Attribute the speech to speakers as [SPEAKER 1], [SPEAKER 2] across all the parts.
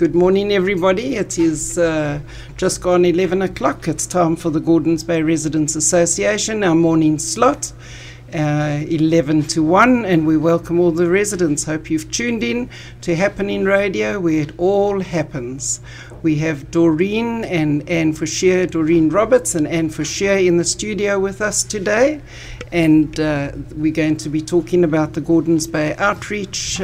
[SPEAKER 1] Good morning, everybody. It is uh, just gone 11 o'clock. It's time for the Gordons Bay Residents Association, our morning slot, uh, 11 to 1, and we welcome all the residents. Hope you've tuned in to Happening Radio, where it all happens. We have Doreen and Anne Fouche, Doreen Roberts and Anne Fouche in the studio with us today, and uh, we're going to be talking about the Gordons Bay Outreach.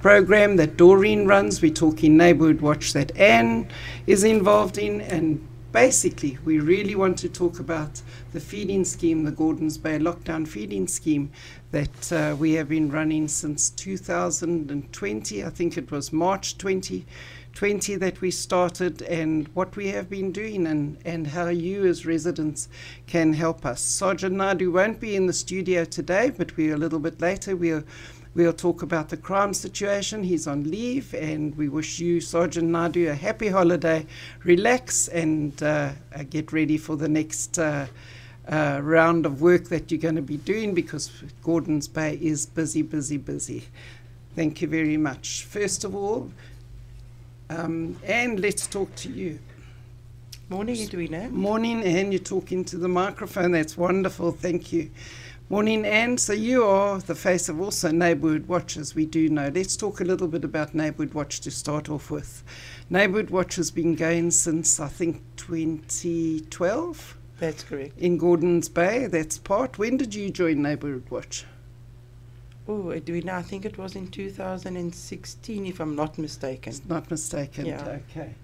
[SPEAKER 1] Program that Doreen runs. We're talking Neighbourhood Watch that Anne is involved in. And basically, we really want to talk about the feeding scheme, the Gordons Bay lockdown feeding scheme that uh, we have been running since 2020. I think it was March 2020 that we started, and what we have been doing, and, and how you as residents can help us. Sergeant Naidoo won't be in the studio today, but we are a little bit later. We'll We'll talk about the crime situation. He's on leave, and we wish you, Sergeant Naidoo, a happy holiday. Relax and uh, uh, get ready for the next uh, uh, round of work that you're going to be doing because Gordons Bay is busy, busy, busy. Thank you very much. First of all, um, Anne, let's talk to you.
[SPEAKER 2] Morning, Edwina.
[SPEAKER 1] Morning, Anne. You're talking to the microphone. That's wonderful. Thank you. Morning, Anne. So you are the face of also Neighbourhood Watch, as we do know. Let's talk a little bit about Neighbourhood Watch to start off with. Neighbourhood Watch has been going since, I think, 2012.
[SPEAKER 2] That's correct.
[SPEAKER 1] In Gordons Bay, that's part. When did you join Neighbourhood Watch?
[SPEAKER 2] Oh, Edwina, I think it was in 2016, if I'm not mistaken.
[SPEAKER 1] It's not mistaken.
[SPEAKER 2] Yeah.
[SPEAKER 1] Okay.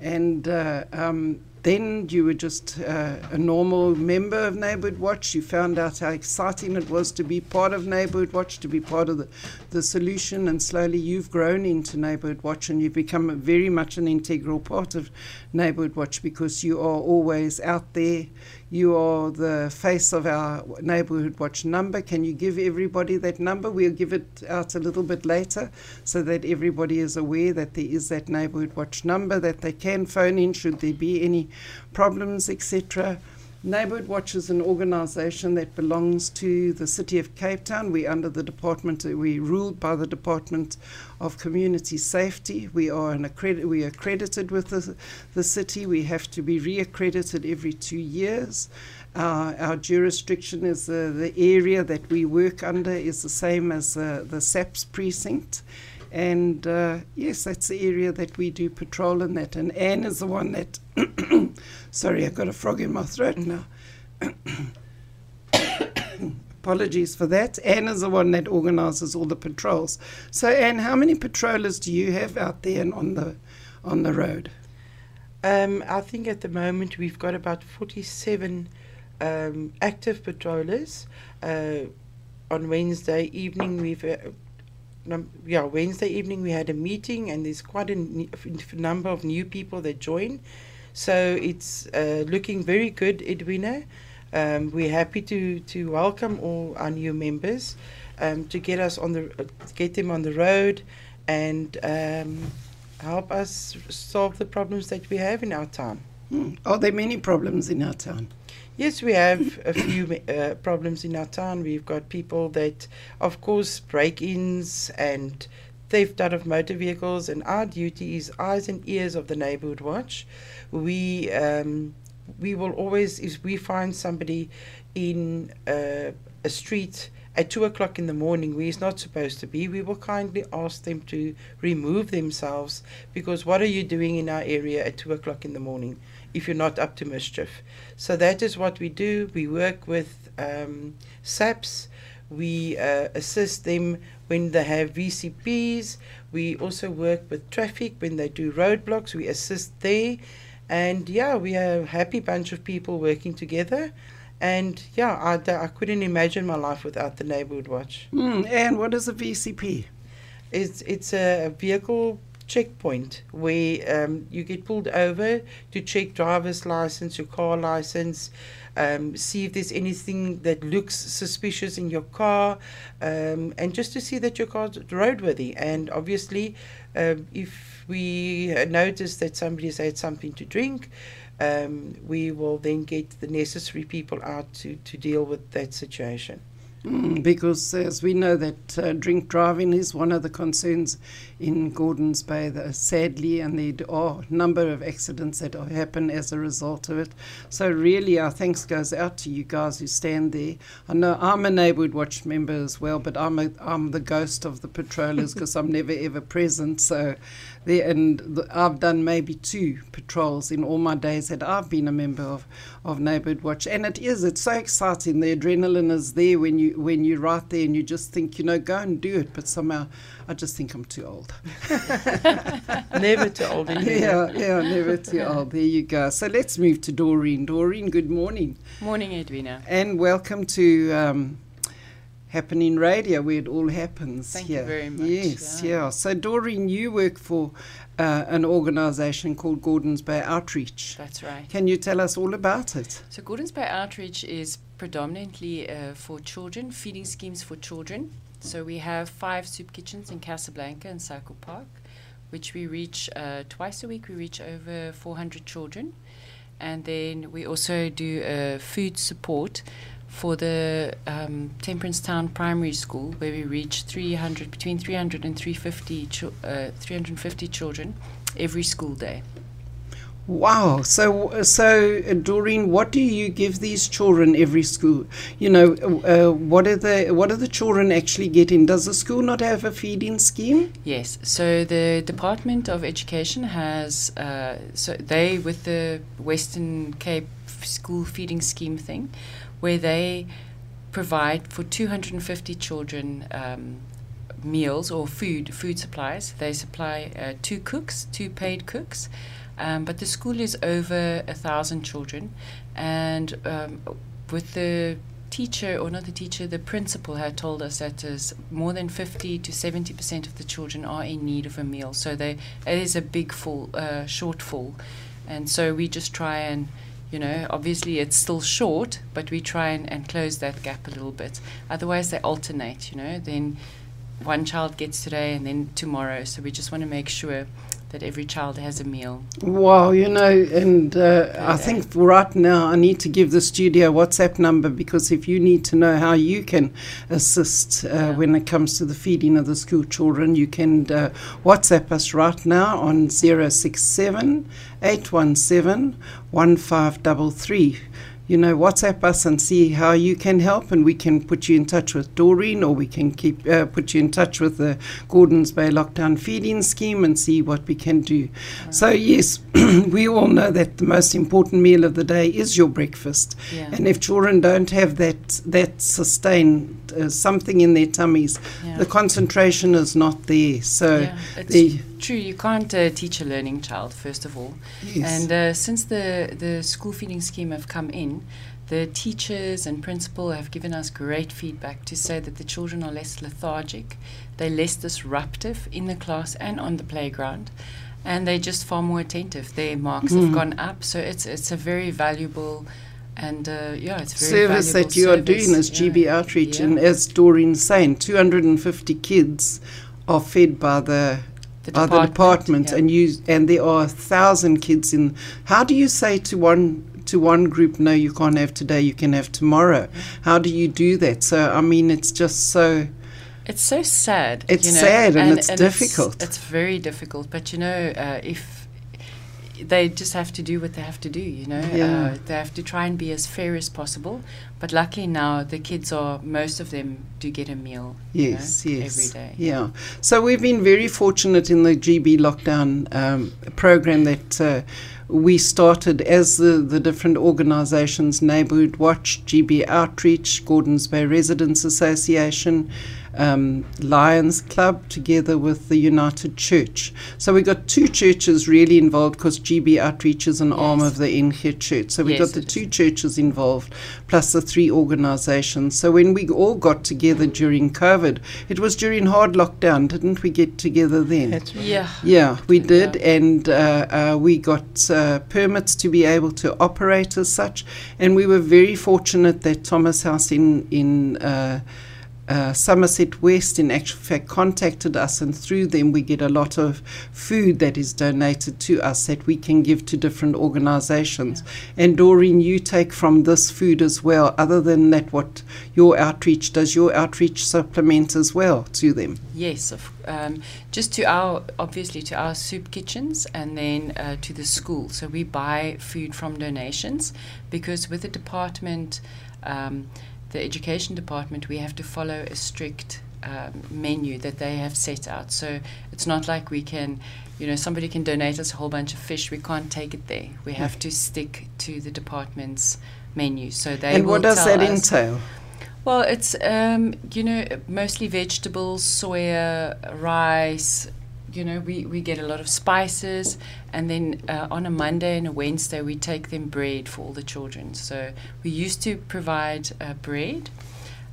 [SPEAKER 1] And uh, um, then you were just uh, a normal member of Neighbourhood Watch. You found out how exciting it was to be part of Neighbourhood Watch, to be part of the, the solution, and slowly you've grown into Neighbourhood Watch and you've become very much an integral part of Neighbourhood Watch because you are always out there. You are the face of our Neighbourhood Watch number. Can you give everybody that number? We'll give it out a little bit later so that everybody is aware that there is that Neighbourhood Watch number that they can phone in should there be any problems, etc. Neighbourhood Watch is an organisation that belongs to the City of Cape Town. We're under the Department, we're ruled by the Department of Community Safety. We are an accredit, we are accredited with the, the city. We have to be re-accredited every two years. Uh, our jurisdiction is the, the area that we work under is the same as uh, the SAPS precinct. And uh, yes, that's the area that we do patrol in that. And Anne is the one that, sorry, I've got a frog in my throat now. Apologies for that. Anne is the one that organises all the patrols. So, Anne, how many patrollers do you have out there and on the on the road?
[SPEAKER 2] Um, I think at the moment we've got about 47 um, active patrollers. Uh, on Wednesday evening, we've uh, yeah Wednesday evening we had a meeting, and there's quite a n- number of new people that join. So it's uh, looking very good, Edwina. Um, we're happy to to welcome all our new members, um, to get us on the uh, get them on the road, and um, help us solve the problems that we have in our town.
[SPEAKER 1] Hmm. Are there many problems in our town?
[SPEAKER 2] Yes, we have a few uh, problems in our town. We've got people that, of course, break ins and theft out of motor vehicles, and our duty is eyes and ears of the neighborhood watch. We um, we will always, if we find somebody in uh, a street at two o'clock in the morning where he's not supposed to be, we will kindly ask them to remove themselves because what are you doing in our area at two o'clock in the morning if you're not up to mischief? So that is what we do. We work with um, SAPS. We uh, assist them when they have VCPs. We also work with traffic when they do roadblocks. We assist there. And yeah, we are a happy bunch of people working together. And yeah, I, I couldn't imagine my life without the neighborhood watch.
[SPEAKER 1] Hmm. And what is a VCP?
[SPEAKER 2] It's it's a vehicle checkpoint where um, you get pulled over to check driver's license, your car license, um, see if there's anything that looks suspicious in your car, um, and just to see that your car's roadworthy. And obviously, um, if we notice that somebody's had something to drink, um, we will then get the necessary people out to, to deal with that situation.
[SPEAKER 1] Mm, because as we know that uh, drink driving is one of the concerns in Gordons Bay, the, sadly, and there are a number of accidents that happen as a result of it. So really, our thanks goes out to you guys who stand there. I know I'm a Neighbourhood Watch member as well, but I'm a, I'm the ghost of the patrollers because I'm never ever present. So there, and the, I've done maybe two patrols in all my days that I've been a member of of Neighbourhood Watch, and it is it's so exciting. The adrenaline is there when you when you're right there and you just think you know go and do it, but somehow I just think I'm too old.
[SPEAKER 2] never too old.
[SPEAKER 1] Yeah, yeah, never too old. There you go. So let's move to Doreen. Doreen, good morning.
[SPEAKER 3] Morning, Edwina.
[SPEAKER 1] And welcome to. Um, Happening Radio, where it all happens.
[SPEAKER 3] Thank
[SPEAKER 1] here.
[SPEAKER 3] you very much.
[SPEAKER 1] Yes,
[SPEAKER 3] yeah.
[SPEAKER 1] yeah. So, Doreen, you work for uh, an organisation called Gordons Bay Outreach.
[SPEAKER 3] That's right.
[SPEAKER 1] Can you tell us all about it?
[SPEAKER 3] So, Gordons Bay Outreach is predominantly uh, for children, feeding schemes for children. So, we have five soup kitchens in Casablanca and Cycle Park, which we reach uh, twice a week. We reach over 400 children. And then we also do uh, food support for the um, Temperance Town Primary School, where we reach 300 between 300 and 350, cho- uh, 350 children every school day.
[SPEAKER 1] Wow. So, so uh, Doreen, what do you give these children every school? You know, uh, what are the what are the children actually getting? Does the school not have a feeding scheme?
[SPEAKER 3] Yes. So the Department of Education has uh, so they with the Western Cape school feeding scheme thing, where they provide for 250 children. Um, meals or food food supplies they supply uh, two cooks two paid cooks um, but the school is over a thousand children, and um, with the teacher, or not the teacher, the principal had told us that is more than 50 to 70 percent of the children are in need of a meal. So they, it is a big full, uh, shortfall. And so we just try and, you know, obviously it's still short, but we try and, and close that gap a little bit. Otherwise, they alternate, you know, then one child gets today and then tomorrow. So we just want to make sure that every child has a meal.
[SPEAKER 1] Wow, you know, and uh, I think right now I need to give the studio WhatsApp number because if you need to know how you can assist uh, yeah. when it comes to the feeding of the school children, you can uh, WhatsApp us right now on 067 817 1533 you know, WhatsApp us and see how you can help, and we can put you in touch with Doreen, or we can keep uh, put you in touch with the Gordons Bay Lockdown Feeding Scheme and see what we can do. So yes, we all know that the most important meal of the day is your breakfast,
[SPEAKER 3] yeah.
[SPEAKER 1] and if children don't have that that sustained uh, something in their tummies,
[SPEAKER 3] yeah.
[SPEAKER 1] the concentration is not there. So
[SPEAKER 3] yeah, it's
[SPEAKER 1] the
[SPEAKER 3] true. You can't uh, teach a learning child first of all,
[SPEAKER 1] yes.
[SPEAKER 3] and uh, since the the school feeding scheme have come in the teachers and principal have given us great feedback to say that the children are less lethargic, they're less disruptive in the class and on the playground, and they're just far more attentive. Their marks
[SPEAKER 1] Mm.
[SPEAKER 3] have gone up, so it's it's a very valuable and uh, yeah, it's very
[SPEAKER 1] service that you are doing as
[SPEAKER 3] Yeah.
[SPEAKER 1] GB Outreach,
[SPEAKER 3] Yeah.
[SPEAKER 1] and as Doreen's saying, 250 kids are fed by the
[SPEAKER 3] The
[SPEAKER 1] by the department,
[SPEAKER 3] yeah.
[SPEAKER 1] and you and there are a thousand kids in. How do you say to one to one group, no, you can't have today, you can have tomorrow? How do you do that? So I mean, it's just so.
[SPEAKER 3] It's so sad.
[SPEAKER 1] It's
[SPEAKER 3] you know,
[SPEAKER 1] sad and it's difficult.
[SPEAKER 3] It's, very difficult, but you know, uh, if they just have to do what they have to do, you know,
[SPEAKER 1] Yeah.
[SPEAKER 3] uh, they have to try and be as fair as possible. But luckily now, the kids are most of them do get a meal. you
[SPEAKER 1] Yes,
[SPEAKER 3] know,
[SPEAKER 1] yes.
[SPEAKER 3] every day.
[SPEAKER 1] Yeah. So we've been very fortunate in the GB lockdown um, program that uh, we started as the, the different organisations Neighbourhood Watch, GB Outreach, Gordons Bay Residents Association, um, Lions Club, together with the United Church. So we got two churches really involved because GB Outreach is an arm of the NG Church. So we
[SPEAKER 3] Yes,
[SPEAKER 1] got the
[SPEAKER 3] it is.
[SPEAKER 1] two churches involved, plus the three organisations. So when we all got together during COVID, it was during hard lockdown, didn't we get together then?
[SPEAKER 2] That's right.
[SPEAKER 3] Yeah.
[SPEAKER 1] Yeah, we did,
[SPEAKER 3] Yeah.
[SPEAKER 1] and uh, uh, we got uh, permits to be able to operate as such. And we were very fortunate that Thomas House in in uh, Somerset West, in actual fact, contacted us, and through them we get a lot of food that is donated to us that we can give to different organisations. And Doreen, you take from this food as well. Other than that, what your outreach does your outreach supplement as well to them?
[SPEAKER 3] Yes, of, um, just to our obviously to our soup kitchens and then uh, to the school. So we buy food from donations because with the department. Um, the education department, we have to follow a strict um, menu that they have set out. So it's not like we can, you know, somebody can donate us a whole bunch of fish. We can't take it there. We have to stick to the department's menu. So they
[SPEAKER 1] and what does that entail?
[SPEAKER 3] Well, it's um, you know mostly vegetables, soya, rice, you know, we, we get a lot of spices, and then uh, on a Monday and a Wednesday, we take them bread for all the children. So we used to provide uh, bread,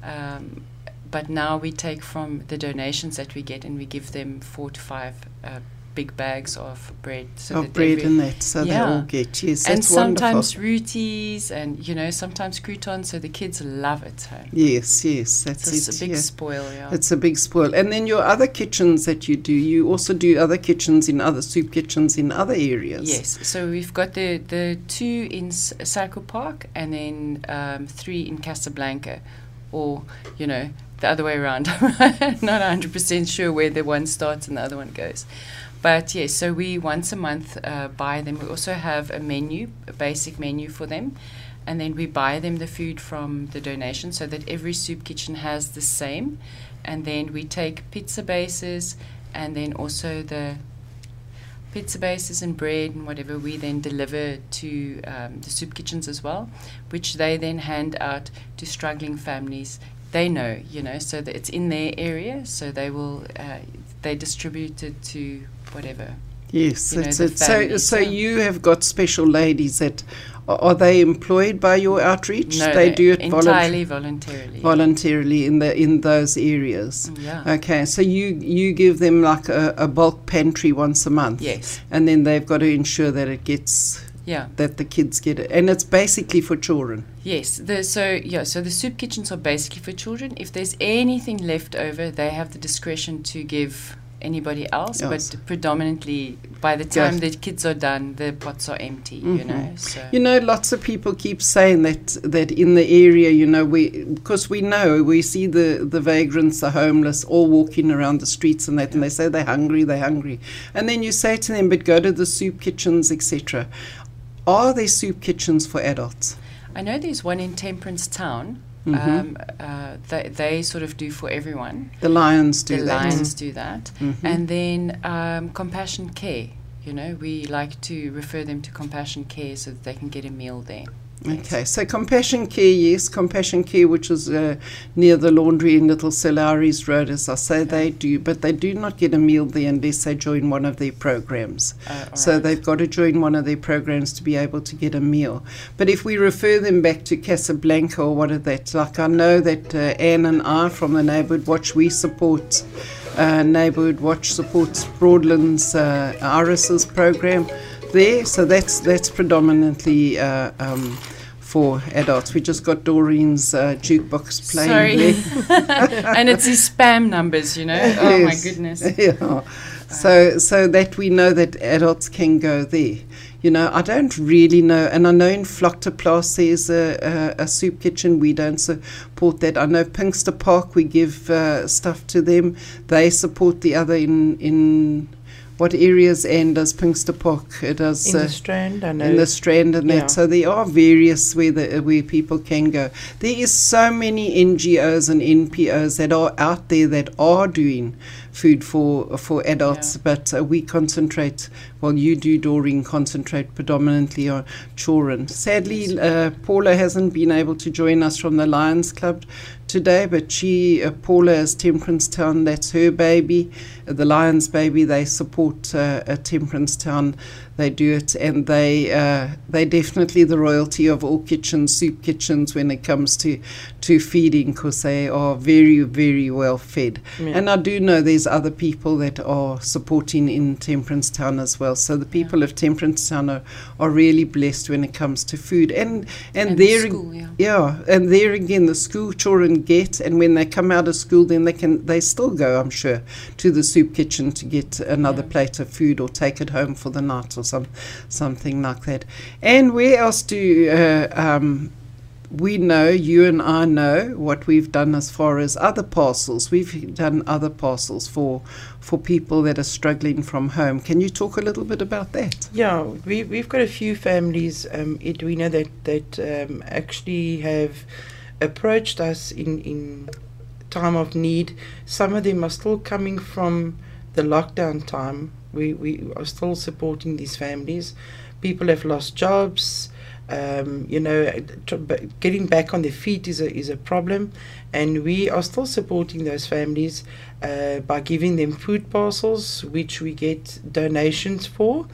[SPEAKER 3] um, but now we take from the donations that we get and we give them four to five uh, big bags of bread.
[SPEAKER 1] So of bread and that, so yeah. they all get yes.
[SPEAKER 3] And sometimes rotis and you know sometimes croutons, so the kids love it.
[SPEAKER 1] Yes, yes, that's
[SPEAKER 3] so
[SPEAKER 1] it.
[SPEAKER 3] It's a big yeah. spoil. Yeah,
[SPEAKER 1] it's a big spoil. And then your other kitchens that you do, you also do other kitchens in other soup kitchens in other areas.
[SPEAKER 3] Yes, so we've got the the two in Cycle Park and then um, three in Casablanca, or you know the other way around. I'm not 100% sure where the one starts and the other one goes. But yes, so we once a month uh, buy them. We also have a menu, a basic menu for them. And then we buy them the food from the donation so that every soup kitchen has the same. And then we take pizza bases and then also the pizza bases and bread and whatever we then deliver to um, the soup kitchens as well, which they then hand out to struggling families. They know, you know, so that it's in their area, so they will uh, they distribute it to whatever.
[SPEAKER 1] Yes, you know, it. So, so you have got special ladies that are they employed by your outreach?
[SPEAKER 3] No,
[SPEAKER 1] they do it
[SPEAKER 3] entirely voluntarily.
[SPEAKER 1] Voluntarily in the in those areas.
[SPEAKER 3] Mm, yeah.
[SPEAKER 1] Okay, so you you give them like a, a bulk pantry once a month.
[SPEAKER 3] Yes.
[SPEAKER 1] And then they've got to ensure that it gets
[SPEAKER 3] yeah.
[SPEAKER 1] that the kids get it, and it's basically for children.
[SPEAKER 3] Yes, the, so yeah, so the soup kitchens are basically for children. If there's anything left over, they have the discretion to give anybody else, yes. but predominantly by the time yes. the kids are done, the pots are empty. Mm-hmm. You know, so
[SPEAKER 1] you know, lots of people keep saying that that in the area, you know, we because we know we see the the vagrants, the homeless, all walking around the streets and that, and they say they're hungry, they're hungry, and then you say to them, but go to the soup kitchens, etc. Are there soup kitchens for adults?
[SPEAKER 3] I know there's one in Temperance Town Mm-hmm. Um, uh, they, they, sort of do for everyone.
[SPEAKER 1] The Lions do
[SPEAKER 3] the
[SPEAKER 1] that.
[SPEAKER 3] The Lions do that. Mm-hmm. And then um, Compassion Care. You know, we like to refer them to Compassion Care so that they can get a meal there.
[SPEAKER 1] Okay, so Compassion Care, yes, Compassion Care, which is uh, near the laundry in Little Solaris Road, as I say, they do, but they do not get a meal there unless they join one of their programs. Uh, so right. they've got to join one of their programs to be able to get a meal. But if we refer them back to Casablanca or what are that, like I know that uh, Anne and I from the Neighbourhood Watch, we support. Uh, Neighbourhood Watch supports Broadlands uh, Iris's program there, so that's that's predominantly uh, um, for adults. We just got Doreen's uh, jukebox playing.
[SPEAKER 3] Sorry, and it's his spam numbers, you know. Yes. Oh my goodness.
[SPEAKER 1] Yeah. So so that we know that adults can go there. You know, I don't really know, and I know in Vlakteplaas there's a, a, a, soup kitchen. We don't support that. I know Pinkster Park we give uh, stuff to them. They support the other in in what areas and does Pinkster Park? It does
[SPEAKER 2] in uh, the Strand, I know.
[SPEAKER 1] In the Strand and yeah. that. So there are various where the, where people can go. There is so many NGOs and NPOs that are out there that are doing food for for adults, yeah. but uh, we concentrate. Well, you do, Doreen, concentrate predominantly on children. Sadly, uh, Paula hasn't been able to join us from the Lions Club today, but she, uh, Paula, is Temperance Town. That's her baby, uh, the Lions baby. They support uh, Temperance Town they do it, and they uh, they definitely the royalty of all kitchens, soup kitchens, when it comes to to feeding, because they are very very well fed.
[SPEAKER 2] Yeah.
[SPEAKER 1] And I do know there's other people that are supporting in Temperance Town as well. So the people of Temperance Town are, are really blessed when it comes to food, and and,
[SPEAKER 3] And the
[SPEAKER 1] there
[SPEAKER 3] school, yeah.
[SPEAKER 1] yeah, and there again, the school children get, and when they come out of school, then they can they still go, I'm sure, to the soup kitchen to get another
[SPEAKER 3] Yeah.
[SPEAKER 1] plate of food or take it home for the night or some something like that. And where else do uh, um, we know? You and I know what we've done as far as other parcels. We've done other parcels for for people that are struggling from home. Can you talk a little bit about that?
[SPEAKER 2] Yeah, we, we've got a few families, um, Edwina, that, that um, actually have approached us in, in time of need. Some of them are still coming from the lockdown time. We, we are still supporting these families. People have lost jobs. Um, you know, getting back on their feet is a, is a problem, and we are still supporting those families uh, by giving them food parcels, which we get donations for.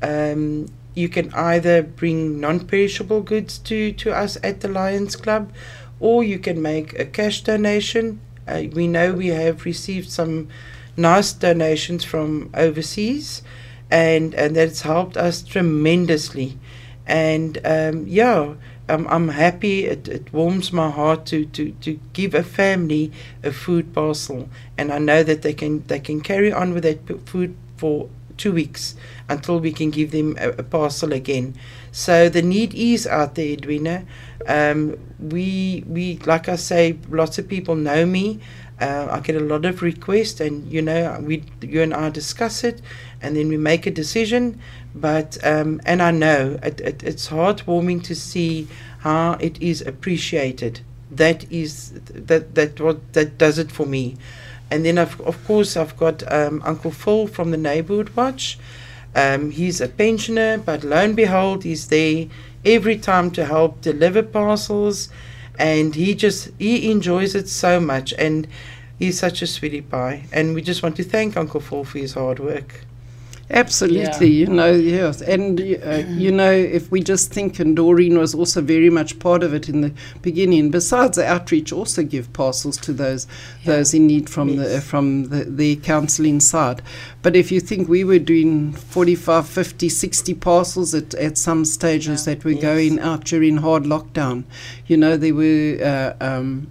[SPEAKER 2] Um, you can either bring non-perishable goods to, to us at the Lions Club, or you can make a cash donation. Uh, we know we have received some nice donations from overseas, and and that's helped us tremendously. And um, yeah, I'm, I'm happy. It, it warms my heart to, to, to give a family a food parcel, and I know that they can they can carry on with that food for two weeks until we can give them a, a parcel again. So the need is out there, Edwina. Um, we we like I say, lots of people know me. Uh, I get a lot of requests, and you know, we you and I discuss it, and then we make a decision. But um, and I know it, it, it's heartwarming to see how it is appreciated. That is that that what that does it for me. And then of of course I've got um, Uncle Phil from the Neighborhood Watch. Um, he's a pensioner, but lo and behold, he's there every time to help deliver parcels, and he just he enjoys it so much, and he's such a sweetie pie. And we just want to thank Uncle Phil for his hard work.
[SPEAKER 1] Absolutely, you know, yes. And, uh, you know, if we just think, and Doreen was also very much part of it in the beginning, besides the outreach, also give parcels to those those in need from the from the, the counselling side. But if you think we were doing 45, 50, 60 parcels at, at some stages
[SPEAKER 3] Yeah.
[SPEAKER 1] that were
[SPEAKER 2] Yes.
[SPEAKER 1] going out during hard lockdown, you know, there were uh, um,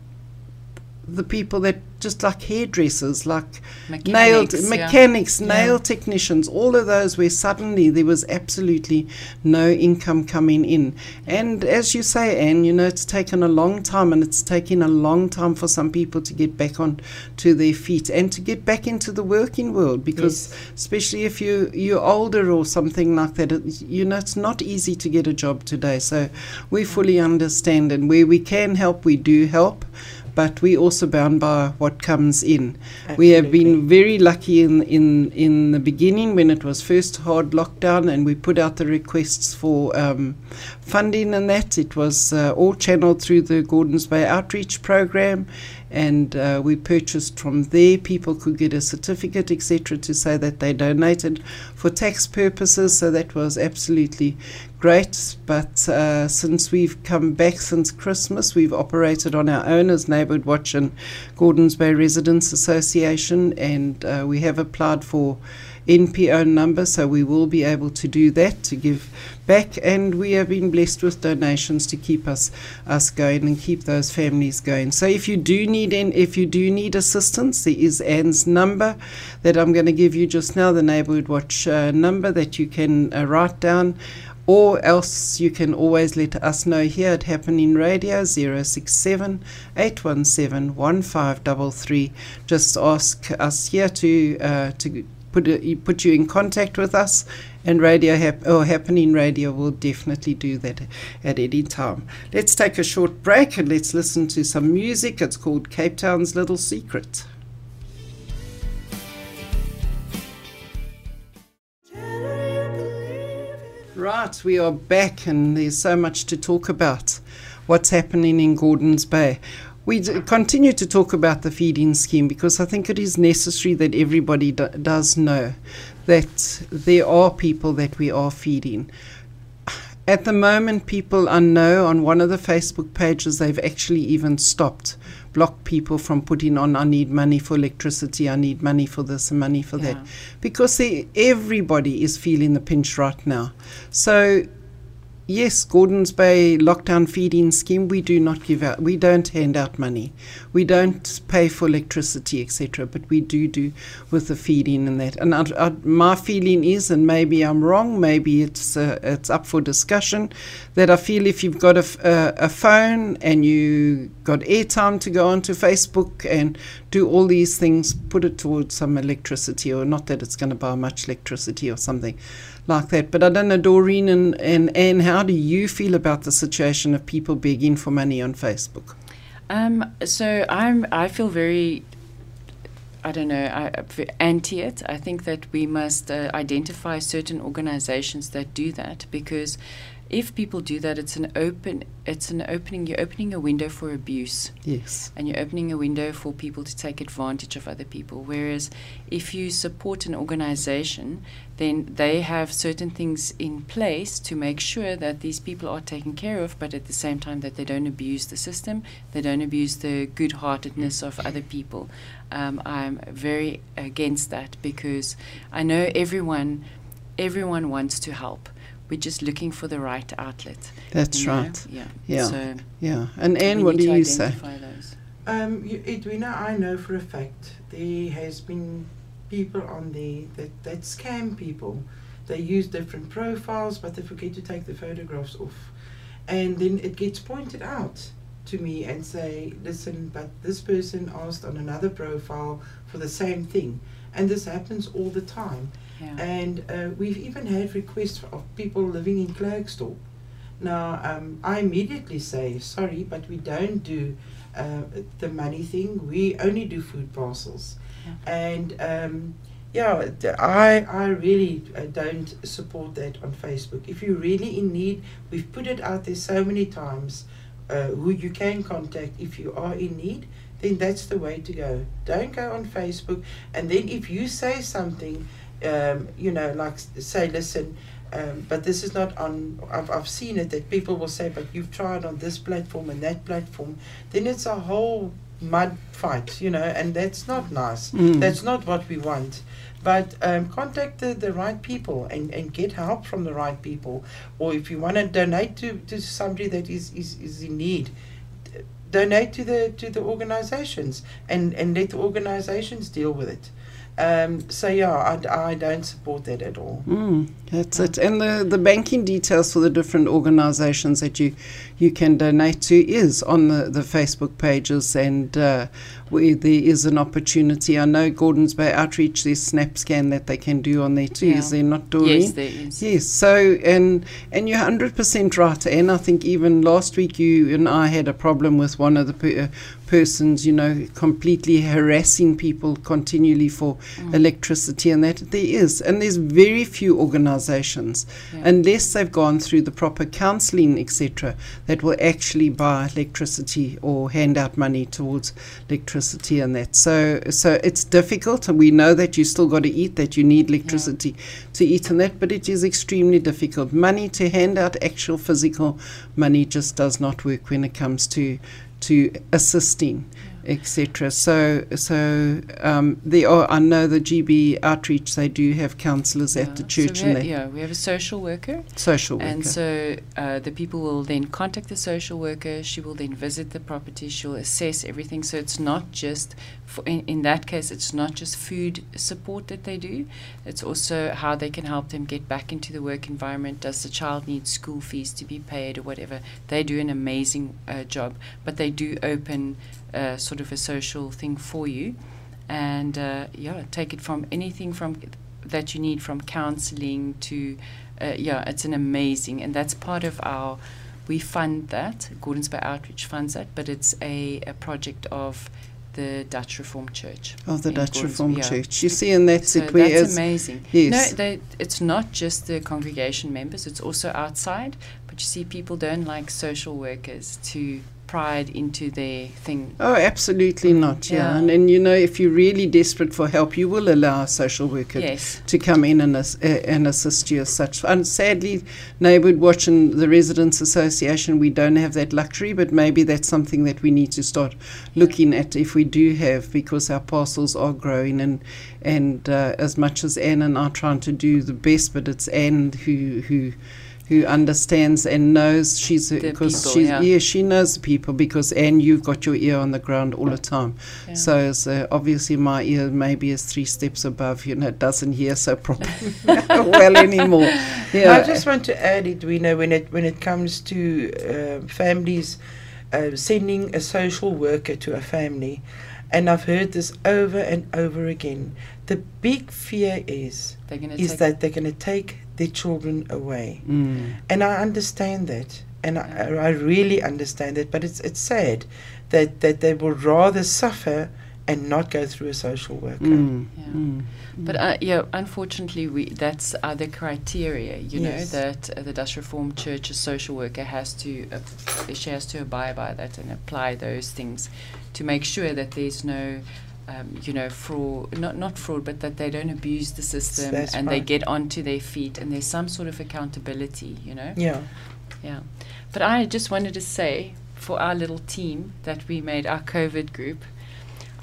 [SPEAKER 1] the people that just like hairdressers, like nailed
[SPEAKER 3] Mechanics, yeah.
[SPEAKER 1] mechanics,
[SPEAKER 3] Yeah.
[SPEAKER 1] nail technicians, all of those where suddenly there was absolutely no income coming in. And as you say, Anne, you know, it's taken a long time and it's taken a long time for some people to get back on to their feet and to get back into the working world because
[SPEAKER 2] Yes.
[SPEAKER 1] especially if you you're older or something like that, it, you know, it's not easy to get a job today. So we fully understand and where we can help, we do help. But we're also bound by what comes in. We have been very lucky in, in, in the beginning when it was first hard lockdown and we put out the requests for um, funding and that. It was uh, all channeled through the Gordons Bay Outreach Program and uh, we purchased from there. People could get a certificate, etc., to say that they donated for tax purposes. So that was absolutely great. But uh, since we've come back since Christmas, we've operated on our own as Neighbourhood Watch and Gordons Bay Residents Association, and uh, we have applied for NPO number, so we will be able to do that to give back. And we have been blessed with donations to keep us us going and keep those families going. So if you do need an, if you do need assistance, there is Anne's number that I'm going to give you just now, the Neighbourhood Watch uh, number that you can uh, write down. Or else you can always let us know here at Happening Radio 067 817 1533. Just ask us here to uh, to put a, put you in contact with us, and Radio Hap- or Happening Radio will definitely do that at any time. Let's take a short break and let's listen to some music. It's called Cape Town's Little Secret. Right, we are back, and there's so much to talk about. What's happening in Gordons Bay? we d- continue to talk about the feeding scheme because I think it is necessary that everybody d- does know that there are people that we are feeding. At the moment, people I know on one of the Facebook pages, they've actually even stopped, blocked people from putting on, I need money for electricity, I need money for this and money for
[SPEAKER 3] Yeah.
[SPEAKER 1] that. Because they, everybody is feeling the pinch right now. So Yes, Gordons Bay lockdown feeding scheme. We do not give out. We don't hand out money. We don't pay for electricity, etc. But we do do with the feeding and that. And I, I, my feeling is, and maybe I'm wrong. Maybe it's uh, it's up for discussion. That I feel if you've got a a phone and you got airtime to go onto Facebook and do all these things, put it towards some electricity, or not that it's going to buy much electricity or something like that. But I don't know, Doreen and, and Anne, how do you feel about the situation of people begging for money on Facebook?
[SPEAKER 3] Um, so I'm. I feel very. I don't know. I, anti it. I think that we must uh, identify certain organisations that do that because if people do that, it's an open. It's an opening. You're opening a window for abuse.
[SPEAKER 1] Yes.
[SPEAKER 3] and you're opening a window for people to take advantage of other people. Whereas if you support an organization, then they have certain things in place to make sure that these people are taken care of, but at the same time that they don't abuse the system, they don't abuse the good heartedness of other people. Um, I'm very against that because I know everyone everyone wants to help. We're just looking for the right outlet.
[SPEAKER 1] That's
[SPEAKER 3] you know?
[SPEAKER 1] right.
[SPEAKER 3] Yeah.
[SPEAKER 1] Yeah.
[SPEAKER 3] So
[SPEAKER 1] Yeah. And
[SPEAKER 3] we
[SPEAKER 1] Anne, what do
[SPEAKER 3] to
[SPEAKER 1] you say?
[SPEAKER 3] identify those.
[SPEAKER 2] Um, you, Edwina, I know for a fact there has been people on there that, that scam people. They use different profiles, but they forget to take the photographs off. And then it gets pointed out to me and say, listen, but this person asked on another profile for the same thing. And this happens all the time.
[SPEAKER 3] Yeah.
[SPEAKER 2] And uh, we've even had requests of people living in Klerksdorp. Now, um, I immediately say, sorry, but we don't do uh, the money thing. We only do food parcels. And um, yeah, I, I really uh, don't support that on Facebook. If you're really in need, we've put it out there so many times uh, who you can contact if you are in need. Then that's the way to go. Don't go on Facebook. And then if you say something, um, you know, like say, listen, um, but this is not on. I've, I've seen it that people will say, but you've tried on this platform and that platform. Then it's a whole mud fight, you know, and that's not nice.
[SPEAKER 1] Mm.
[SPEAKER 2] That's not what we want. But um, contact the, the right people and, and get help from the right people. Or if you want to donate to, to somebody that is, is, is in need, d- donate to the to the organizations and, and let the organizations deal with it. Um, so yeah, I, I don't support that at all.
[SPEAKER 1] Mm, that's it. And the, the banking details for the different organisations that you you can donate to is on the, the Facebook pages, and uh, where there is an opportunity. I know Gordons Bay Outreach, there's SnapScan that they can do on there too.
[SPEAKER 3] Yeah.
[SPEAKER 1] Is there not, Doreen?
[SPEAKER 3] Yes, there is.
[SPEAKER 1] Yes. So and and you're hundred percent right. And I think even last week you and I had a problem with one of the per, uh, persons, you know, completely harassing people continually for
[SPEAKER 3] Mm.
[SPEAKER 1] electricity, and that there is, and there's very few organisations,
[SPEAKER 3] Yeah.
[SPEAKER 1] unless they've gone through the proper counselling, etc., that will actually buy electricity or hand out money towards electricity and that. So, so it's difficult, and we know that you still got to eat, that you need electricity to eat and that, but it is extremely difficult. Money to hand out actual physical money just does not work when it comes to to assisting etc. So, so um, there are. I know the GB outreach. They do have counsellors at the church
[SPEAKER 3] so
[SPEAKER 1] and
[SPEAKER 3] yeah, we have a social worker,
[SPEAKER 1] social worker.
[SPEAKER 3] and so uh, the people will then contact the social worker. She will then visit the property. She'll assess everything. So it's not just, for in, in that case, it's not just food support that they do. It's also how they can help them get back into the work environment. Does the child need school fees to be paid or whatever? They do an amazing uh, job, but they do open uh, sort of a social thing for you, and uh, yeah, take it from anything from that you need from counseling to uh, yeah, it's an amazing, and that's part of our. We fund that. Gordons Bay Outreach funds that, but it's a, a project of the Dutch Reformed Church.
[SPEAKER 1] of the Dutch
[SPEAKER 3] Gordons-
[SPEAKER 1] Reformed. Church. You see, and that's
[SPEAKER 3] So
[SPEAKER 1] it.
[SPEAKER 3] that's amazing.
[SPEAKER 1] yes.
[SPEAKER 3] No, they, it's not just the congregation members; it's also outside. But you see, people don't like social workers to pride into their thing.
[SPEAKER 1] Oh, absolutely not. Yeah.
[SPEAKER 3] Yeah.
[SPEAKER 1] And, and you know, if you're really desperate for help, you will allow a social worker
[SPEAKER 3] Yes.
[SPEAKER 1] to come in and, as, uh, and assist you as such. And sadly, Neighbourhood Watch and the Residents Association, we don't have that luxury, but maybe that's something that we need to start looking at if we do have, because our parcels are growing. And, and uh, as much as Anne and I are trying to do the best, but it's Anne who, who, who understands and knows she's because
[SPEAKER 3] people,
[SPEAKER 1] she's
[SPEAKER 3] yeah.
[SPEAKER 1] she knows the people because and you've got your ear on the ground all the time.
[SPEAKER 3] Yeah.
[SPEAKER 1] So it's, uh, obviously my ear maybe is three steps above. You know, it doesn't hear so properly well anymore. Yeah,
[SPEAKER 2] I just want to add, Edwina, when it when it comes to uh, families uh, sending a social worker to a family, and I've heard this over and over again. The big fear is
[SPEAKER 3] They're going to
[SPEAKER 2] is
[SPEAKER 3] take
[SPEAKER 2] that they're going to take their children away,
[SPEAKER 1] Mm.
[SPEAKER 2] and I understand that, and I, I really understand that. But it's it's sad that that they will rather suffer and not go through a social worker.
[SPEAKER 1] Mm.
[SPEAKER 3] Yeah.
[SPEAKER 1] Mm.
[SPEAKER 3] But uh, yeah, unfortunately, we that's uh, the criteria. You
[SPEAKER 2] Yes.
[SPEAKER 3] know that uh, the Dutch Reformed Church's social worker has to uh, she has to abide by that and apply those things to make sure that there's no. Um, you know, fraud, not not fraud, but that they don't abuse the system
[SPEAKER 2] That's
[SPEAKER 3] and they get onto their feet and there's some sort of accountability, you know.
[SPEAKER 2] Yeah.
[SPEAKER 3] Yeah. But I just wanted to say for our little team that we made, our COVID group,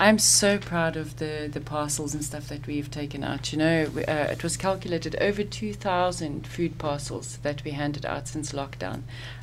[SPEAKER 3] I'm so proud of the, the parcels and stuff that we've taken out. You know, we, uh, it was calculated over 2,000 food parcels that we handed out since lockdown.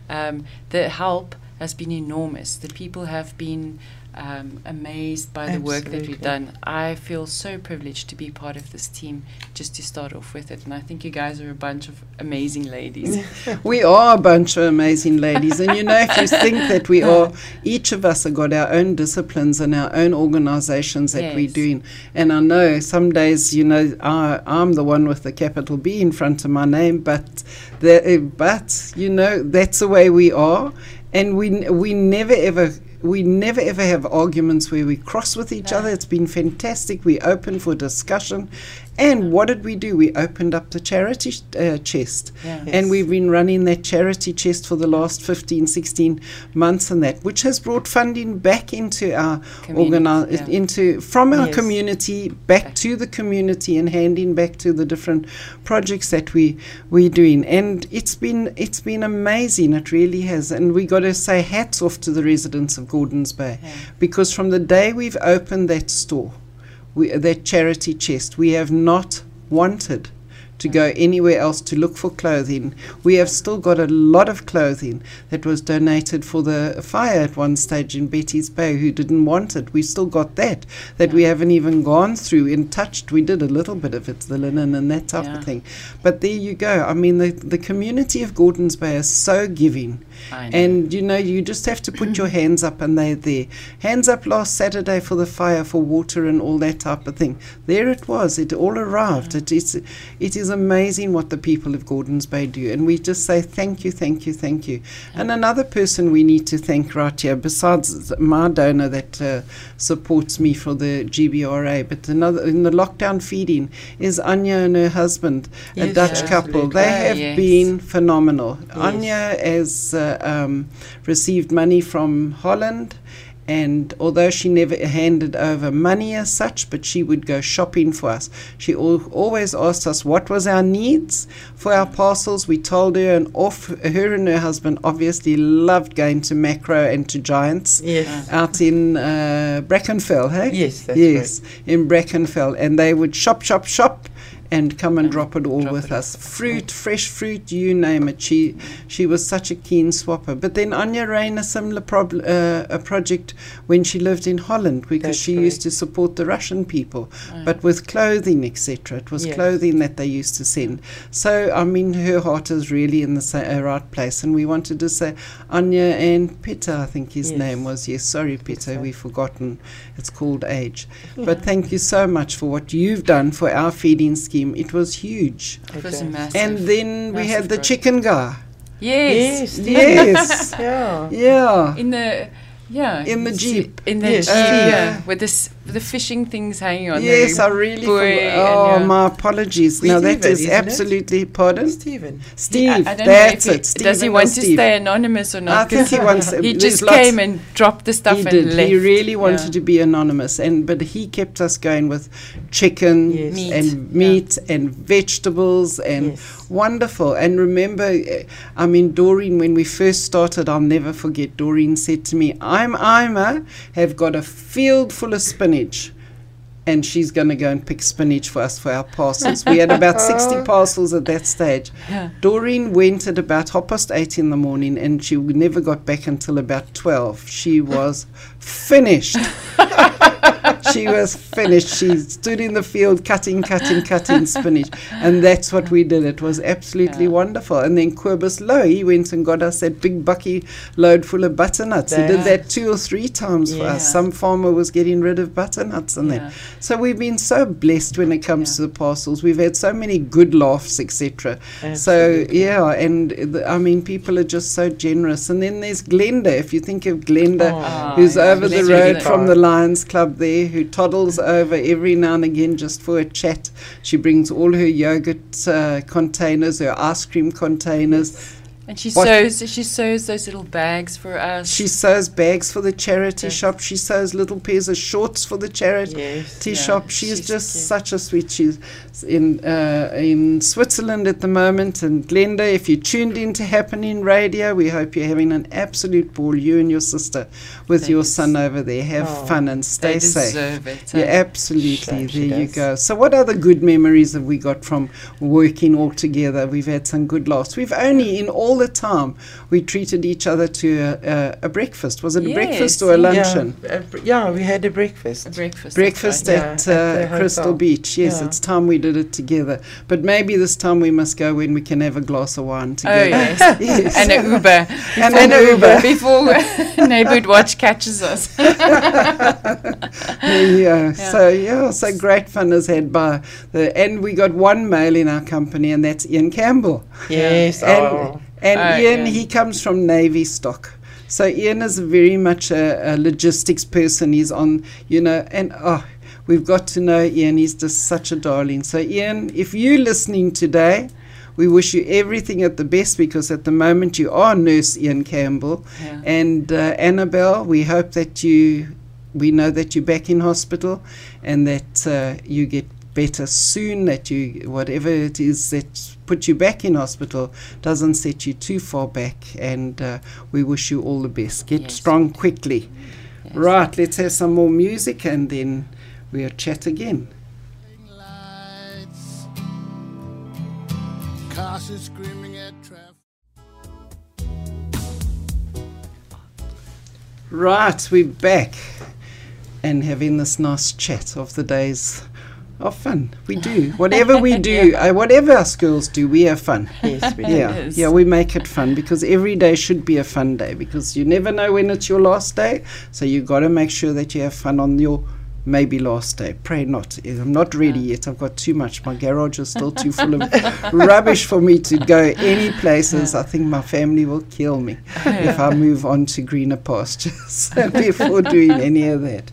[SPEAKER 3] Um, the help has been enormous. The people have been um, amazed by the work that we've done. I feel so privileged to be part of this team just to start off with it. And I think you guys are a bunch of amazing ladies.
[SPEAKER 1] We are a bunch of amazing ladies, and you know, if you think that we are, each of us have got our own disciplines and our own organisations that we're doing. And I know some days, you know, I, I'm the one with the capital B in front of my name, but the, uh, but you know, that's the way we are, and we we never ever. We never ever have arguments where we cross with each
[SPEAKER 3] No.
[SPEAKER 1] other. It's been fantastic. We're open for discussion. And what did we do? We opened up the charity sh- uh, chest.
[SPEAKER 3] Yeah.
[SPEAKER 2] Yes.
[SPEAKER 1] And we've been running that charity chest for the last 15, 16 months and that, which has brought funding back into our
[SPEAKER 3] Community,
[SPEAKER 1] organi-
[SPEAKER 3] yeah.
[SPEAKER 1] into from our
[SPEAKER 2] Yes.
[SPEAKER 1] community back to the community and handing back to the different projects that we we're doing. And it's been it's been amazing. It really has. And we got to say hats off to the residents of Gordons Bay
[SPEAKER 3] Yeah.
[SPEAKER 1] because from the day we've opened that store, we, that charity chest, we have not wanted to go anywhere else to look for clothing. We have still got a lot of clothing that was donated for the fire at one stage in Betty's Bay who didn't want it. We still got that, that we haven't even gone through and touched. We did a little bit of it, the linen and that type
[SPEAKER 3] Yeah.
[SPEAKER 1] of thing. But there you go. I mean, the, the community of Gordons Bay is so giving. And you know, you just have to put your hands up and they're there. Hands up last Saturday for the fire, for water and all that type of thing. There it was. It all arrived. It is it is amazing what the people of Gordons Bay do. And we just say thank you, thank you, thank you. And another person we need to thank right here, besides my donor that uh, supports me for the GBRA, but another in the lockdown feeding is Anya and her husband, a Dutch couple.
[SPEAKER 2] absolutely.
[SPEAKER 1] They
[SPEAKER 3] Ah,
[SPEAKER 1] have
[SPEAKER 3] yes.
[SPEAKER 1] been phenomenal.
[SPEAKER 2] Yes.
[SPEAKER 1] Anya has uh, um, received money from Holland, and although she never handed over money as such, but she would go shopping for us. She al- always asked us what was our needs for our parcels. We told her, and off her and her husband obviously loved going to Makro and to Giants
[SPEAKER 2] Yes.
[SPEAKER 1] out in uh, Brackenfell, hey?
[SPEAKER 2] Yes, that's
[SPEAKER 1] yes, in Brackenfell, and they would shop, shop, shop, and come and
[SPEAKER 3] And
[SPEAKER 1] drop it all
[SPEAKER 3] drop
[SPEAKER 1] with
[SPEAKER 3] it
[SPEAKER 1] us. Fruit, fresh fruit, you name it. She she was such a keen swapper. But then Anya ran a similar prob- uh, a project when she lived in Holland because
[SPEAKER 2] That's
[SPEAKER 1] she used to support the Russian people,
[SPEAKER 3] Oh.
[SPEAKER 1] but with clothing, etc. It was
[SPEAKER 2] Yes.
[SPEAKER 1] clothing that they used to send. So I mean, her heart is really in the sa- uh, right place, and we wanted to say Anya and Peter, I think his
[SPEAKER 2] Yes.
[SPEAKER 1] name was. Yes, sorry, Peter,
[SPEAKER 2] Peter.
[SPEAKER 1] we've forgotten. It's called age. But thank you so much for what you've done for our feeding scheme. It was huge.
[SPEAKER 3] it was
[SPEAKER 2] Okay.
[SPEAKER 3] massive.
[SPEAKER 1] And then we had the
[SPEAKER 3] project.
[SPEAKER 1] chicken guy.
[SPEAKER 3] Yes.
[SPEAKER 2] Yes.
[SPEAKER 1] Yes.
[SPEAKER 2] Yeah.
[SPEAKER 1] Yeah.
[SPEAKER 3] In the Yeah.
[SPEAKER 1] In the Jeep.
[SPEAKER 3] In the
[SPEAKER 2] Yes,
[SPEAKER 3] Jeep,
[SPEAKER 1] Jeep.
[SPEAKER 3] yeah. With this, with the fishing things hanging on
[SPEAKER 1] Yes,
[SPEAKER 3] the
[SPEAKER 1] I really.
[SPEAKER 3] buoy
[SPEAKER 1] forgot-
[SPEAKER 3] and,
[SPEAKER 1] oh,
[SPEAKER 3] yeah.
[SPEAKER 1] my apologies. No, that
[SPEAKER 2] Stephen,
[SPEAKER 1] is
[SPEAKER 2] it?
[SPEAKER 1] absolutely. Pardon,
[SPEAKER 2] Stephen.
[SPEAKER 1] Steve.
[SPEAKER 3] I, I
[SPEAKER 1] that's
[SPEAKER 3] know
[SPEAKER 1] it.
[SPEAKER 3] he, does he want to
[SPEAKER 1] Steve.
[SPEAKER 3] stay anonymous or not?
[SPEAKER 1] I
[SPEAKER 3] not?
[SPEAKER 1] think he
[SPEAKER 3] 'Cause
[SPEAKER 1] wants.
[SPEAKER 3] he just came and dropped the stuff
[SPEAKER 1] he
[SPEAKER 3] and
[SPEAKER 1] did.
[SPEAKER 3] left.
[SPEAKER 1] He really wanted
[SPEAKER 3] Yeah.
[SPEAKER 1] to be anonymous, and but he kept us going with chicken
[SPEAKER 2] Yes.
[SPEAKER 3] Meat,
[SPEAKER 1] and
[SPEAKER 3] yeah.
[SPEAKER 1] meat and vegetables and
[SPEAKER 2] Yes.
[SPEAKER 1] wonderful. And remember, uh, I mean, Doreen, when we first started, I'll never forget. Doreen said to me, "I'm Ima, have got a field full of spinach." And she's going to go and pick spinach for us for our parcels. We had about 60 parcels at that stage.
[SPEAKER 3] Yeah.
[SPEAKER 1] Doreen went at about half past eight in the morning and she never got back until about 12. She was finished. she was finished. She stood in the field cutting, cutting, cutting spinach. And that's what we did. It was absolutely
[SPEAKER 3] Yeah.
[SPEAKER 1] wonderful. And then Quibus Low, he went and got us that big bucky load full of butternuts. He did
[SPEAKER 2] That-
[SPEAKER 1] two or three times for us. Some farmer was getting rid of butternuts and
[SPEAKER 3] Yeah.
[SPEAKER 1] that. So we've been so blessed when it comes
[SPEAKER 3] Yeah.
[SPEAKER 1] to the parcels. We've had so many good laughs, etc. So yeah, and the, I mean, people are just so generous. And then there's Glenda. If you think of Glenda,
[SPEAKER 3] Ah,
[SPEAKER 1] who's
[SPEAKER 3] yeah,
[SPEAKER 1] over the road from the Lions Club there, who toddles over every now and again just for a chat. She brings all her yogurt uh, containers, her ice cream containers.
[SPEAKER 3] And she
[SPEAKER 1] What-
[SPEAKER 3] sews. She sews those little bags for us.
[SPEAKER 1] She sews bags for the charity
[SPEAKER 3] Yes.
[SPEAKER 1] shop. She sews little pairs of shorts for the charity
[SPEAKER 2] Yes.
[SPEAKER 1] tea
[SPEAKER 3] Yeah,
[SPEAKER 1] shop. She's,
[SPEAKER 3] she's
[SPEAKER 1] just
[SPEAKER 3] cute.
[SPEAKER 1] such a sweet. She's in uh, in Switzerland at the moment. And Glenda, if you tuned in to Happening Radio, we hope you're having an absolute ball. You and your sister with
[SPEAKER 3] They
[SPEAKER 1] your
[SPEAKER 3] des-
[SPEAKER 1] son over there. Have
[SPEAKER 2] Oh,
[SPEAKER 1] fun and
[SPEAKER 3] they
[SPEAKER 1] stay safe.
[SPEAKER 3] deserve it.
[SPEAKER 1] Yeah, absolutely.
[SPEAKER 2] Sure,
[SPEAKER 1] there you go. So, what other good memories have we got from working all together? We've had some good laughs. We've only, in all the time, we treated each other to a, a, a breakfast. Was it a breakfast or a luncheon?
[SPEAKER 2] Yeah, uh, br- yeah, we had a breakfast.
[SPEAKER 3] A breakfast.
[SPEAKER 1] Breakfast
[SPEAKER 3] right.
[SPEAKER 2] Yeah,
[SPEAKER 1] at,
[SPEAKER 2] at
[SPEAKER 1] uh, Crystal. Beach. Yes,
[SPEAKER 2] Yeah.
[SPEAKER 1] it's time we did it together. But maybe this time we must go when we can have a glass of wine
[SPEAKER 3] Oh
[SPEAKER 1] together.
[SPEAKER 3] yes.
[SPEAKER 1] Yes.
[SPEAKER 3] and an Uber.
[SPEAKER 1] And
[SPEAKER 3] Before-
[SPEAKER 1] an Uber.
[SPEAKER 3] before neighborhood watch catches us.
[SPEAKER 1] There you. So yeah, so great fun is had by the, and we got one male in our company, and that's Ian Campbell.
[SPEAKER 2] Yes.
[SPEAKER 1] And,
[SPEAKER 2] oh.
[SPEAKER 1] And
[SPEAKER 3] Oh,
[SPEAKER 1] Ian,
[SPEAKER 3] yeah.
[SPEAKER 1] he comes from Navy stock. So Ian is very much a, a logistics person. He's on, you know, and oh, we've got to know Ian. He's just such a darling. So Ian, if you're listening today, we wish you everything at the best because at the moment you are Nurse Ian Campbell.
[SPEAKER 3] Yeah.
[SPEAKER 1] And uh, Annabelle, we hope that you, we know that you're back in hospital and that uh, you get better soon, that you, whatever it is that put you back in hospital, doesn't set you too far back. And uh, we wish you all the best. Get
[SPEAKER 3] Yes.
[SPEAKER 1] strong quickly.
[SPEAKER 3] Yes.
[SPEAKER 1] Right, let's have some more music and then we'll chat again.
[SPEAKER 4] lights. Cars are screaming at traffic.
[SPEAKER 1] Right, we're back and having this nice chat of the days of fun. We do. Whatever we do, uh, whatever our schools do, we have fun.
[SPEAKER 2] Yes, we
[SPEAKER 1] Yeah, yeah, we make it fun because every day should be a fun day because you never know when it's your last day. So you got to make sure that you have fun on your maybe last day. Pray not. I'm not ready yet. I've got too much. My garage is still too full of rubbish for me to go any places. I think my family will kill me if I move on to greener pastures before doing any of that.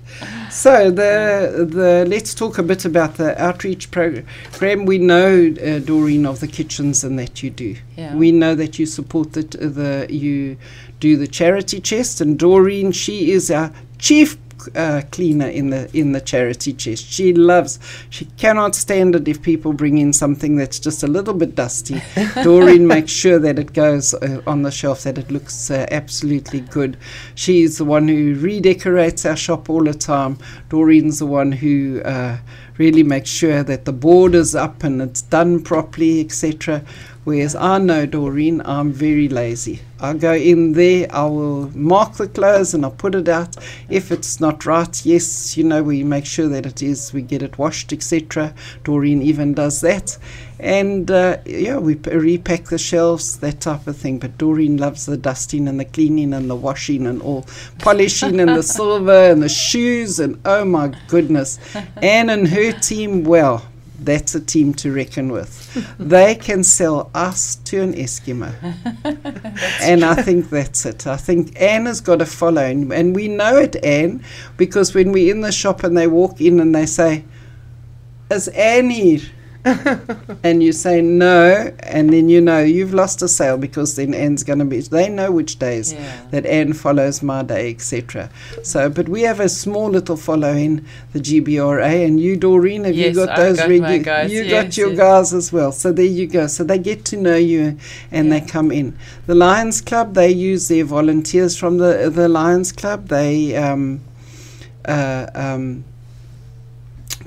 [SPEAKER 1] So the the let's talk a bit about the outreach program. Graham, we know uh, Doreen of the kitchens and that you do.
[SPEAKER 3] Yeah.
[SPEAKER 1] We know that you support the the you do the charity chest and Doreen she is our chief uh, cleaner in the in the charity chest. She loves. She cannot stand it if people bring in something that's just a little bit dusty. Doreen makes sure that it goes uh, on the shelf, that it looks uh, absolutely good. She's the one who redecorates our shop all the time. Doreen's the one who uh, really makes sure that the board is up and it's done properly, etc. Whereas I know, Doreen, I'm very lazy. I go in there, I will mark the clothes and I'll put it out. If it's not right, yes, you know, we make sure that it is, we get it washed, etc. Doreen even does that. And uh, yeah, we p- repack the shelves, that type of thing. But Doreen loves the dusting and the cleaning and the washing and all polishing and the silver and the shoes and oh my goodness. Anne and her team, well, that's a team to reckon with. they can sell us to an Eskimo. and I think that's it. I think Anne has got a following. And we know it, Anne, because when we're in the shop and they walk in and they say, Is Anne here? and you say no, and then you know you've lost a sale because then Anne's going to be. They know which days
[SPEAKER 3] Yeah.
[SPEAKER 1] that Anne follows my day, etc. So, but we have a small little following the GBRA, and you, Doreen, have
[SPEAKER 3] Yes,
[SPEAKER 1] you got
[SPEAKER 3] I've
[SPEAKER 1] those
[SPEAKER 3] got my
[SPEAKER 1] regu-
[SPEAKER 3] guys,
[SPEAKER 1] You got your
[SPEAKER 3] yes.
[SPEAKER 1] guys as well. So there you go. So they get to know you, and they come in. The Lions Club, they use their volunteers from the the Lions Club. They um, uh, um,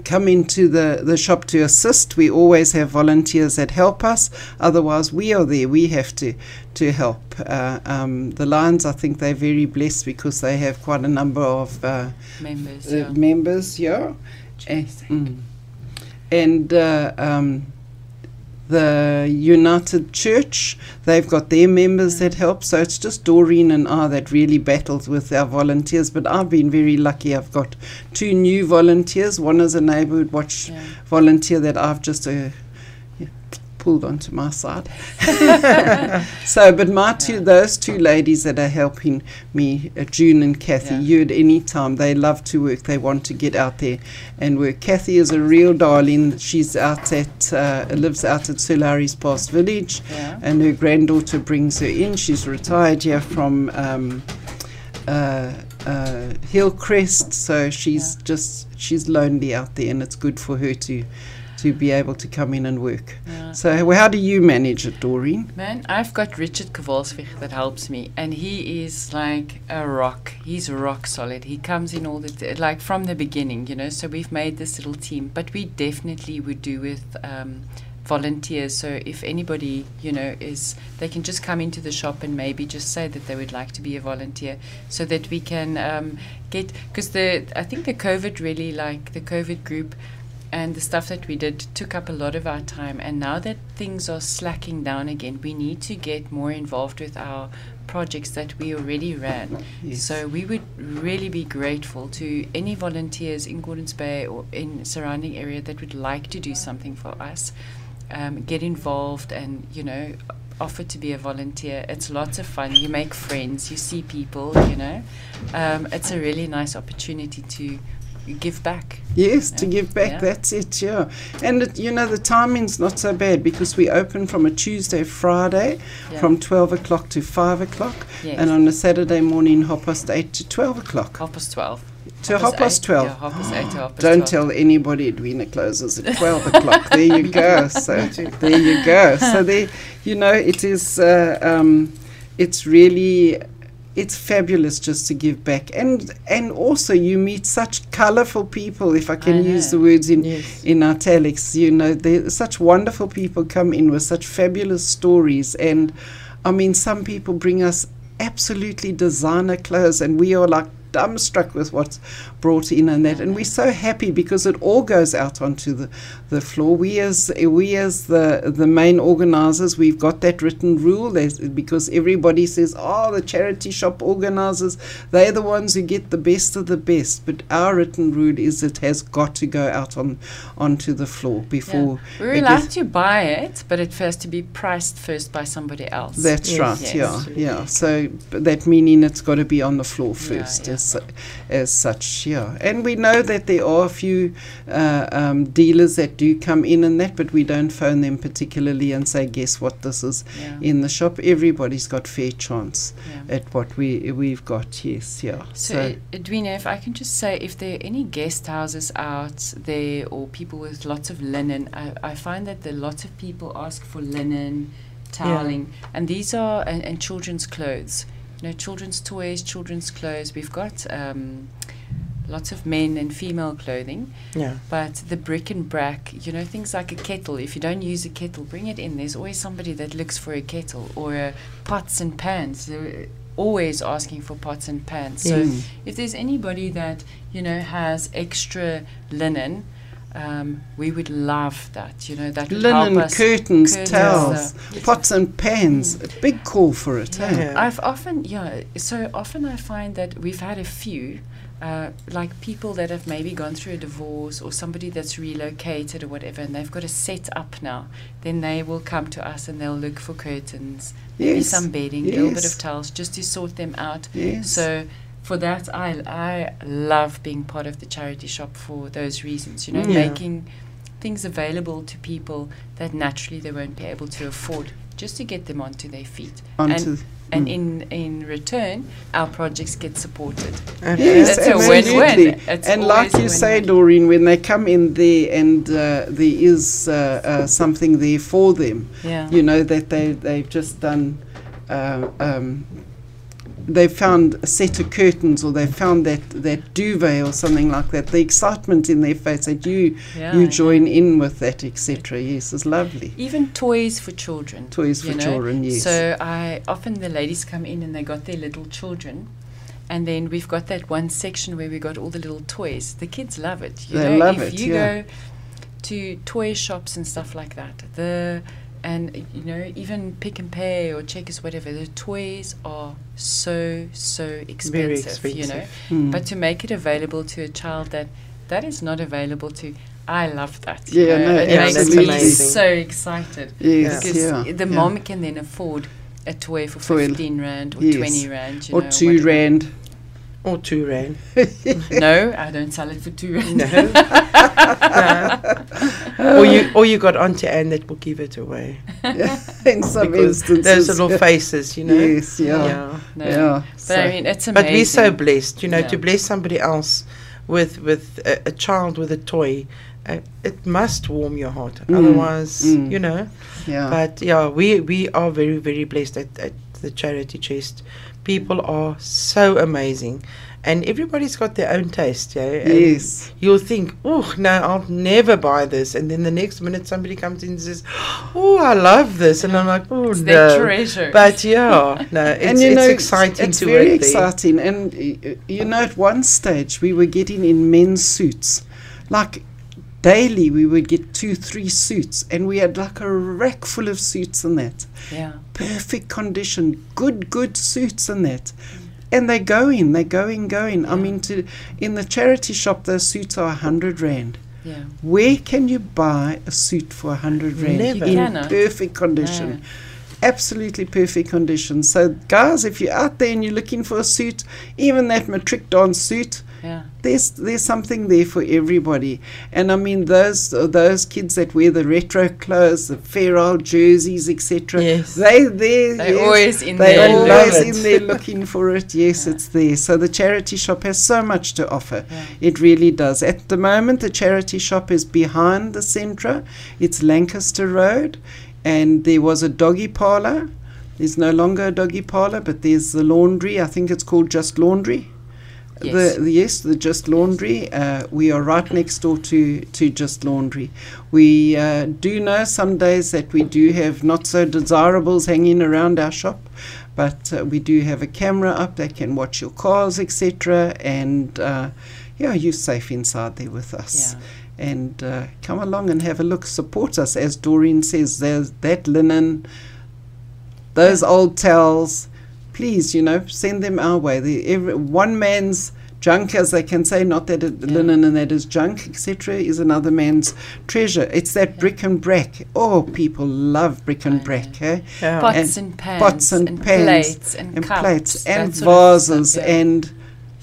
[SPEAKER 1] come into the, the shop to assist. We always have volunteers that help us. Otherwise, we are there. We have to to help. Uh, um, the Lions, I think they're very blessed because they have quite a number of uh,
[SPEAKER 3] Members.
[SPEAKER 1] uh,
[SPEAKER 3] yeah.
[SPEAKER 1] members. Yeah, and, mm. and uh, um, the United Church, they've got their members that help. So it's just Doreen and I that really battles with our volunteers. But I've been very lucky. I've got two new volunteers. One is a neighbourhood watch
[SPEAKER 3] Yeah.
[SPEAKER 1] volunteer that I've just uh, pulled onto my side. so, but my two,
[SPEAKER 3] Yeah.
[SPEAKER 1] those two ladies that are helping me, uh, June and Kathy,
[SPEAKER 3] Yeah.
[SPEAKER 1] you at any time, they love to work. They want to get out there and work. Kathy is a real darling. She's out at, uh, lives out at Sulari's Past Village
[SPEAKER 3] Yeah.
[SPEAKER 1] and her granddaughter brings her in. She's retired here from um, uh, uh, Hillcrest, so she's
[SPEAKER 3] Yeah.
[SPEAKER 1] just she's lonely out there, and it's good for her to to be able to come in and work.
[SPEAKER 3] Yeah.
[SPEAKER 1] So, how do you manage it, Doreen?
[SPEAKER 3] Man, I've got Richard Kowalsvik that helps me, and he is like a rock. He's rock solid. He comes in all the t- like from the beginning, you know. So we've made this little team, but we definitely would do with um, volunteers. So if anybody, you know, is they can just come into the shop and maybe just say that they would like to be a volunteer, so that we can um, get because the I think the COVID really like the COVID group and the stuff that we did took up a lot of our time. And now that things are slacking down again, we need to get more involved with our projects that we already ran.
[SPEAKER 1] Yes.
[SPEAKER 3] So we would really be grateful to any volunteers in Gordons Bay or in surrounding area that would like to do something for us. Um, get involved and you know offer to be a volunteer. It's lots of fun. You make friends. You see people. You know, um, it's a really nice opportunity to give back.
[SPEAKER 1] Yes, to give back.
[SPEAKER 3] Yeah.
[SPEAKER 1] That's it. Yeah, and it, you know the timing's not so bad because we open from a Tuesday, Friday,
[SPEAKER 3] Yeah.
[SPEAKER 1] from twelve o'clock to five o'clock,
[SPEAKER 3] Yes.
[SPEAKER 1] and on a Saturday morning, half past eight to twelve o'clock.
[SPEAKER 3] half past twelve.
[SPEAKER 1] To half past twelve.
[SPEAKER 3] Yeah, half eight to half past
[SPEAKER 1] Don't
[SPEAKER 3] 12.
[SPEAKER 1] tell anybody Edwina closes at 12 o'clock. There you go. So there you go. So there, you know, it is, uh, um, it's really, it's fabulous just to give back. And, and also you meet such colourful people, if I can
[SPEAKER 3] I
[SPEAKER 1] use the words in,
[SPEAKER 2] Yes.
[SPEAKER 1] in italics, you know, there such wonderful people come in with such fabulous stories. And I mean, some people bring us absolutely designer clothes, and we are like dumbstruck with what's brought in and that. And we're so happy because it all goes out onto the, the floor. We as we as the the main organisers, we've got that written rule there's, because everybody says, oh, the charity shop organisers, they're the ones who get the best of the best. But our written rule is it has got to go out on onto the floor before.
[SPEAKER 3] We're allowed
[SPEAKER 1] is-
[SPEAKER 3] to buy it, but it has to be priced first by somebody else.
[SPEAKER 1] That's
[SPEAKER 2] Yes.
[SPEAKER 1] right.
[SPEAKER 3] Yes.
[SPEAKER 1] Yeah,
[SPEAKER 2] Absolutely.
[SPEAKER 1] yeah. So b- that meaning it's got to be on the floor
[SPEAKER 3] Yeah,
[SPEAKER 1] first,
[SPEAKER 3] yeah.
[SPEAKER 1] as as such. Yeah, and we know that there are a few uh, um, dealers that do come in and that, but we don't phone them particularly and say, "Guess what? This is
[SPEAKER 3] Yeah.
[SPEAKER 1] in the shop." Everybody's got fair chance
[SPEAKER 3] Yeah.
[SPEAKER 1] at what we we've got. Yes, yeah.
[SPEAKER 3] So, uh, Edwina, if I can just say, if there are any guest houses out there or people with lots of linen, I, I find that there are lots of people ask for linen, toweling, and these are and, and children's clothes. You know, children's toys, children's clothes. We've got um, lots of men and female clothing,
[SPEAKER 2] Yeah.
[SPEAKER 3] but the brick and brack, you know, things like a kettle. If you don't use a kettle, bring it in. There's always somebody that looks for a kettle or uh, pots and pans. They're always asking for pots and pans. So
[SPEAKER 1] Mm.
[SPEAKER 3] if there's anybody that you know has extra linen, um, we would love that. You know that
[SPEAKER 1] Linen,
[SPEAKER 3] help us.
[SPEAKER 1] curtains,
[SPEAKER 3] curtains,
[SPEAKER 1] towels,
[SPEAKER 3] uh,
[SPEAKER 1] pots and pans. A big call for it.
[SPEAKER 3] Yeah.
[SPEAKER 1] eh?
[SPEAKER 2] Yeah.
[SPEAKER 3] I've often, yeah, so often I find that we've had a few uh, like people that have maybe gone through a divorce or somebody that's relocated or whatever, and they've got a set up now, then they will come to us and they'll look for curtains, maybe
[SPEAKER 1] Yes,
[SPEAKER 3] some bedding, a little bit of towels, just to sort them out.
[SPEAKER 1] Yes.
[SPEAKER 3] So for that, I I love being part of the charity shop for those reasons. You know.
[SPEAKER 2] Yeah.
[SPEAKER 3] making things available to people that naturally they won't be able to afford, just to get them onto their feet.
[SPEAKER 1] Onto
[SPEAKER 3] and and
[SPEAKER 1] mm.
[SPEAKER 3] in in return, our projects get supported.
[SPEAKER 1] Yes,
[SPEAKER 3] That's a
[SPEAKER 1] absolutely.
[SPEAKER 3] win-win. It's
[SPEAKER 1] and like you say,
[SPEAKER 3] win-win.
[SPEAKER 1] Doreen, when they come in there and uh, there is uh, uh, something there for them,
[SPEAKER 3] Yeah.
[SPEAKER 1] you know that they they've just done. Uh, um, they found a set of curtains, or they found that, that duvet, or something like that. The excitement in their face that you
[SPEAKER 3] Yeah,
[SPEAKER 1] you join in with that, etc. Yes, is lovely.
[SPEAKER 3] Even toys for children.
[SPEAKER 1] Toys for
[SPEAKER 3] know.
[SPEAKER 1] children, yes.
[SPEAKER 3] So I often the ladies come in and they got their little children. And then we've got that one section where we got all the little toys. The kids love it. You
[SPEAKER 1] They
[SPEAKER 3] know,
[SPEAKER 1] love
[SPEAKER 3] if
[SPEAKER 1] it,
[SPEAKER 3] you
[SPEAKER 1] yeah.
[SPEAKER 3] go to toy shops and stuff like that, the and you know even Pick n Pay or Checkers, whatever, the toys are so so expensive.
[SPEAKER 2] Very
[SPEAKER 3] You know.
[SPEAKER 1] Mm.
[SPEAKER 3] but to make it available to a child that that is not available to, I love that. you
[SPEAKER 1] Yeah,
[SPEAKER 3] know,
[SPEAKER 1] no,
[SPEAKER 3] it
[SPEAKER 2] Yeah,
[SPEAKER 3] makes
[SPEAKER 2] that's
[SPEAKER 3] me
[SPEAKER 2] amazing.
[SPEAKER 3] so excited
[SPEAKER 1] yes,
[SPEAKER 3] because
[SPEAKER 1] yeah,
[SPEAKER 3] the
[SPEAKER 1] yeah.
[SPEAKER 3] mom can then afford a toy for
[SPEAKER 1] For
[SPEAKER 3] 15 rand or
[SPEAKER 1] yes.
[SPEAKER 3] 20 rand. You
[SPEAKER 1] or
[SPEAKER 3] know,
[SPEAKER 1] two
[SPEAKER 3] whatever.
[SPEAKER 1] rand.
[SPEAKER 2] Or two rand.
[SPEAKER 3] No, I don't sell it for two rand.
[SPEAKER 2] No. no. Or you or you got Auntie Anne that will give it away.
[SPEAKER 1] in some
[SPEAKER 2] because
[SPEAKER 1] instances.
[SPEAKER 2] those little
[SPEAKER 1] yeah.
[SPEAKER 2] faces, you know.
[SPEAKER 1] Yes, yeah.
[SPEAKER 2] Yeah.
[SPEAKER 3] No.
[SPEAKER 1] Yeah.
[SPEAKER 3] But I mean, it's amazing.
[SPEAKER 2] But we're so blessed, you know,
[SPEAKER 3] Yeah.
[SPEAKER 2] to bless somebody else with with a, a child with a toy. Uh, it must warm your heart.
[SPEAKER 1] Mm,
[SPEAKER 2] Otherwise,
[SPEAKER 1] mm.
[SPEAKER 2] you know.
[SPEAKER 1] yeah.
[SPEAKER 2] But yeah, we we are very very blessed at, at the charity chest. People are so amazing, and everybody's got their own taste. Yeah. and
[SPEAKER 1] yes.
[SPEAKER 2] You'll think, oh no, I'll never buy this, and then the next minute somebody comes in and says, oh, I love this, and I'm like, oh
[SPEAKER 3] it's
[SPEAKER 2] no.
[SPEAKER 3] their treasure.
[SPEAKER 2] But yeah, no, it's,
[SPEAKER 1] and you
[SPEAKER 2] it's
[SPEAKER 1] know,
[SPEAKER 2] exciting
[SPEAKER 1] it's
[SPEAKER 2] to
[SPEAKER 1] very
[SPEAKER 2] work there.
[SPEAKER 1] exciting. And you know, at one stage we were getting in men's suits, like daily we would get two, three suits, and we had like a rack full of suits and that,
[SPEAKER 3] yeah.
[SPEAKER 1] perfect condition, good, good suits and that. And they're going, they're going, going. I mean, to in the charity shop, those suits are a hundred rand.
[SPEAKER 3] Yeah.
[SPEAKER 1] Where can you buy a suit for a hundred rand
[SPEAKER 2] Never.
[SPEAKER 1] in
[SPEAKER 3] cannot.
[SPEAKER 1] perfect condition? Absolutely perfect condition. So, guys, if you're out there and you're looking for a suit, even that matric dance suit,
[SPEAKER 3] Yeah.
[SPEAKER 1] there's there's something there for everybody. And I mean those those kids that wear the retro clothes, the fair old jerseys, etc.
[SPEAKER 2] Yes.
[SPEAKER 1] They they
[SPEAKER 3] They're
[SPEAKER 1] yes,
[SPEAKER 3] always in
[SPEAKER 1] they
[SPEAKER 3] there.
[SPEAKER 1] always in there looking for it. Yes,
[SPEAKER 3] Yeah.
[SPEAKER 1] it's there. So the charity shop has so much to offer.
[SPEAKER 3] Yeah.
[SPEAKER 1] It really does. At the moment, the charity shop is behind the Centra. It's Lancaster Road, and there was a doggy parlor. There's no longer a doggy parlor, but there's the laundry. I think it's called Just Laundry.
[SPEAKER 3] Yes.
[SPEAKER 1] The, the yes, the Just Laundry. Uh, we are right next door to, to Just Laundry. We uh, do know some days that we do have not so desirables hanging around our shop, but uh, we do have a camera up that can watch your cars, etc. And uh, yeah, you're safe inside there with us.
[SPEAKER 3] Yeah.
[SPEAKER 1] And uh, come along and have a look. Support us, as Doreen says. There's that linen, those old towels. Please, you know, send them our way. The, every, one man's junk, as they can say, not that it,
[SPEAKER 3] Yeah.
[SPEAKER 1] linen and that is junk, etc., is another man's treasure. It's that brick and brack. Oh, people love brick and
[SPEAKER 3] I
[SPEAKER 1] brack, eh?
[SPEAKER 2] Yeah.
[SPEAKER 3] Pots
[SPEAKER 1] and
[SPEAKER 3] and pans.
[SPEAKER 1] pots and pans
[SPEAKER 3] plates and,
[SPEAKER 1] and
[SPEAKER 3] cups,
[SPEAKER 1] plates and
[SPEAKER 3] sort of stuff,
[SPEAKER 1] vases
[SPEAKER 3] yeah.
[SPEAKER 1] and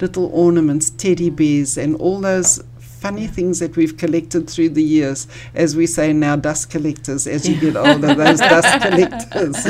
[SPEAKER 1] little ornaments, teddy bears, and all those funny things that we've collected through the years. As we say now, dust collectors. As you get older, those dust collectors.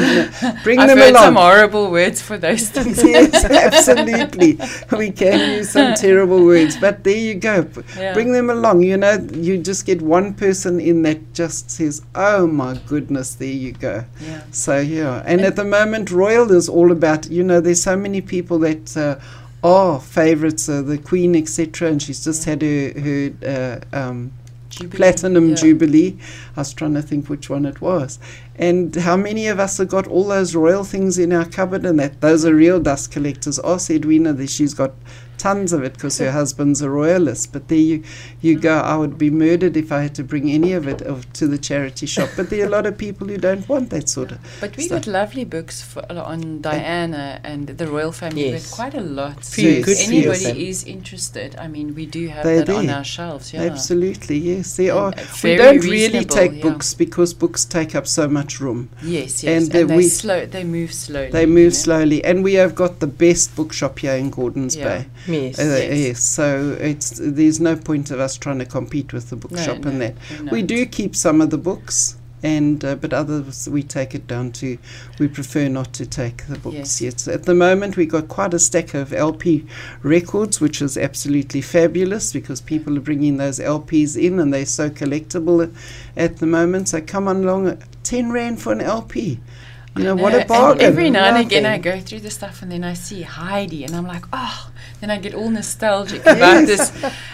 [SPEAKER 1] Bring
[SPEAKER 3] I've
[SPEAKER 1] them
[SPEAKER 3] heard
[SPEAKER 1] along.
[SPEAKER 3] some horrible words for those things.
[SPEAKER 1] yes, absolutely. We can use some terrible words, but there you go.
[SPEAKER 3] Yeah.
[SPEAKER 1] Bring them along. You know, you just get one person in that just says, "Oh my goodness!" There you go.
[SPEAKER 3] yeah.
[SPEAKER 1] So yeah, and, at the moment, Royal is all about. You know, there's so many people that uh, are favourites, uh, the Queen, etc. And she's just had her her uh, um,
[SPEAKER 3] Jubilee,
[SPEAKER 1] platinum
[SPEAKER 3] yeah.
[SPEAKER 1] jubilee. I was trying to think which one it was, And how many of us have got all those royal things in our cupboard and that those are real dust collectors? Ask Edwina that she's got tons of it because her husband's a royalist. But there you, you go. Mm. I would be murdered if I had to bring any of it of, to the charity shop. But there are a lot of people who don't want that sort of.
[SPEAKER 3] But we
[SPEAKER 1] stuff.
[SPEAKER 3] got lovely books for, on Diana and the royal family.
[SPEAKER 2] Yes.
[SPEAKER 3] With quite a lot. So
[SPEAKER 2] Few
[SPEAKER 3] if
[SPEAKER 2] good few of them.
[SPEAKER 3] anybody is interested, I mean, we do have
[SPEAKER 1] They're
[SPEAKER 3] that on our shelves. Yeah.
[SPEAKER 1] Absolutely, yes. There
[SPEAKER 3] And,
[SPEAKER 1] are. We don't really take
[SPEAKER 3] yeah.
[SPEAKER 1] books because books take up so much room.
[SPEAKER 3] Yes, yes.
[SPEAKER 1] And,
[SPEAKER 3] And, they
[SPEAKER 1] we-
[SPEAKER 3] slow. They move slowly.
[SPEAKER 1] They
[SPEAKER 3] you
[SPEAKER 1] move
[SPEAKER 3] know.
[SPEAKER 1] slowly, and we have got the best bookshop here in Gordons
[SPEAKER 3] Yeah.
[SPEAKER 1] Bay.
[SPEAKER 2] Yes.
[SPEAKER 1] Uh,
[SPEAKER 3] Yes.
[SPEAKER 1] yes, so it's there's no point of us trying to compete with the bookshop
[SPEAKER 3] no,
[SPEAKER 1] and that.
[SPEAKER 3] no.
[SPEAKER 1] We do keep some of the books, and uh, but others we take it down to. We prefer not to take the books
[SPEAKER 3] Yes.
[SPEAKER 1] yet. At the moment, we got quite a stack of LP records, which is absolutely fabulous because people are bringing those LPs in, and they're so collectible at the moment. So come on along, ten rand for an LP. You know, what
[SPEAKER 3] No,
[SPEAKER 1] a
[SPEAKER 3] and
[SPEAKER 1] bargain!
[SPEAKER 3] Every now and again, I go through the stuff and then I see Heidi, and I'm like, oh. Then I get all nostalgic about this.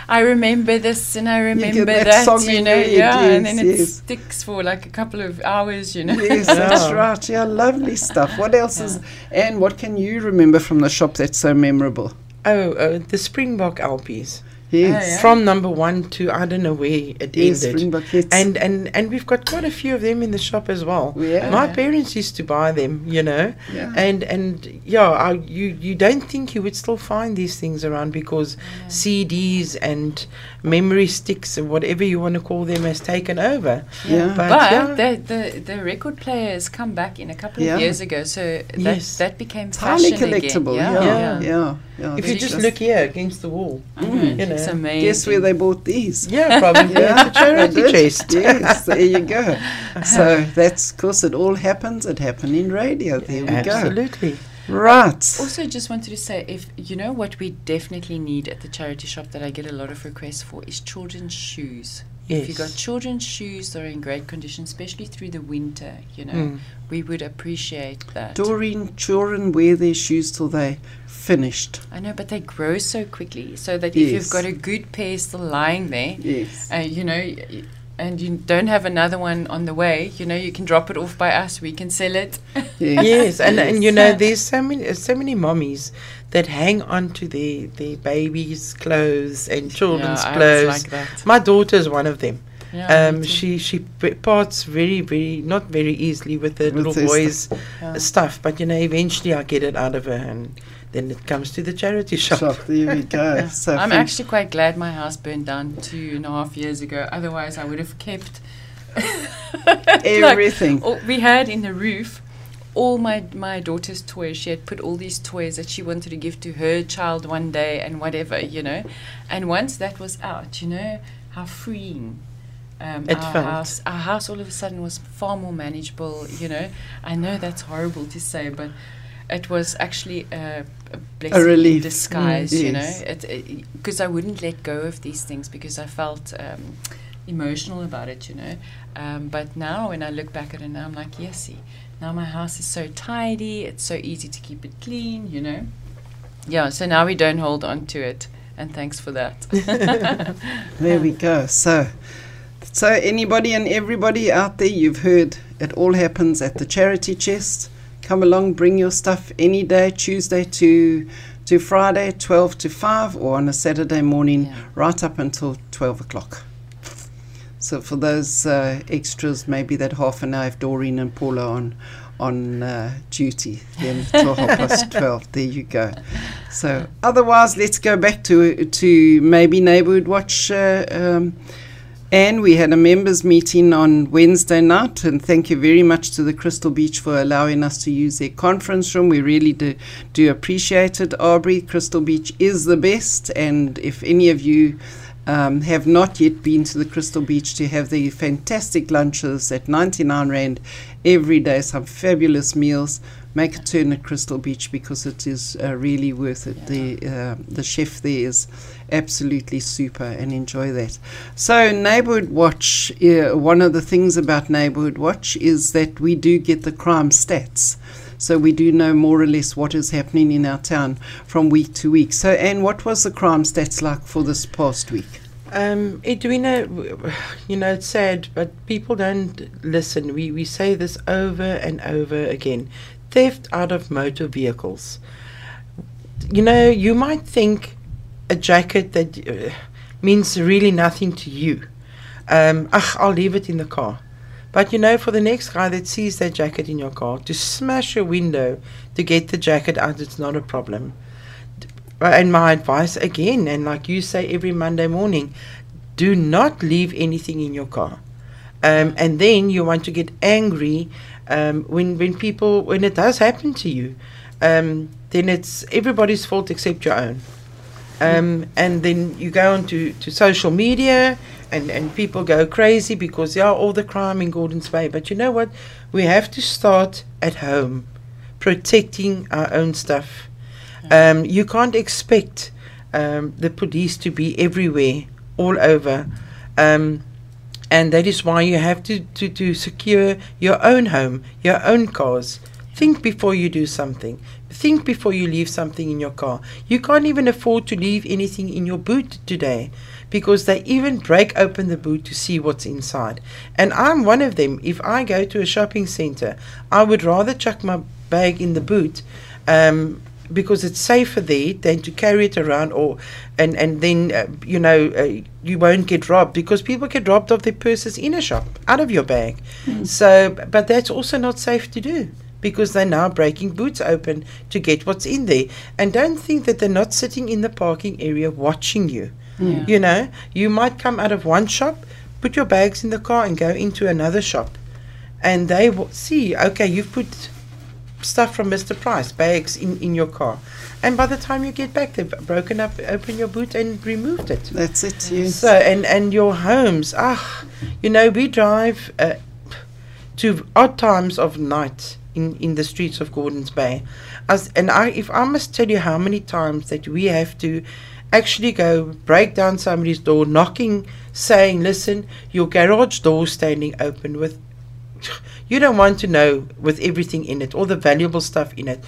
[SPEAKER 3] I remember this, and I remember
[SPEAKER 1] that
[SPEAKER 3] that.
[SPEAKER 1] song
[SPEAKER 3] you know,
[SPEAKER 1] your head,
[SPEAKER 3] yeah. and then
[SPEAKER 1] yes,
[SPEAKER 3] it
[SPEAKER 1] yes.
[SPEAKER 3] sticks for like a couple of hours. You know.
[SPEAKER 1] Yes, that's
[SPEAKER 2] Yeah.
[SPEAKER 1] right. Yeah, lovely stuff. What else is? And what can you remember from the shop that's so memorable?
[SPEAKER 2] Oh, uh, the Springbok LPs.
[SPEAKER 1] Yes,
[SPEAKER 3] yeah.
[SPEAKER 2] From number one to I don't know where it
[SPEAKER 1] yes,
[SPEAKER 2] ended.
[SPEAKER 1] Springbok hits.
[SPEAKER 2] And, and and we've got quite a few of them in the shop as well.
[SPEAKER 1] Yeah.
[SPEAKER 2] My parents used to buy them, you know,
[SPEAKER 1] yeah.
[SPEAKER 2] and and yeah, I, you you don't think you would still find these things around because CDs and memory sticks and whatever you want to call them has taken over.
[SPEAKER 1] yeah.
[SPEAKER 2] But,
[SPEAKER 3] But
[SPEAKER 2] yeah,
[SPEAKER 3] the, the the record player has come back in a couple
[SPEAKER 1] Yeah.
[SPEAKER 3] of years ago, so that
[SPEAKER 2] Yes.
[SPEAKER 3] that became
[SPEAKER 1] highly
[SPEAKER 3] fashion again.
[SPEAKER 1] collectible.
[SPEAKER 3] Yeah,
[SPEAKER 1] Yeah,
[SPEAKER 2] Yeah.
[SPEAKER 1] yeah, yeah.
[SPEAKER 2] if you
[SPEAKER 1] that's
[SPEAKER 2] just look here against the wall, mm-hmm.
[SPEAKER 3] I know,
[SPEAKER 2] You
[SPEAKER 3] it's
[SPEAKER 2] know.
[SPEAKER 3] amazing.
[SPEAKER 1] guess where they bought these.
[SPEAKER 2] yeah, probably
[SPEAKER 1] Yeah,
[SPEAKER 2] the charity
[SPEAKER 1] they
[SPEAKER 2] chest.
[SPEAKER 1] yes, there you go. So that's, of course, it all happens. It happened in radio. There we go.
[SPEAKER 2] Absolutely.
[SPEAKER 1] Right.
[SPEAKER 3] Also, just wanted to say, if you know what we definitely need at the charity shop that I get a lot of requests for is children's shoes. Yes. If you got children's shoes that are in great condition, especially through the winter, you know,
[SPEAKER 2] Mm.
[SPEAKER 3] we would appreciate that.
[SPEAKER 1] Doreen, children wear their shoes till they finished.
[SPEAKER 3] I know, but they grow so quickly, so that if you've got a good pair still lying there,
[SPEAKER 1] Yes.
[SPEAKER 3] uh, you know, y- y- and you don't have another one on the way, you know, you can drop it off by us. We can sell it.
[SPEAKER 1] Yes.
[SPEAKER 2] yes, and and you know, there's so many so many mummies that hang on to their their babies' clothes and children's
[SPEAKER 3] yeah, I
[SPEAKER 2] clothes.
[SPEAKER 3] was like that.
[SPEAKER 2] My daughter's one of them.
[SPEAKER 3] Yeah,
[SPEAKER 2] Um, she she parts very very not very easily with the
[SPEAKER 1] With
[SPEAKER 2] little
[SPEAKER 1] her
[SPEAKER 2] boys'
[SPEAKER 3] Yeah.
[SPEAKER 2] stuff, but you know, eventually I get it out of her, and then it comes to the charity shop.
[SPEAKER 1] Shop. There we go. So
[SPEAKER 3] I'm actually quite glad my house burned down two and a half years ago. Otherwise, I would have kept Like,
[SPEAKER 1] everything.
[SPEAKER 3] all- we had in the roof all my my daughter's toys. She had put all these toys that she wanted to give to her child one day and whatever, you know. And once that was out, you know how freeing. Um,
[SPEAKER 2] It
[SPEAKER 3] our
[SPEAKER 2] felt.
[SPEAKER 3] house, our house, all of a sudden was far more manageable. You know, I know that's horrible to say, but it was actually a, a blessing
[SPEAKER 1] relief.
[SPEAKER 3] in disguise.
[SPEAKER 1] Mm,
[SPEAKER 3] you know, because I wouldn't let go of these things because I felt um, emotional about it. You know, um, but now when I look back at it now, I'm like, yes, see, now my house is so tidy. It's so easy to keep it clean. You know, yeah. So now we don't hold on to it, and thanks for that.
[SPEAKER 1] There we go. So, so anybody and everybody out there, you've heard it all happens at the charity chest. Come along, bring your stuff any day, Tuesday to to Friday, twelve to five, or on a Saturday morning,
[SPEAKER 3] Yeah.
[SPEAKER 1] right up until twelve o'clock. So for those uh, extras, maybe that half an hour if Doreen and Paula are on on uh, duty, then till half past twelve. There you go. So otherwise, let's go back to to maybe neighbourhood watch. Uh, um, and we had a members meeting on Wednesday night, and thank you very much to the Crystal Beach for allowing us to use their conference room. We really do, do appreciate it. Aubrey, Crystal Beach is the best, and if any of you um, have not yet been to the Crystal Beach to have the fantastic lunches at 99 Rand every day, some fabulous meals. Make a turn at Crystal Beach because it is uh, really worth it. The uh, the chef there is absolutely super, and enjoy that. So Neighbourhood Watch, uh, one of the things about Neighbourhood Watch is that we do get the crime stats. So we do know more or less what is happening in our town from week to week. So, Anne, what was the crime stats like for this past week?
[SPEAKER 2] Um, Edwina, you know, it's sad, but people don't listen. We, we say this over and over again. Theft out of motor vehicles. You know, you might think a jacket that uh, means really nothing to you. Um, ach, I'll leave it in the car. But you know, for the next guy that sees that jacket in your car, to smash a window to get the jacket out, it's not a problem. And my advice again, and like you say every Monday morning, do not leave anything in your car. Um, and then you want to get angry um, when when people when it does happen to you. Um, then it's everybody's fault except your own. Um, and then you go onto to social media and, and people go crazy because yeah, all the crime in Gordon's Bay. But you know what? We have to start at home, protecting our own stuff. Um, you can't expect um, the police to be everywhere, all over. Um, and that is why you have to, to, to secure your own home, your own cars. Think before you do something. Think before you leave something in your car. You can't even afford to leave anything in your boot today because they even break open the boot to see what's inside. And I'm one of them. If I go to a shopping center, I would rather chuck my bag in the boot um, because it's safer there than to carry it around or and and then uh, you know uh, you won't get robbed because people get robbed of their purses in a shop out of your bag so but that's also not safe to do because they're now breaking boots open to get what's in there and don't think that they're not sitting in the parking area watching you
[SPEAKER 3] Yeah.
[SPEAKER 2] you know you might come out of one shop put your bags in the car and go into another shop and they will see okay you've put stuff from Mr. Price, bags in, in your car. And by the time you get back, they've broken up, opened your boot and removed it.
[SPEAKER 1] That's it, yes.
[SPEAKER 2] So, and, and your homes, ah, you know, we drive uh, to odd times of night in, in the streets of Gordons Bay. As, and I, if I must tell you how many times that we have to actually go break down somebody's door, knocking, saying, listen, your garage door standing open with you don't want to know with everything in it, all the valuable stuff in it.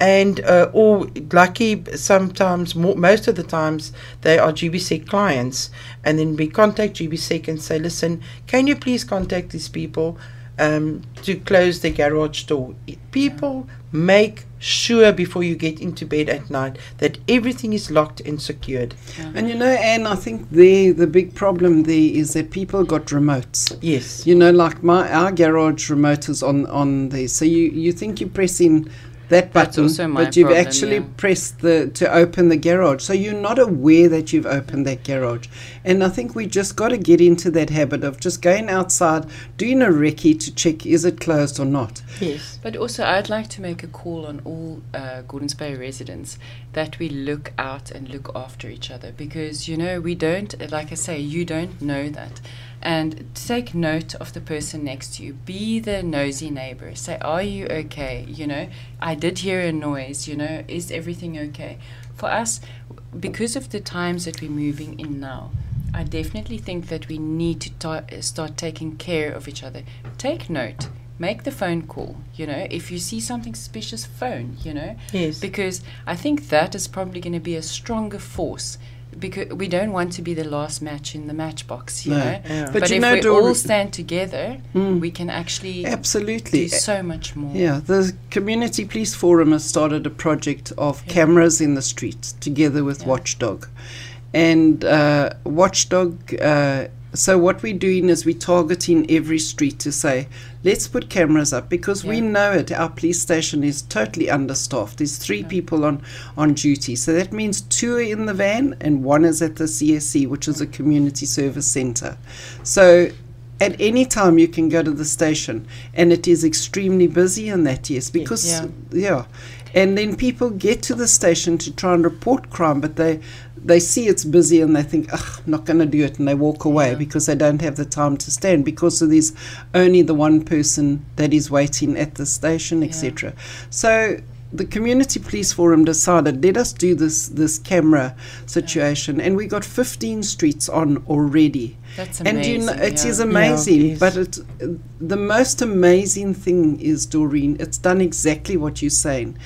[SPEAKER 2] And uh, or lucky sometimes, mo most of the times, they are GBSEC clients, and then we contact GBSEC and say, listen, can you please contact these people um, to close the garage door? People make sure before you get into bed at night that everything is locked and secured.
[SPEAKER 1] And you know, Anne, I think the the big problem there is that people got remotes.
[SPEAKER 2] Yes.
[SPEAKER 1] You know, like my our garage remote is on on there, so you you think you press in that button,
[SPEAKER 3] also my
[SPEAKER 1] but you've
[SPEAKER 3] problem,
[SPEAKER 1] actually
[SPEAKER 3] yeah.
[SPEAKER 1] pressed the to open the garage, so you're not aware that you've opened that garage. And I think we just got to get into that habit of just going outside, doing a recce to check is it closed or not.
[SPEAKER 2] Yes.
[SPEAKER 3] But also, I'd like to make a call on all uh, Gordons Bay residents that we look out and look after each other because, you know, we don't, like I say, you don't know that. And take note of the person next to you. Be the nosy neighbor. Say, Are you okay? You know, I did hear a noise. You know, is everything okay? For us, because of the times that we're moving in now, I definitely think that we need to ta- start taking care of each other. Take note. Make the phone call. You know, if you see something suspicious, phone. You know,
[SPEAKER 2] Yes.
[SPEAKER 3] because I think that is probably going to be a stronger force. Because we don't want to be the last match in the matchbox, you
[SPEAKER 1] No.
[SPEAKER 3] know.
[SPEAKER 2] Yeah.
[SPEAKER 1] But
[SPEAKER 3] But,
[SPEAKER 1] you
[SPEAKER 3] if
[SPEAKER 1] know,
[SPEAKER 3] we all stand together,
[SPEAKER 1] Mm.
[SPEAKER 3] we can actually
[SPEAKER 1] Absolutely.
[SPEAKER 3] do so much more.
[SPEAKER 1] Yeah, the Community Police Forum has started a project of
[SPEAKER 3] Yeah.
[SPEAKER 1] cameras in the streets together with
[SPEAKER 3] Yeah.
[SPEAKER 1] Watchdog. And uh, Watchdog, uh, so what we're doing is we're targeting every street to say, let's put cameras up because we know it. Our police station is totally understaffed. There's three
[SPEAKER 3] Yeah.
[SPEAKER 1] people on, on duty. So that means two are in the van and one is at the CSC, which is a community service center. So at any time you can go to the station and it is extremely busy and that yes because
[SPEAKER 3] Yeah.
[SPEAKER 1] yeah and then people get to the station to try and report crime but they they see it's busy and they think ugh I'm not going to do it and they walk away
[SPEAKER 3] Yeah.
[SPEAKER 1] because they don't have the time to stand because of there's only the one person that is waiting at the station
[SPEAKER 3] Yeah.
[SPEAKER 1] etc so the community police forum decided let us do this this camera situation and we got 15 streets on already
[SPEAKER 3] That's
[SPEAKER 1] and
[SPEAKER 3] amazing.
[SPEAKER 1] you know, it is
[SPEAKER 3] yeah.
[SPEAKER 1] amazing,
[SPEAKER 2] Yeah, it is.
[SPEAKER 1] but it, the most amazing thing is, Doreen, it's done exactly what you're saying.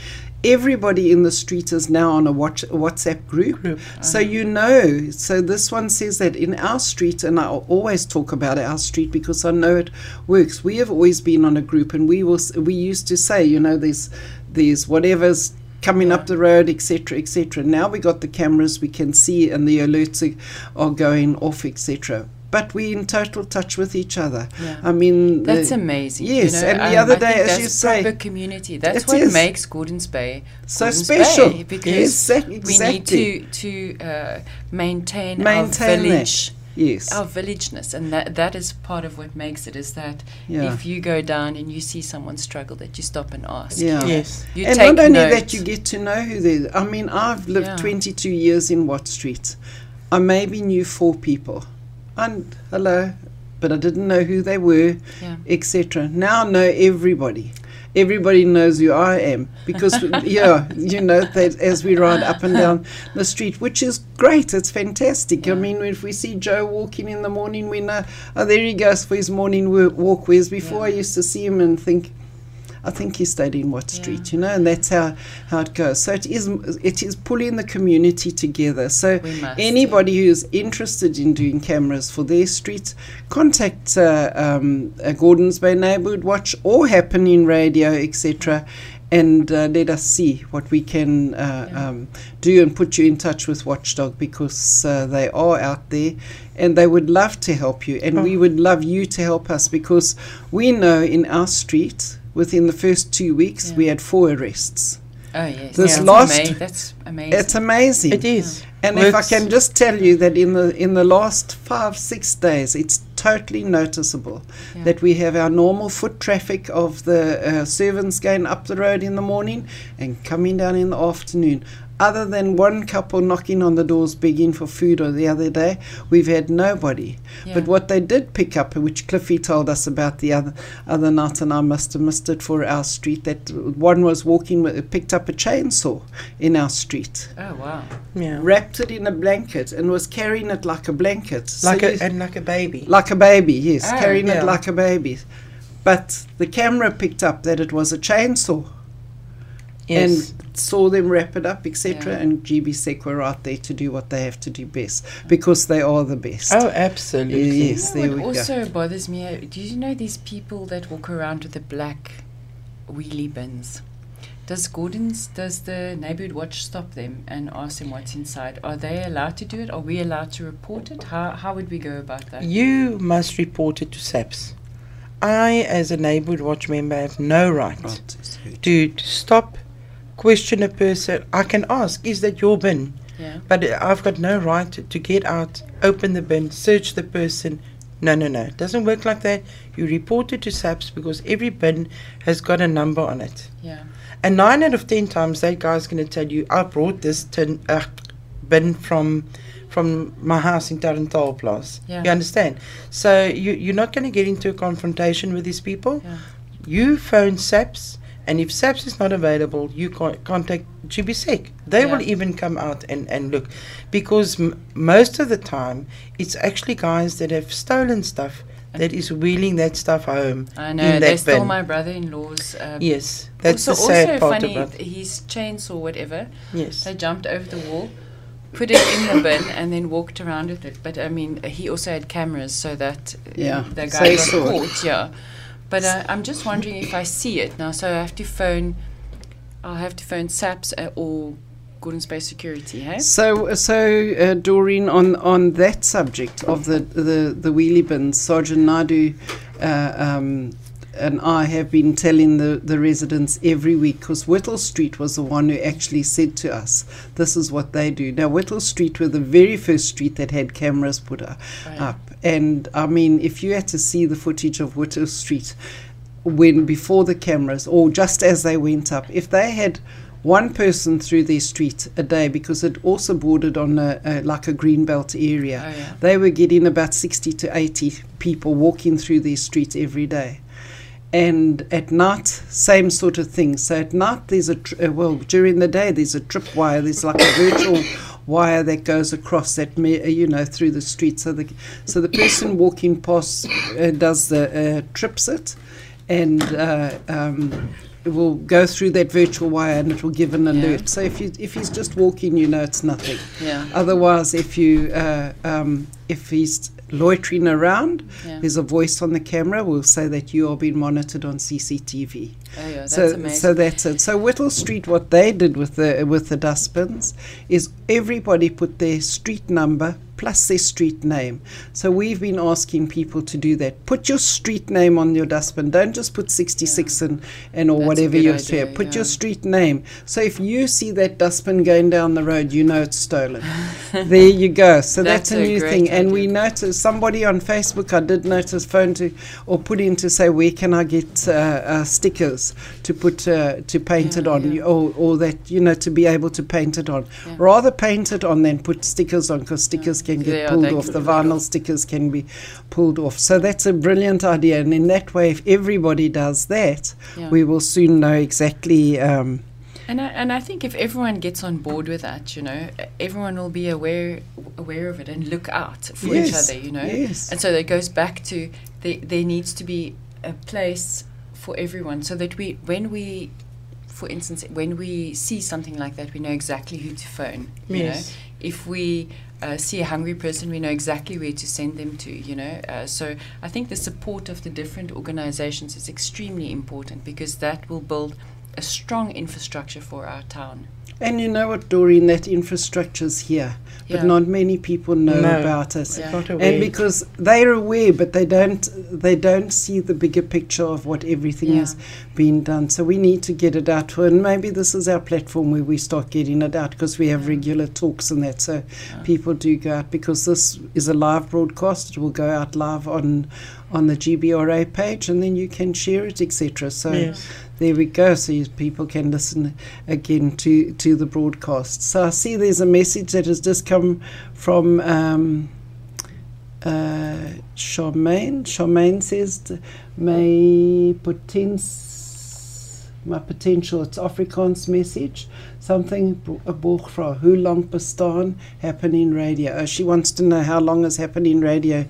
[SPEAKER 1] everybody in the street is now on a watch, WhatsApp group.
[SPEAKER 2] Group.
[SPEAKER 1] So uh-huh. you know. So this one says that in our street, and I always talk about our street because I know it works. We have always been on a group, and we will. We used to say, you know, there's there's whatever's coming up the road, etc., etc. Now we got the cameras, we can see, and the alerts are, going off, etc. But we're in total touch with each other.
[SPEAKER 3] Yeah.
[SPEAKER 1] I mean,
[SPEAKER 3] That's
[SPEAKER 1] the-
[SPEAKER 3] amazing.
[SPEAKER 1] Yes,
[SPEAKER 3] you know,
[SPEAKER 1] and the
[SPEAKER 3] um,
[SPEAKER 1] other
[SPEAKER 3] I
[SPEAKER 1] day, as you say,
[SPEAKER 3] proper community. That's what
[SPEAKER 1] is.
[SPEAKER 3] makes Gordon's Bay
[SPEAKER 1] So
[SPEAKER 3] Gordon's
[SPEAKER 1] special.
[SPEAKER 3] Bay, because
[SPEAKER 1] Yes, ex-
[SPEAKER 3] we need to to uh, maintain,
[SPEAKER 1] Maintain
[SPEAKER 3] our
[SPEAKER 1] that.
[SPEAKER 3] Village.
[SPEAKER 1] yes,
[SPEAKER 3] Our villageness, and that that is part of what makes it. Is that
[SPEAKER 1] Yeah.
[SPEAKER 3] if you go down and you see someone struggle, that you stop and ask.
[SPEAKER 1] Yeah.
[SPEAKER 2] Yes.
[SPEAKER 3] You
[SPEAKER 1] and
[SPEAKER 3] take
[SPEAKER 1] not only
[SPEAKER 3] note.
[SPEAKER 1] that, you get to know who they. I mean, I've lived
[SPEAKER 3] Yeah.
[SPEAKER 1] 22 years in Watt Street. I maybe knew four people, and hello, but I didn't know who they were,
[SPEAKER 3] Yeah.
[SPEAKER 1] etc. Now I know everybody. Everybody knows who I am because, yeah, you know, that as we ride up and down the street, which is great. It's fantastic. I mean, if we see Joe walking in the morning, we know, oh, there he goes for his morning wo- walk. Whereas before, I used to see him and think, I think he stayed in
[SPEAKER 3] Yeah.
[SPEAKER 1] Street, you know, and that's how, how it goes. So it is it is pulling the community together. So
[SPEAKER 3] We must,
[SPEAKER 1] anybody who is interested in doing cameras for their street, contact uh, um, a Gordons Bay Neighbourhood Watch or Happening Radio, etc. And uh, let us see what we can uh,
[SPEAKER 3] Yeah.
[SPEAKER 1] um, do and put you in touch with Watchdog because uh, they are out there and they would love to help you. And we
[SPEAKER 2] Oh.
[SPEAKER 1] would love you to help us because we know in our street, within the first two weeks,
[SPEAKER 3] Yeah.
[SPEAKER 1] we had four arrests.
[SPEAKER 3] Oh yes.
[SPEAKER 1] This
[SPEAKER 3] that's
[SPEAKER 1] last-
[SPEAKER 3] ama- that's amazing.
[SPEAKER 1] It's amazing.
[SPEAKER 2] It is.
[SPEAKER 1] And if I can just tell you that in the in the last five six days, it's totally noticeable
[SPEAKER 3] Yeah.
[SPEAKER 1] that we have our normal foot traffic of the uh, servants going up the road in the morning and coming down in the afternoon. Other than one couple knocking on the doors begging for food or the other day, we've had nobody.
[SPEAKER 3] Yeah.
[SPEAKER 1] But what they did pick up, which Cliffy told us about the other other night, and I must have missed it for our street, that one was walking, with, picked up a chainsaw in our street
[SPEAKER 3] oh wow.
[SPEAKER 2] Yeah.
[SPEAKER 1] wrapped it in a blanket and was carrying it like a blanket.
[SPEAKER 2] Like
[SPEAKER 1] you-
[SPEAKER 2] a and like a baby.
[SPEAKER 1] like a baby, yes,
[SPEAKER 3] Oh,
[SPEAKER 1] carrying
[SPEAKER 2] yeah.
[SPEAKER 1] it like a baby. But the camera picked up that it was a chainsaw
[SPEAKER 2] yes.
[SPEAKER 1] and saw them wrap it up, etc.
[SPEAKER 3] Yeah.
[SPEAKER 1] And GBSEC were out there to do what they have to do best because they are the best.
[SPEAKER 2] oh, absolutely.
[SPEAKER 1] Yes,
[SPEAKER 3] You
[SPEAKER 1] there
[SPEAKER 3] know
[SPEAKER 1] we
[SPEAKER 3] what
[SPEAKER 1] go.
[SPEAKER 3] also bothers me? uh, Do you know these people that walk around with the black wheelie bins? Does Gordon's, does the neighborhood watch stop them and ask them what's inside? Are they allowed to do it? Are we allowed to report it? How, how would we go about that?
[SPEAKER 2] You must report it to SAPS. I, as a neighborhood watch member, have no right
[SPEAKER 1] Right,
[SPEAKER 2] to, to stop, question a person. I can ask, is that your bin?
[SPEAKER 3] Yeah.
[SPEAKER 2] But I've got no right to, to get out, open the bin, search the person. No, no, no. It doesn't work like that. You report it to SAPS because every bin has got a number on it.
[SPEAKER 3] Yeah.
[SPEAKER 2] And nine out of ten times, that guy's going to tell you, I brought this tin, uh, bin from from my house in Tarantal Place.
[SPEAKER 3] Yeah.
[SPEAKER 2] You understand? So you, you're not going to get into a confrontation with these people.
[SPEAKER 3] Yeah.
[SPEAKER 2] You phone SAPS, and if SAPS is not available, you con- contact GBSEC. They will even come out and, and look. Because m- most of the time, it's actually guys that have stolen stuff that is wheeling that stuff home.
[SPEAKER 3] I know.
[SPEAKER 2] in
[SPEAKER 3] They stole
[SPEAKER 2] bin.
[SPEAKER 3] my brother-in-law's. Um,
[SPEAKER 2] Yes, that's
[SPEAKER 3] also,
[SPEAKER 2] the sad
[SPEAKER 3] also
[SPEAKER 2] part
[SPEAKER 3] funny,
[SPEAKER 2] about it.
[SPEAKER 3] his chainsaw, whatever.
[SPEAKER 2] Yes.
[SPEAKER 3] They jumped over the wall, put it in the bin, and then walked around with it. But I mean, he also had cameras, so that uh,
[SPEAKER 1] Yeah,
[SPEAKER 3] the
[SPEAKER 1] so
[SPEAKER 3] guy
[SPEAKER 1] he
[SPEAKER 3] got caught. Yeah, but uh, I'm just wondering if I see it now. So I have to phone. I'll have to phone SAPS or Gordons Bay Security. Hey.
[SPEAKER 1] So, so uh, Doreen, on on that subject of the the, the wheelie bins, Sergeant Naidoo uh, um, and I have been telling the, the residents every week because Whittle Street was the one who actually said to us, "This is what they do." Now, Whittle Street were the very first street that had cameras put uh,
[SPEAKER 3] Right.
[SPEAKER 1] up, and I mean, if you had to see the footage of Whittle Street when before the cameras or just as they went up, if they had one person through their street a day because it also bordered on a, a, like a green belt area.
[SPEAKER 3] Oh, yeah.
[SPEAKER 1] They were getting about 60 to 80 people walking through their streets every day. And at night, same sort of thing. So at night, there's a, tr- uh, well, during the day, there's a trip wire, there's like a virtual wire that goes across that, me- uh, you know, through the street. So the, so the person walking past uh, does the, uh, trips it and uh, um, it will go through that virtual wire and it will give an
[SPEAKER 3] Yeah.
[SPEAKER 1] alert. So if you if he's just walking, you know it's nothing.
[SPEAKER 3] Yeah.
[SPEAKER 1] Otherwise, if you uh, um, if he's loitering around,
[SPEAKER 3] Yeah.
[SPEAKER 1] there's a voice on the camera will say that you are being monitored on CCTV.
[SPEAKER 3] Oh, yeah. That's
[SPEAKER 1] so
[SPEAKER 3] amazing.
[SPEAKER 1] so that's it. So Whittle Street, what they did with the with the dustbins is everybody put their street number plus their street name. So we've been asking people to do that. Put your street name on your dustbin. Don't just put 66 and, and or
[SPEAKER 3] That's
[SPEAKER 1] whatever
[SPEAKER 3] good
[SPEAKER 1] you
[SPEAKER 3] idea,
[SPEAKER 1] share. Put your street name. So if you see that dustbin going down the road, you know it's stolen. there you go. So that's,
[SPEAKER 3] That's
[SPEAKER 1] a new thing. And we noticed somebody on Facebook, I did notice, phone to or put in to say, where can I get uh, uh, stickers to put uh, to paint
[SPEAKER 3] Yeah,
[SPEAKER 1] it on,
[SPEAKER 3] yeah.
[SPEAKER 1] or or that you know to be able to paint it on.
[SPEAKER 3] Yeah.
[SPEAKER 1] Rather paint it on than put stickers on because stickers can get
[SPEAKER 3] Yeah,
[SPEAKER 1] pulled off. The vinyl stickers can be pulled off. So that's a brilliant idea. And in that way, if everybody does that,
[SPEAKER 3] Yeah.
[SPEAKER 1] we will soon know exactly. Um,
[SPEAKER 3] And I, and I think if everyone gets on board with that, you know, everyone will be aware aware of it and look out for each other, you know.
[SPEAKER 1] yes.
[SPEAKER 3] And so that goes back to the, there needs to be a place for everyone, so that we when we, for instance, when we see something like that, we know exactly who to phone. You
[SPEAKER 2] Yes.
[SPEAKER 3] know, if we uh, see a hungry person, we know exactly where to send them to. You know, uh, so I think the support of the different organisations is extremely important because that will build a strong infrastructure for our town.
[SPEAKER 1] and you know what, Doreen, that infrastructure's here, but
[SPEAKER 3] Yeah.
[SPEAKER 1] not many people know
[SPEAKER 2] No.
[SPEAKER 1] about it.
[SPEAKER 3] Yeah.
[SPEAKER 1] And because they're aware, but they don't, they don't see the bigger picture of what everything
[SPEAKER 3] Yeah.
[SPEAKER 1] is being done. So we need to get it out, and maybe this is our platform where we start getting it out because we have regular talks and that. So people do go out because this is a live broadcast. It will go out live on on the GBRA page, and then you can share it, etc. So
[SPEAKER 2] Yes.
[SPEAKER 1] There we go. So people can listen again to to the broadcast. So I see there's a message that has just come from. Um, uh, Charmaine. Charmaine says, "My potens, my potential. It's Afrikaans message. Something a boegvra. Hoe lank bestaan happening radio? Oh, she wants to know how long has happening radio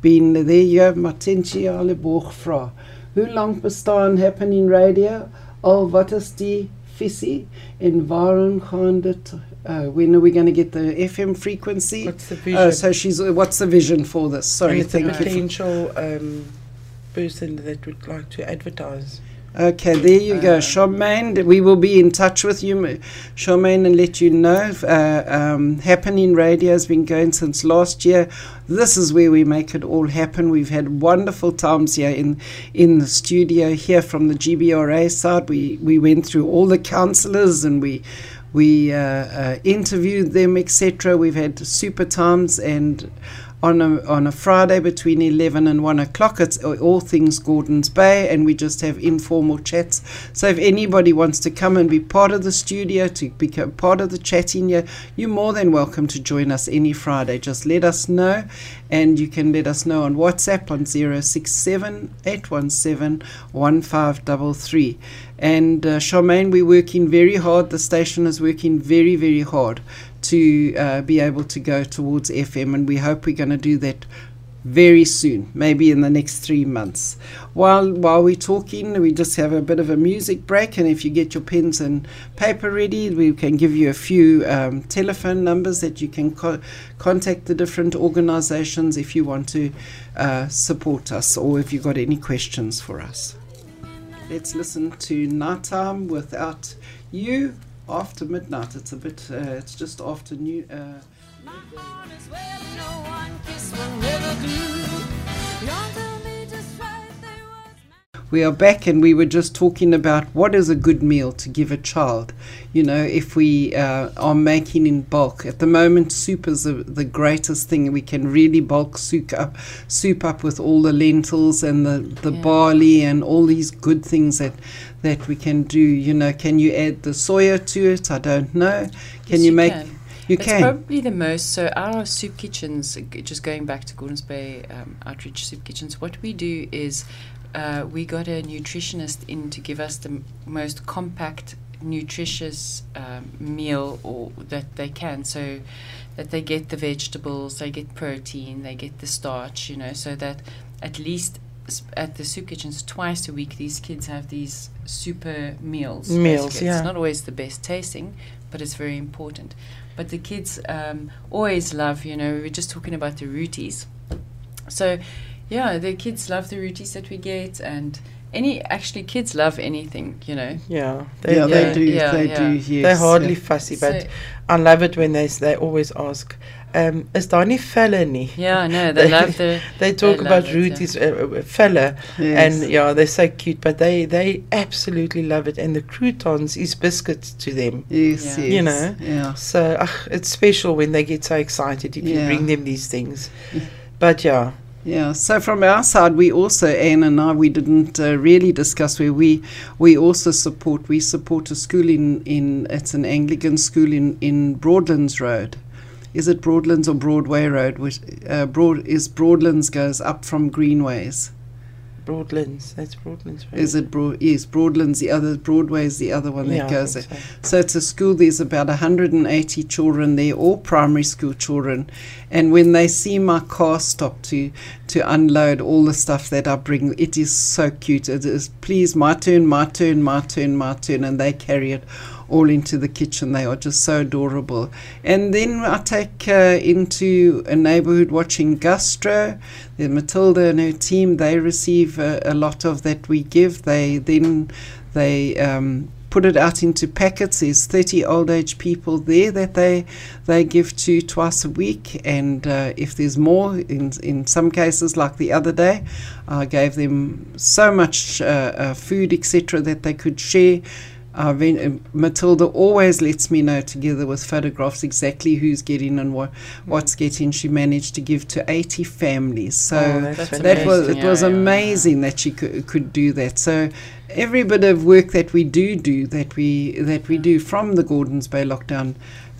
[SPEAKER 1] been there. You have my potentiale boegvra. Hoe lank bestaan happening radio? Al wat is die visie en waarom gaan dit? Uh, when are we going to get the FM frequency?
[SPEAKER 2] What's the vision?
[SPEAKER 1] Oh, so she's uh, what's the vision for this? Sorry,
[SPEAKER 2] and
[SPEAKER 1] thank you.
[SPEAKER 2] potential um, person that would like to advertise.
[SPEAKER 1] Okay, there you go,
[SPEAKER 3] Uh,
[SPEAKER 1] Charmaine. We will be in touch with you, Charmaine, and let you know. Uh, um, Happening Radio has been going since last year. This is where we make it all happen. We've had wonderful times here in in the studio here from the GBRA side. We we went through all the councillors and we we uh, uh, interviewed them, etc. We've had super times and. On a, on a Friday between 11 and 1 o'clock, it's all things Gordon's Bay, and we just have informal chats. So, if anybody wants to come and be part of the studio, to become part of the chatting here, you're more than welcome to join us any Friday. Just let us know, and you can let us know on WhatsApp on 067 817 1533. And uh, Charmaine, we're working very hard. The station is working very, very hard to uh, be able to go towards FM, and we hope we're going to do that very soon, maybe in the next three months. While while we're talking, we just have a bit of a music break, and if you get your pens and paper ready, we can give you a few um, telephone numbers that you can co- contact the different organisations if you want to uh, support us or if you've got any questions for us. Let's listen to Night Time Without You after midnight. It's a bit, uh, it's just after new. Uh, We are back, and we were just talking about what is a good meal to give a child. You know, if we uh, are making in bulk. At the moment, soup is the the greatest thing. We can really bulk soup up, soup up with all the lentils and the, the
[SPEAKER 3] Yeah.
[SPEAKER 1] barley and all these good things that that we can do. You know, can you add the soya to it? I don't know. Can
[SPEAKER 3] Yes,
[SPEAKER 1] you
[SPEAKER 3] you
[SPEAKER 1] make?
[SPEAKER 3] can.
[SPEAKER 1] You
[SPEAKER 3] it's
[SPEAKER 1] can.
[SPEAKER 3] probably the most. So our soup kitchens, just going back to Gordons Bay um, Outreach Soup Kitchens, what we do is uh, we got a nutritionist in to give us the m- most compact, nutritious um, meal or that they can. So that they get the vegetables, they get protein, they get the starch, you know, so that at least at the soup kitchens twice a week. These kids have these super meals.
[SPEAKER 2] Meals,
[SPEAKER 3] basically.
[SPEAKER 2] yeah.
[SPEAKER 3] It's not always the best tasting, but it's very important. But the kids um, always love. You know, we were just talking about the rooties. So, yeah, the kids love the rooties that we get, and any actually kids love anything. You know.
[SPEAKER 2] Yeah,
[SPEAKER 1] yeah, they
[SPEAKER 3] yeah,
[SPEAKER 1] do.
[SPEAKER 3] yeah,
[SPEAKER 1] they
[SPEAKER 3] yeah.
[SPEAKER 1] do. Yes.
[SPEAKER 2] They're hardly
[SPEAKER 1] yeah.
[SPEAKER 2] fussy, but
[SPEAKER 3] So-
[SPEAKER 2] I love it when they they always ask, um, "Is daar nie fella nie?"
[SPEAKER 3] Yeah, no, they love the.
[SPEAKER 2] They talk
[SPEAKER 3] love
[SPEAKER 2] about
[SPEAKER 3] it, yeah.
[SPEAKER 2] Uh, uh, fella,
[SPEAKER 1] Yes.
[SPEAKER 2] and yeah, they're so cute, but they they absolutely love it. And the croutons is biscuits to them.
[SPEAKER 1] Yes,
[SPEAKER 3] Yeah.
[SPEAKER 1] yes.
[SPEAKER 2] You know.
[SPEAKER 1] Yeah.
[SPEAKER 2] So ugh, it's special when they get so excited if you
[SPEAKER 1] Yeah.
[SPEAKER 2] bring them these things. But yeah,
[SPEAKER 1] Yeah, so from our side, we also Anne and I we didn't uh, really discuss where we we also support we support a school in in it's an Anglican school in in Broadlands Road. Is it Broadlands or Broadway Road? Which uh, Broad is Broadlands goes up from Greenways.
[SPEAKER 2] Broadlands. That's Broadlands. Right?
[SPEAKER 1] Is it Broad? Yes, Broadlands. The other Broadway is the other one
[SPEAKER 2] yeah,
[SPEAKER 1] that goes there.
[SPEAKER 2] so.
[SPEAKER 1] So it's a school, there's about 180 children there, all primary school children. And when they see my car stop to, to unload all the stuff that I bring, it is so cute. It is, please, my turn, my turn, my turn, my turn. And they carry it all into the kitchen. They are just so adorable. And then I take uh, into a neighborhood watching Gastro. Then Matilda and her team, they receive uh, a lot of that we give. They then they um, put it out into packets. There's 30 old age people there that they they give to twice a week, and uh, if there's more, in in some cases, like the other day, I gave them so much uh, uh, food, etc., that they could share. Uh, Matilda always lets me know, together with photographs, exactly who's getting and what what's getting. She managed to give to 80 families. So
[SPEAKER 2] Oh,
[SPEAKER 1] that was it
[SPEAKER 3] Yeah,
[SPEAKER 1] was
[SPEAKER 3] yeah, yeah.
[SPEAKER 1] amazing that she could, could do that. So every bit of work that we do do that we that we do from the Gordons Bay lockdown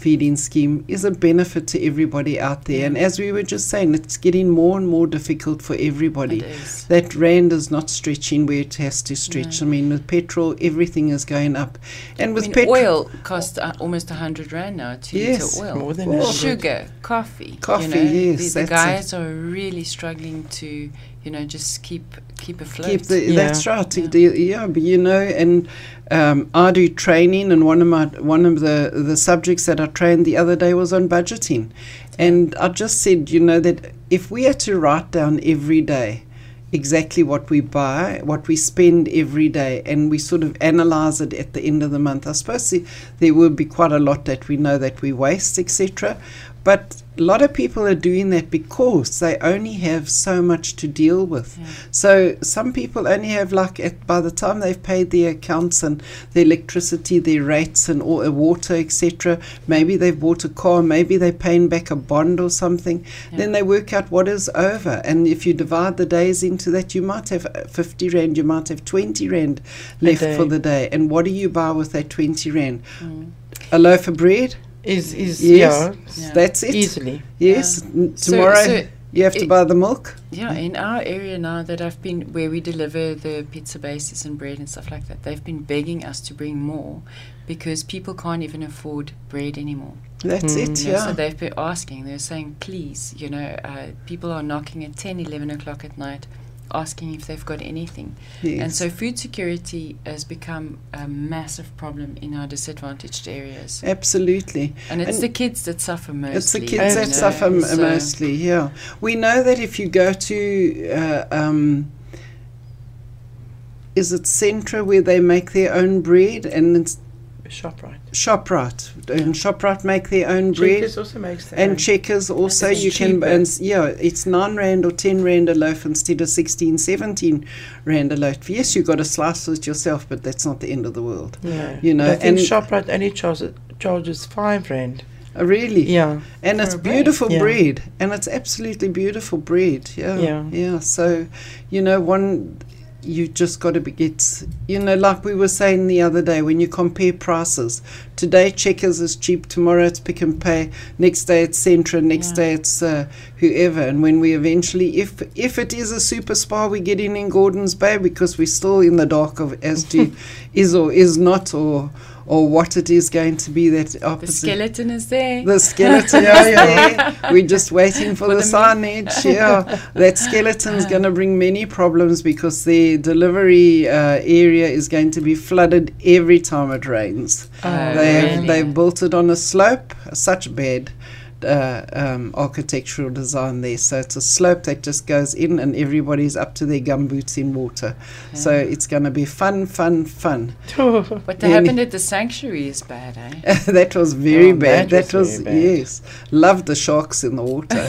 [SPEAKER 1] feeding scheme is a benefit to everybody out there. And as we were just saying, it's getting more and more difficult for everybody.
[SPEAKER 3] It is.
[SPEAKER 1] That rand is not stretching where it has to stretch.
[SPEAKER 3] No.
[SPEAKER 1] I mean, with petrol, everything is going up, and with
[SPEAKER 3] I mean,
[SPEAKER 1] petrol,
[SPEAKER 3] oil costs uh, almost a hundred rand now. Two
[SPEAKER 1] Yes,
[SPEAKER 3] liter oil.
[SPEAKER 2] more than. 100.
[SPEAKER 3] Sugar, coffee.
[SPEAKER 1] Coffee,
[SPEAKER 3] You know,
[SPEAKER 1] yes,
[SPEAKER 3] the, the
[SPEAKER 1] that's it.
[SPEAKER 3] guys are really struggling to, you know, just keep keep afloat.
[SPEAKER 1] keep the
[SPEAKER 2] Yeah.
[SPEAKER 1] that's right
[SPEAKER 3] Yeah.
[SPEAKER 1] do- yeah but you know and um, I do training and one of my one of the the subjects that I trained the other day was on budgeting and I just said you know that if we had to write down every day exactly what we buy what we spend every day and we sort of analyze it at the end of the month I suppose there will be quite a lot that we know that we waste etc but a lot of people are doing that because they only have so much to deal with.
[SPEAKER 3] Yeah.
[SPEAKER 1] So some people only have like at, by the time they've paid their accounts and their electricity, their rates and all, uh, water, etc. Maybe they've bought a car, maybe they're paying back a bond or something.
[SPEAKER 3] Yeah.
[SPEAKER 1] Then they work out what is over, and if you divide the days into that, you might have uh, fifty rand, you might have twenty rand left for the day. And what do you buy with that twenty rand?
[SPEAKER 3] Mm.
[SPEAKER 1] A loaf of bread.
[SPEAKER 2] Is is
[SPEAKER 1] Yes.
[SPEAKER 2] yeah,
[SPEAKER 3] Yeah.
[SPEAKER 1] That's it.
[SPEAKER 2] easily.
[SPEAKER 1] Yes.
[SPEAKER 3] Yeah.
[SPEAKER 1] N-
[SPEAKER 3] So-
[SPEAKER 1] Tomorrow
[SPEAKER 3] so
[SPEAKER 1] you have to
[SPEAKER 3] it-
[SPEAKER 1] buy the milk.
[SPEAKER 3] Yeah, in our area now that I've been, where we deliver the pizza bases and bread and stuff like that, they've been begging us to bring more because people can't even afford bread anymore.
[SPEAKER 1] That's
[SPEAKER 2] Mm.
[SPEAKER 1] it.
[SPEAKER 3] You know,
[SPEAKER 1] Yeah.
[SPEAKER 3] So they've been asking, they're saying, please, you know, uh, people are knocking at 10, 11 o'clock at night asking if they've got anything.
[SPEAKER 1] yes.
[SPEAKER 3] And so food security has become a massive problem in our disadvantaged areas.
[SPEAKER 1] Absolutely.
[SPEAKER 3] And it's
[SPEAKER 1] And
[SPEAKER 3] the kids that suffer mostly.
[SPEAKER 1] It's the kids that
[SPEAKER 2] know,
[SPEAKER 1] suffer m-
[SPEAKER 3] so-
[SPEAKER 1] mostly, yeah. We know that if you go to, uh, um, is it Centra where they make their own bread and it's
[SPEAKER 2] Shoprite.
[SPEAKER 1] ShopRite. And ShopRite make their own bread.
[SPEAKER 2] Checkers also makes that.
[SPEAKER 1] And Checkers also
[SPEAKER 2] It's
[SPEAKER 1] you can and yeah it's 9 rand or 10 rand a loaf instead of 16 17 rand a loaf yes you got to slice it yourself but that's not the end of the world
[SPEAKER 2] No.
[SPEAKER 1] you know,
[SPEAKER 2] I think
[SPEAKER 1] and-
[SPEAKER 2] Shoprite only charges charges five rand.
[SPEAKER 1] Uh, really
[SPEAKER 2] Yeah.
[SPEAKER 1] and it's
[SPEAKER 3] a bread.
[SPEAKER 1] beautiful
[SPEAKER 2] Yeah.
[SPEAKER 1] bread and it's absolutely beautiful bread yeah
[SPEAKER 2] Yeah.
[SPEAKER 1] yeah so you know one you just got to be it's you know like we were saying the other day when you compare prices today Checkers is cheap tomorrow it's Pick n Pay next day it's Centra next
[SPEAKER 3] Yeah.
[SPEAKER 1] day it's uh, whoever and when we eventually if if it is a SuperSpar we get in in Gordon's Bay because we're still in the dark of as to is or is not or or what it is going to be that opposite.
[SPEAKER 3] The skeleton is there.
[SPEAKER 1] The skeleton
[SPEAKER 2] Yeah,
[SPEAKER 1] is there. We're just waiting for,
[SPEAKER 3] For
[SPEAKER 1] the,
[SPEAKER 3] the
[SPEAKER 1] signage. Yeah, that skeleton's going to bring many problems because the delivery uh, area is going to be flooded every time it rains.
[SPEAKER 3] Oh,
[SPEAKER 1] they've
[SPEAKER 3] really?
[SPEAKER 1] they've built it on a slope, such bad uh, um, architectural design there. So it's a slope that just goes in, and everybody's up to their gumboots in water. So it's going to be fun, fun, fun.
[SPEAKER 3] What happened at the sanctuary is bad, eh?
[SPEAKER 1] that was very
[SPEAKER 2] Oh,
[SPEAKER 1] bad.
[SPEAKER 2] that
[SPEAKER 1] That,
[SPEAKER 2] was
[SPEAKER 1] was,
[SPEAKER 2] bad.
[SPEAKER 1] yes. Love the sharks in the water.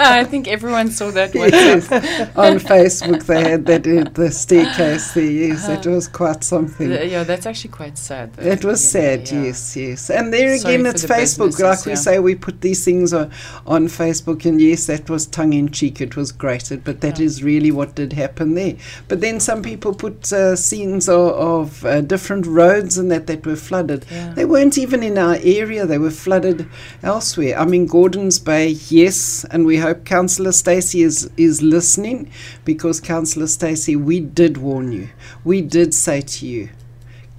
[SPEAKER 3] I think everyone saw that one.
[SPEAKER 1] yes. On Facebook, they had that at the staircase there. Yes, it was quite something.
[SPEAKER 3] Th- yeah, that's actually quite sad. Though,
[SPEAKER 1] It was
[SPEAKER 3] you know,
[SPEAKER 1] sad,
[SPEAKER 3] yeah.
[SPEAKER 1] yes, yes. And there
[SPEAKER 3] Sorry
[SPEAKER 1] again, it's
[SPEAKER 3] the
[SPEAKER 1] Facebook. Like
[SPEAKER 3] businesses,
[SPEAKER 1] we
[SPEAKER 3] yeah.
[SPEAKER 1] say, we put these things on, on Facebook, and yes, that was tongue in cheek. It was grated, but that is
[SPEAKER 3] Yeah.
[SPEAKER 1] really what did happen there. But then some people put uh, scenes of, of uh, different roads and that that were flooded.
[SPEAKER 3] Yeah.
[SPEAKER 1] They weren't even in our area, they were flooded elsewhere. I mean, Gordon's Bay, yes, and we hope Councillor Stacey is, is listening because, Councillor Stacey, we did warn you. We did say to you,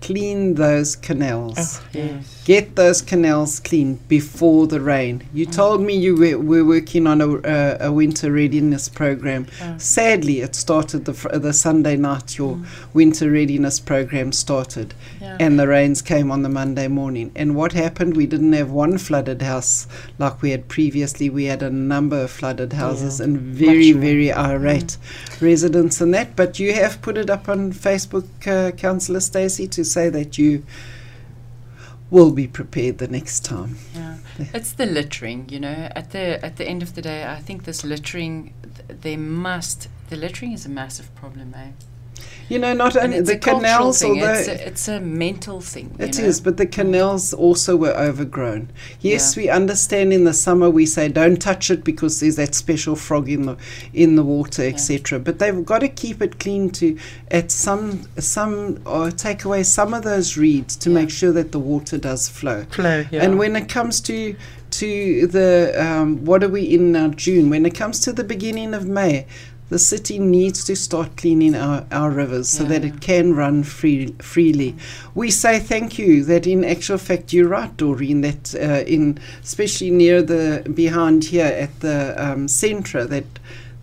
[SPEAKER 1] clean those canals.
[SPEAKER 2] Oh, yes.
[SPEAKER 1] Get those canals clean before the rain. You told me you were, were working on a, uh, a winter readiness program.
[SPEAKER 3] Yeah.
[SPEAKER 1] Sadly, it started the, fr- the Sunday night, your winter readiness program started
[SPEAKER 3] Yeah.
[SPEAKER 1] and the rains came on the Monday morning. And what happened? We didn't have one flooded house like we had previously. We had a number of flooded houses
[SPEAKER 2] Yeah.
[SPEAKER 1] and very,
[SPEAKER 2] Much more.
[SPEAKER 1] very irate residents and that. But you have put it up on Facebook, uh, Councillor Stacey, to say that you will be prepared the next time.
[SPEAKER 3] Yeah.
[SPEAKER 1] Yeah.
[SPEAKER 3] It's the littering, you know. At the at the end of the day, I think this littering, th- there must the littering is a massive problem, eh?
[SPEAKER 1] You know, not only
[SPEAKER 3] it's
[SPEAKER 1] the
[SPEAKER 3] a cultural
[SPEAKER 1] canals,
[SPEAKER 3] thing.
[SPEAKER 1] although
[SPEAKER 3] it's a, it's a mental thing. you
[SPEAKER 1] It
[SPEAKER 3] know?
[SPEAKER 1] is, but the canals also were overgrown. Yes,
[SPEAKER 3] Yeah.
[SPEAKER 1] we understand in the summer we say don't touch it because there's that special frog in the in the water, etc. But they've got to keep it clean to at some some or take away some of those reeds to
[SPEAKER 3] Yeah.
[SPEAKER 1] make sure that the water does flow.
[SPEAKER 2] Flow, yeah.
[SPEAKER 1] And when it comes to to the um, what are we in now June? When it comes to the beginning of May, the city needs to start cleaning our, our rivers so that it can run free, freely. We say thank you that in actual fact you're right, Doreen, that uh, in especially near the behind here at the um, centre that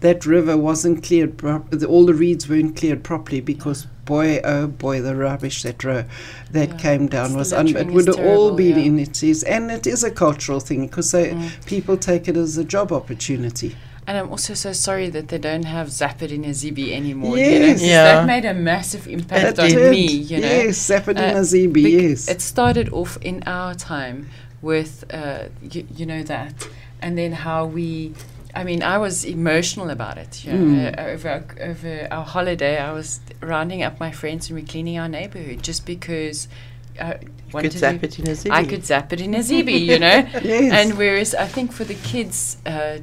[SPEAKER 1] that river wasn't cleared, pro- the, all the reeds weren't cleared properly because boy, oh boy, the rubbish that ro- that
[SPEAKER 3] Yeah,
[SPEAKER 1] came down
[SPEAKER 3] it's
[SPEAKER 1] was un- it would all
[SPEAKER 3] terrible,
[SPEAKER 1] be
[SPEAKER 3] yeah.
[SPEAKER 1] in it is, and it is a cultural thing because
[SPEAKER 3] Mm.
[SPEAKER 1] people take it as a job opportunity.
[SPEAKER 3] And I'm also so sorry that they don't have Zapid in a Zibi anymore.
[SPEAKER 1] Yes.
[SPEAKER 3] You know, 'cause
[SPEAKER 2] Yeah.
[SPEAKER 3] that made a massive impact
[SPEAKER 2] It
[SPEAKER 3] on
[SPEAKER 2] did.
[SPEAKER 3] me. You know,
[SPEAKER 1] yes, Zapadina
[SPEAKER 3] Uh,
[SPEAKER 1] Zibi,
[SPEAKER 3] Bec-
[SPEAKER 1] yes.
[SPEAKER 3] It started off in our time with, uh, y- you know, that. And then how we, I mean, I was emotional about it. You know,
[SPEAKER 1] Mm.
[SPEAKER 3] uh, over, our, over our holiday, I was rounding up my friends and we're cleaning our neighborhood just because I
[SPEAKER 2] could
[SPEAKER 3] wanted
[SPEAKER 2] zap
[SPEAKER 3] to,
[SPEAKER 2] it in a zibby.
[SPEAKER 3] I could zap it in a zibi, you know?
[SPEAKER 1] yes.
[SPEAKER 3] And whereas I think for the kids uh,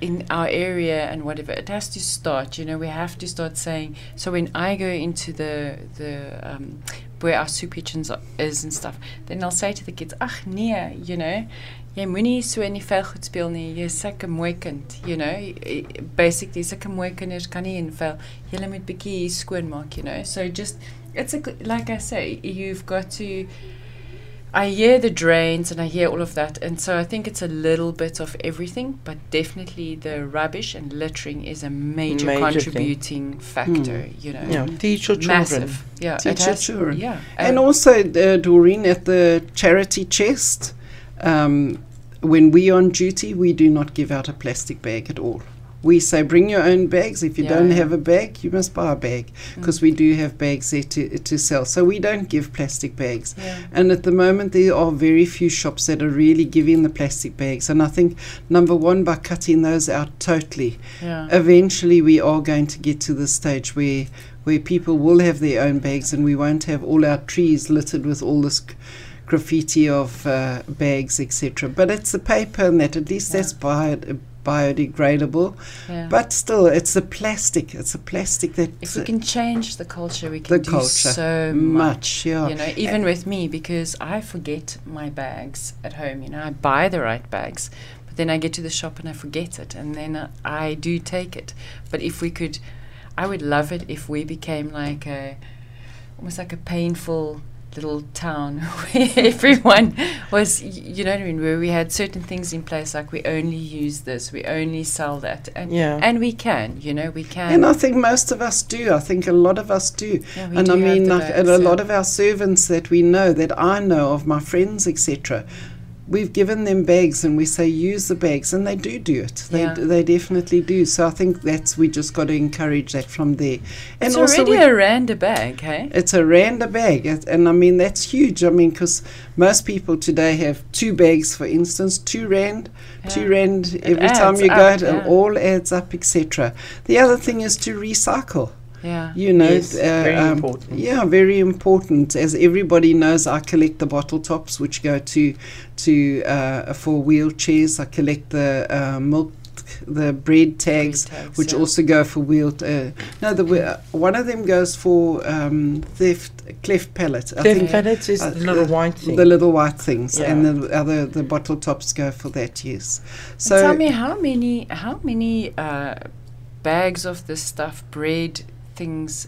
[SPEAKER 3] in our area and whatever, it has to start. You know, we have to start saying. So when I go into the the um, where our soup kitchens are- is and stuff, then I'll say to the kids, "Ach nee, you know." Jy moenie so in die vel goed speel nie. Jy's sulke mooi kind, you know. Basically, sulke mooi kinders kan nie in vel. Julle moet bietjie skoon maak, you know. So just it's a like I say, you've got to I hear the drains and I hear all of that, and so I think it's a little bit of everything, but definitely the rubbish and littering is a major,
[SPEAKER 2] Major thing.
[SPEAKER 3] contributing factor. You know,
[SPEAKER 2] Yeah, teach your children.
[SPEAKER 3] massive. Yeah,
[SPEAKER 1] Teach your children.
[SPEAKER 3] Yeah,
[SPEAKER 1] And
[SPEAKER 3] uh,
[SPEAKER 1] also, uh, Doreen, at the charity chest, um, when we are on duty, we do not give out a plastic bag at all. We say bring your own bags. If you
[SPEAKER 3] Yeah,
[SPEAKER 1] don't
[SPEAKER 3] yeah.
[SPEAKER 1] have a bag, you must buy a bag because we do have bags there to, to sell. So we don't give plastic bags.
[SPEAKER 3] yeah.
[SPEAKER 1] And at the moment, there are very few shops that are really giving the plastic bags. And I think, number one, by cutting those out totally,
[SPEAKER 3] yeah.
[SPEAKER 1] eventually we are going to get to the stage where where people will have their own bags and we won't have all our trees littered with all this graffiti of uh, bags etc but it's the paper and that at least
[SPEAKER 3] Yeah.
[SPEAKER 1] that's bio- biodegradable
[SPEAKER 3] yeah.
[SPEAKER 1] but still it's the plastic it's a plastic that
[SPEAKER 3] if we can change the culture, we can
[SPEAKER 1] the
[SPEAKER 3] do
[SPEAKER 1] culture
[SPEAKER 3] so much.
[SPEAKER 1] much yeah
[SPEAKER 3] You know, even with me, because I forget my bags at home. You know, I buy the right bags, but then I get to the shop and I forget it, and then I do take it. But if we could, I would love it if we became like a, almost like a painful little town where everyone was, you know what I mean, where we had certain things in place like we only use this, we only sell that, and
[SPEAKER 2] Yeah.
[SPEAKER 3] and we can, you know, we can.
[SPEAKER 1] And I think most of us do. I think a lot of us do.
[SPEAKER 3] Yeah,
[SPEAKER 1] and
[SPEAKER 3] do
[SPEAKER 1] I mean, like, and a lot of our servants that we know, that I know of, my friends, etc., we've given them bags and we say use the bags, and they do do it. They
[SPEAKER 3] Yeah.
[SPEAKER 1] they definitely do. So I think that's we just got to encourage that from there. And
[SPEAKER 3] it's
[SPEAKER 1] also
[SPEAKER 3] already
[SPEAKER 1] we-
[SPEAKER 3] a rand a bag, hey?
[SPEAKER 1] it's a rand a bag, and I mean that's huge. I mean, because most people today have two bags, for instance, two rand, two
[SPEAKER 3] Yeah.
[SPEAKER 1] rand every time you go,
[SPEAKER 3] up,
[SPEAKER 1] and
[SPEAKER 3] yeah.
[SPEAKER 1] all adds up, etc. The other thing is to recycle.
[SPEAKER 3] Yeah.
[SPEAKER 1] You know,
[SPEAKER 2] Yes,
[SPEAKER 1] uh,
[SPEAKER 2] very
[SPEAKER 1] um,
[SPEAKER 2] important.
[SPEAKER 1] Yeah, very important. As everybody knows, I collect the bottle tops, which go to to uh, for wheelchairs. I collect the uh, milk, the bread tags,
[SPEAKER 3] tags,
[SPEAKER 1] which
[SPEAKER 3] yeah.
[SPEAKER 1] also go for wheel. Uh, no, the uh, one of them goes for um, theft cleft palate. I
[SPEAKER 2] Cleft
[SPEAKER 1] think
[SPEAKER 2] palates is
[SPEAKER 1] uh,
[SPEAKER 2] the little white thing.
[SPEAKER 1] the little white things, and the other the bottle tops go for that. Yes.
[SPEAKER 3] So
[SPEAKER 1] So
[SPEAKER 3] tell me how many how many uh, bags of this stuff, bread things,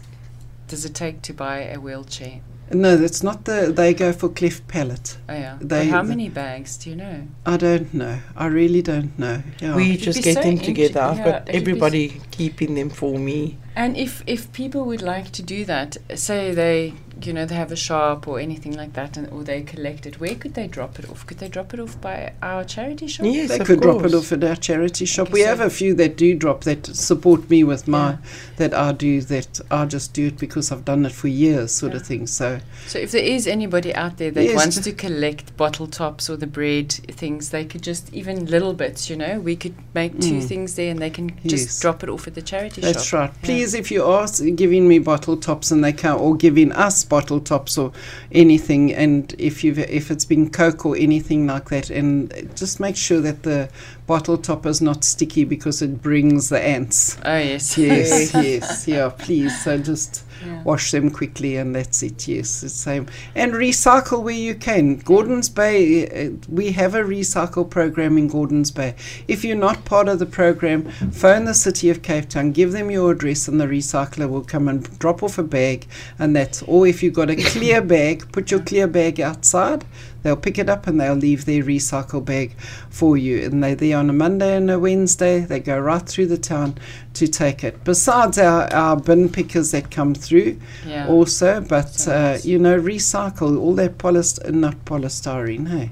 [SPEAKER 3] does it take to buy a wheelchair?
[SPEAKER 1] no, that's not the. They go for cleft palate.
[SPEAKER 3] Oh yeah.
[SPEAKER 1] They-
[SPEAKER 3] but how
[SPEAKER 1] the-
[SPEAKER 3] many bags do you know?
[SPEAKER 1] I don't know. I really don't know. Yeah.
[SPEAKER 2] we
[SPEAKER 3] It'd
[SPEAKER 2] just
[SPEAKER 3] be
[SPEAKER 2] get
[SPEAKER 3] so
[SPEAKER 2] them
[SPEAKER 3] inter-
[SPEAKER 2] together. I've
[SPEAKER 3] yeah,
[SPEAKER 2] got
[SPEAKER 3] it'd s-
[SPEAKER 2] everybody keeping them for me.
[SPEAKER 3] And if if people would like to do that, say they you know they have a shop or anything like that, and or they collect it, where could they drop it off? Could they drop it off by our charity shop?
[SPEAKER 2] Yes,
[SPEAKER 1] they
[SPEAKER 2] of
[SPEAKER 1] could drop it off at our charity shop.
[SPEAKER 3] Okay,
[SPEAKER 1] we
[SPEAKER 3] so-
[SPEAKER 1] have a few that do drop that support me with my
[SPEAKER 3] Yeah.
[SPEAKER 1] that I do that I just do it because I've done it for years, sort of thing. So
[SPEAKER 3] So if there is anybody out there that
[SPEAKER 1] Yes.
[SPEAKER 3] wants to collect bottle tops or the bread things, they could just even little bits, you know, we could make two
[SPEAKER 1] Mm.
[SPEAKER 3] things there, and they can
[SPEAKER 1] Yes.
[SPEAKER 3] just drop it off at the charity
[SPEAKER 1] that's
[SPEAKER 3] shop.
[SPEAKER 1] That's right.
[SPEAKER 3] Yeah.
[SPEAKER 1] Please, if you are giving me bottle tops and they can't, or giving us bottle tops or anything, and if you have if it's been Coke or anything like that, and just make sure that the bottle top is not sticky because it brings the ants.
[SPEAKER 3] Oh yes,
[SPEAKER 1] Yes, yes, yeah. Please, so just.
[SPEAKER 3] Yeah.
[SPEAKER 1] wash them quickly and that's it. Yes it's the same. And recycle where you can. Gordons bay uh, we have a recycle program in Gordons Bay. If you're not part of the program phone the City of Cape Town give them your address and the recycler will come and drop off a bag and that's or if you've got a clear bag put your clear bag outside they'll pick it up and they'll leave their recycle bag for you and they're there on a monday and a wednesday they go right through the town to take it besides our, our bin pickers that come through
[SPEAKER 3] yeah.
[SPEAKER 1] also, but
[SPEAKER 3] So
[SPEAKER 1] uh,
[SPEAKER 3] nice.
[SPEAKER 1] you know, recycle all that polyst not polystyrene. Hey,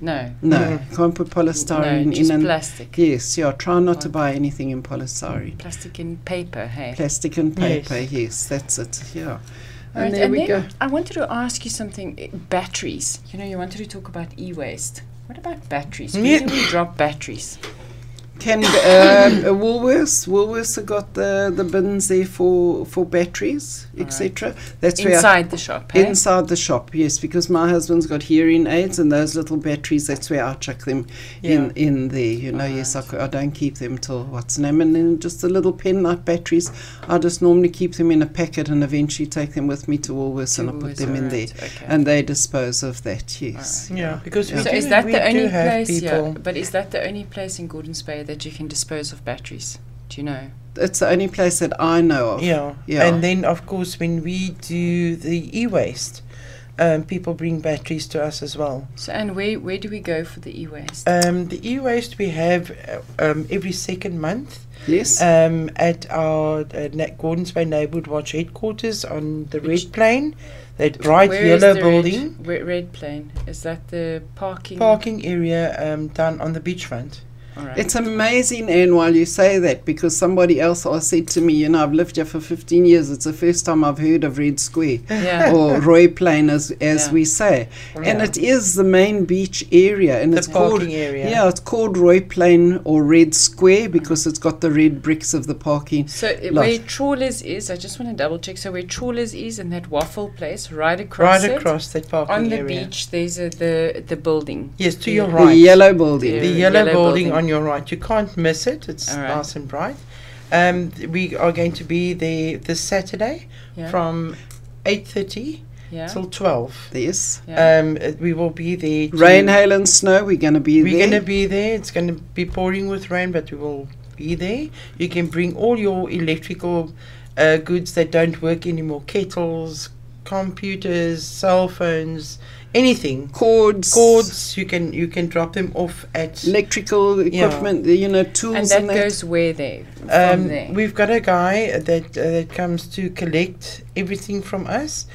[SPEAKER 3] no,
[SPEAKER 1] no,
[SPEAKER 2] Mm.
[SPEAKER 1] can't put polystyrene
[SPEAKER 3] no, just
[SPEAKER 1] in. And
[SPEAKER 3] plastic,
[SPEAKER 1] yes, yeah, try not to buy anything in polystyrene.
[SPEAKER 3] plastic and paper. Hey.
[SPEAKER 1] Plastic and
[SPEAKER 2] Yes.
[SPEAKER 1] paper. Yes, that's it. Yeah,
[SPEAKER 3] Right,
[SPEAKER 1] and there we
[SPEAKER 3] then
[SPEAKER 1] go.
[SPEAKER 3] I wanted to ask you something. eh, Batteries. You know, you wanted to talk about e-waste. What about batteries? Where do we drop batteries?
[SPEAKER 1] Can um, Woolworths? Woolworths have got the, the bins there for for batteries,
[SPEAKER 3] Alright.
[SPEAKER 1] etc. That's where I-
[SPEAKER 3] Inside the shop. Hey?
[SPEAKER 1] Inside the shop, yes, because my husband's got hearing aids and those little batteries. That's where I chuck them in in there. You know, yes, I,
[SPEAKER 3] Alright.
[SPEAKER 1] c- I don't keep them till what's the name, and then just the little penlight batteries. I just normally keep them in a packet and eventually take them with me to Woolworths and I put them in there,
[SPEAKER 3] Okay.
[SPEAKER 1] and they dispose of that. Yes,
[SPEAKER 2] Yeah, because we
[SPEAKER 3] so
[SPEAKER 2] do,
[SPEAKER 3] is that
[SPEAKER 2] we
[SPEAKER 3] the only
[SPEAKER 2] have
[SPEAKER 3] place? Yeah,
[SPEAKER 2] people.
[SPEAKER 3] but is that the only place in Gordons Bay that you can dispose of batteries? Do you know?
[SPEAKER 1] it's the only place that I know of.
[SPEAKER 2] Yeah.
[SPEAKER 1] Yeah.
[SPEAKER 2] And then, of course, when we do the e-waste, um, people bring batteries to us as well.
[SPEAKER 3] So and where where do we go for the e-waste?
[SPEAKER 2] Um, the e-waste we have uh, um, every second month
[SPEAKER 1] Yes.
[SPEAKER 2] um, at our uh, Gordons Bay Neighbourhood Watch headquarters on the
[SPEAKER 3] Which-
[SPEAKER 2] Red Plain, that bright
[SPEAKER 3] Where is
[SPEAKER 2] yellow
[SPEAKER 3] the
[SPEAKER 2] building.
[SPEAKER 3] Red, red, red plane. Is that the parking?
[SPEAKER 2] Parking area um, down on the beachfront.
[SPEAKER 3] All right.
[SPEAKER 1] It's amazing, Anne, while you say that, because somebody else also said to me, you know, I've lived here for 15 years. It's the first time I've heard of Red Square.
[SPEAKER 3] yeah.
[SPEAKER 1] or Roy Plain, as as
[SPEAKER 3] Yeah.
[SPEAKER 1] we say, and it is the main beach area, and
[SPEAKER 2] The
[SPEAKER 1] it's called
[SPEAKER 2] area.
[SPEAKER 1] yeah, it's called Roy Plain or Red Square because it's got the red bricks of the parking.
[SPEAKER 3] So
[SPEAKER 1] lot.
[SPEAKER 3] where Trawlers is, I just want to double check. So where Trawlers is and that waffle place, right across
[SPEAKER 2] Right
[SPEAKER 3] it,
[SPEAKER 2] across that parking area.
[SPEAKER 3] on the
[SPEAKER 2] area.
[SPEAKER 3] beach, there's a, the the building.
[SPEAKER 2] Yes, to
[SPEAKER 3] The-
[SPEAKER 2] your right.
[SPEAKER 1] The yellow building.
[SPEAKER 3] Yeah.
[SPEAKER 2] The yellow,
[SPEAKER 3] yellow
[SPEAKER 2] building,
[SPEAKER 3] building.
[SPEAKER 2] On your right. You can't miss it. It's
[SPEAKER 3] All right.
[SPEAKER 2] nice and bright. Um, we are going to be there this Saturday
[SPEAKER 3] Yeah.
[SPEAKER 2] from 8.30
[SPEAKER 3] yeah.
[SPEAKER 2] till 12.
[SPEAKER 1] Yes.
[SPEAKER 3] yeah.
[SPEAKER 2] Um, we will be there.
[SPEAKER 1] Rain, hail, and snow. We're going to be there.
[SPEAKER 2] We're going to be there. It's going to be pouring with rain, but we will be there. You can bring all your electrical uh, goods that don't work anymore, kettles, computers, cell phones, anything.
[SPEAKER 1] Cords,
[SPEAKER 2] Cords, you can you can drop them off at.
[SPEAKER 1] electrical
[SPEAKER 2] Yeah.
[SPEAKER 1] equipment, you know, tools
[SPEAKER 3] And that
[SPEAKER 1] and that.
[SPEAKER 3] goes where there? From
[SPEAKER 2] Um,
[SPEAKER 3] there.
[SPEAKER 2] we've got a guy that uh, that comes to collect everything from us,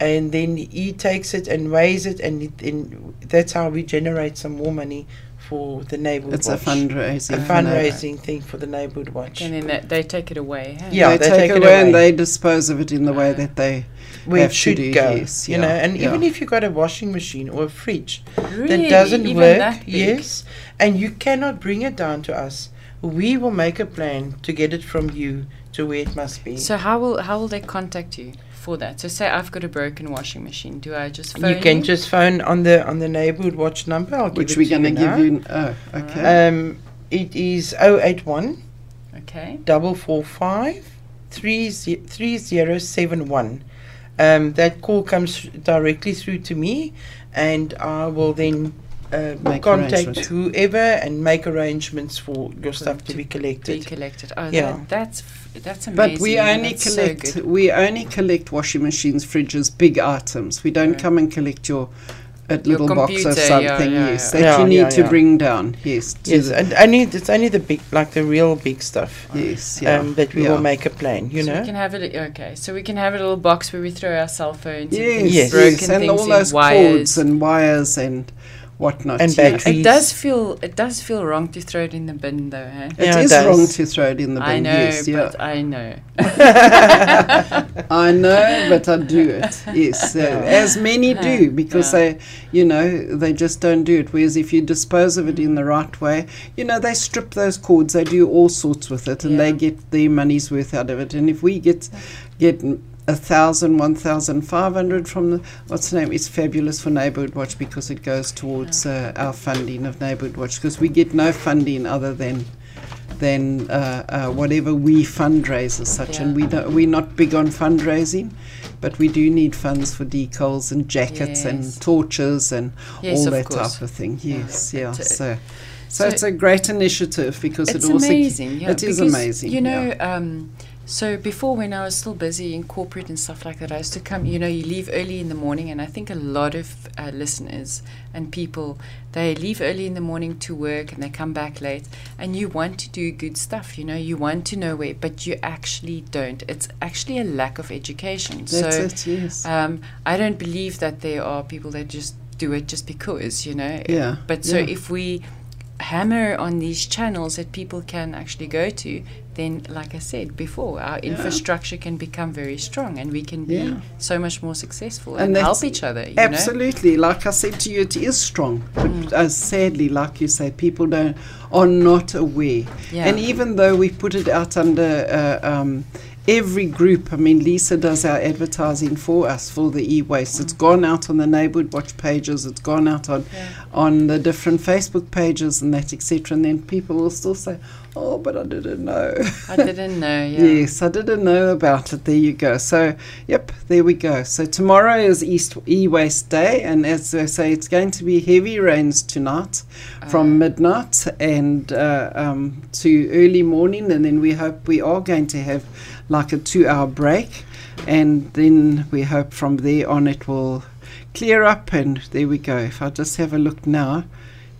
[SPEAKER 2] and then he takes it and weighs it, and, it, and that's how we generate some more money for the neighborhood
[SPEAKER 1] it's a fundraising.
[SPEAKER 2] a
[SPEAKER 1] for neighbour-
[SPEAKER 2] fundraising thing for the neighborhood watch.
[SPEAKER 3] and then that, they take it away. Hey?
[SPEAKER 2] Yeah,
[SPEAKER 1] they,
[SPEAKER 2] they
[SPEAKER 1] take,
[SPEAKER 2] take it
[SPEAKER 1] away, and they dispose of it in the way that they
[SPEAKER 2] Where
[SPEAKER 1] have
[SPEAKER 2] it should go,
[SPEAKER 1] yes,
[SPEAKER 2] you
[SPEAKER 1] yeah,
[SPEAKER 2] know, and
[SPEAKER 1] yeah.
[SPEAKER 2] even if you've got a washing machine or a fridge
[SPEAKER 3] Really?
[SPEAKER 2] that doesn't
[SPEAKER 3] Even
[SPEAKER 2] work,
[SPEAKER 3] that
[SPEAKER 2] yes, and you cannot bring it down to us, we will make a plan to get it from you to where it must be.
[SPEAKER 3] So how will how will they contact you for that? So say I've got a broken washing machine. Do I just phone
[SPEAKER 2] you can just phone on the on the neighborhood watch number. I'll
[SPEAKER 1] which we're
[SPEAKER 2] it to
[SPEAKER 1] going to
[SPEAKER 2] you
[SPEAKER 1] give you. Oh, okay.
[SPEAKER 2] Um, it is 081
[SPEAKER 3] okay.
[SPEAKER 2] double four five three ze- three zero seven one. Um, that call comes directly through to me, and I will then uh,
[SPEAKER 1] Make
[SPEAKER 2] contact whoever and make arrangements for your stuff to be
[SPEAKER 3] Be
[SPEAKER 2] collected.
[SPEAKER 3] collected. Oh,
[SPEAKER 2] Yeah.
[SPEAKER 3] that, that's that's amazing.
[SPEAKER 1] but we only
[SPEAKER 3] That's
[SPEAKER 1] collect
[SPEAKER 3] good.
[SPEAKER 1] we only collect washing machines, fridges, big items. We don't
[SPEAKER 3] Right.
[SPEAKER 1] come and collect your a
[SPEAKER 3] Your
[SPEAKER 1] little box of
[SPEAKER 3] computer, yeah,
[SPEAKER 1] something.
[SPEAKER 3] yeah,
[SPEAKER 1] yes,
[SPEAKER 3] yeah.
[SPEAKER 1] that
[SPEAKER 2] Yeah,
[SPEAKER 1] you need
[SPEAKER 2] yeah,
[SPEAKER 1] to bring down. Yes, to
[SPEAKER 2] Yes,
[SPEAKER 1] the-
[SPEAKER 2] and only it's only the big, like the real big stuff,
[SPEAKER 1] yes, yeah,
[SPEAKER 2] um, that we
[SPEAKER 1] yeah.
[SPEAKER 2] will make a plan. You
[SPEAKER 3] so
[SPEAKER 2] know,
[SPEAKER 3] we can have it. Okay, so we can have a little box where we throw our cell phones.
[SPEAKER 1] Yes,
[SPEAKER 3] and
[SPEAKER 2] Yes.
[SPEAKER 3] broken
[SPEAKER 1] yes, and
[SPEAKER 3] things
[SPEAKER 1] all those
[SPEAKER 3] wires.
[SPEAKER 1] cords and wires and whatnot.
[SPEAKER 2] And
[SPEAKER 1] yes.
[SPEAKER 2] batteries.
[SPEAKER 3] It does feel it does feel wrong to throw it in the bin though, huh?
[SPEAKER 1] It
[SPEAKER 2] Yeah, it
[SPEAKER 1] is
[SPEAKER 2] does.
[SPEAKER 1] wrong to throw it in the bin.
[SPEAKER 3] I know,
[SPEAKER 1] yes, yeah.
[SPEAKER 3] but I know.
[SPEAKER 1] I know, but I do it. Yes, uh, as many do because
[SPEAKER 3] Yeah.
[SPEAKER 1] they, you know, they just don't do it. Whereas if you dispose of it in the right way, you know, they strip those cords, they do all sorts with it, and they get their money's worth out of it. And if we get get a thousand, one thousand five hundred from the what's the name? It's fabulous for Neighbourhood Watch because it goes towards uh, our funding of Neighbourhood Watch because we get no funding other than than uh, uh, whatever we fundraise as such, and we don't, we're not big on fundraising, but we do need funds for decals and jackets
[SPEAKER 3] Yes.
[SPEAKER 1] and torches and
[SPEAKER 3] Yes,
[SPEAKER 1] all that
[SPEAKER 3] course.
[SPEAKER 1] type of thing. Yes, yeah.
[SPEAKER 3] But, uh,
[SPEAKER 1] So, so,
[SPEAKER 3] so
[SPEAKER 1] it's a great initiative because
[SPEAKER 3] it's
[SPEAKER 1] it also
[SPEAKER 3] amazing. Yeah,
[SPEAKER 1] it is amazing.
[SPEAKER 3] You know,
[SPEAKER 1] yeah.
[SPEAKER 3] um, so before when I was still busy in corporate and stuff like that, I used to come. You know, you leave early in the morning, and I think a lot of uh, listeners and people they leave early in the morning to work and they come back late, and you want to do good stuff. You know, you want to know where, but you actually don't. It's actually a lack of education.
[SPEAKER 1] That's
[SPEAKER 3] so
[SPEAKER 1] it. Yes.
[SPEAKER 3] um, I don't believe that there are people that just do it just because, you know.
[SPEAKER 1] Yeah,
[SPEAKER 3] But so
[SPEAKER 1] yeah.
[SPEAKER 3] if we hammer on these channels that people can actually go to, then, like I said before, our infrastructure can become very strong and we can be
[SPEAKER 1] Yeah.
[SPEAKER 3] so much more successful
[SPEAKER 1] And
[SPEAKER 3] and, help each other. You Know?
[SPEAKER 1] Absolutely, like I said to you, it is strong. But
[SPEAKER 3] Mm.
[SPEAKER 1] uh, sadly, like you say, people don't are not aware.
[SPEAKER 3] Yeah.
[SPEAKER 1] And even though we put it out under uh, um, every group, I mean, Lisa does our advertising for us for the e-waste. It's gone out on the neighbourhood watch pages. It's gone out on
[SPEAKER 3] Yeah.
[SPEAKER 1] on the different Facebook pages and that, etc. And then people will still say, "Oh, but I didn't know."
[SPEAKER 3] I didn't know. Yeah.
[SPEAKER 1] Yes, I didn't know about it. There you go. So, yep, there we go. So tomorrow is East E-Waste Day, and as I say, it's going to be heavy rains tonight, from
[SPEAKER 3] Uh,
[SPEAKER 1] midnight and uh, um, to early morning, and then we hope we are going to have like a two-hour break, and then we hope from there on it will clear up, and there we go. If I just have a look now,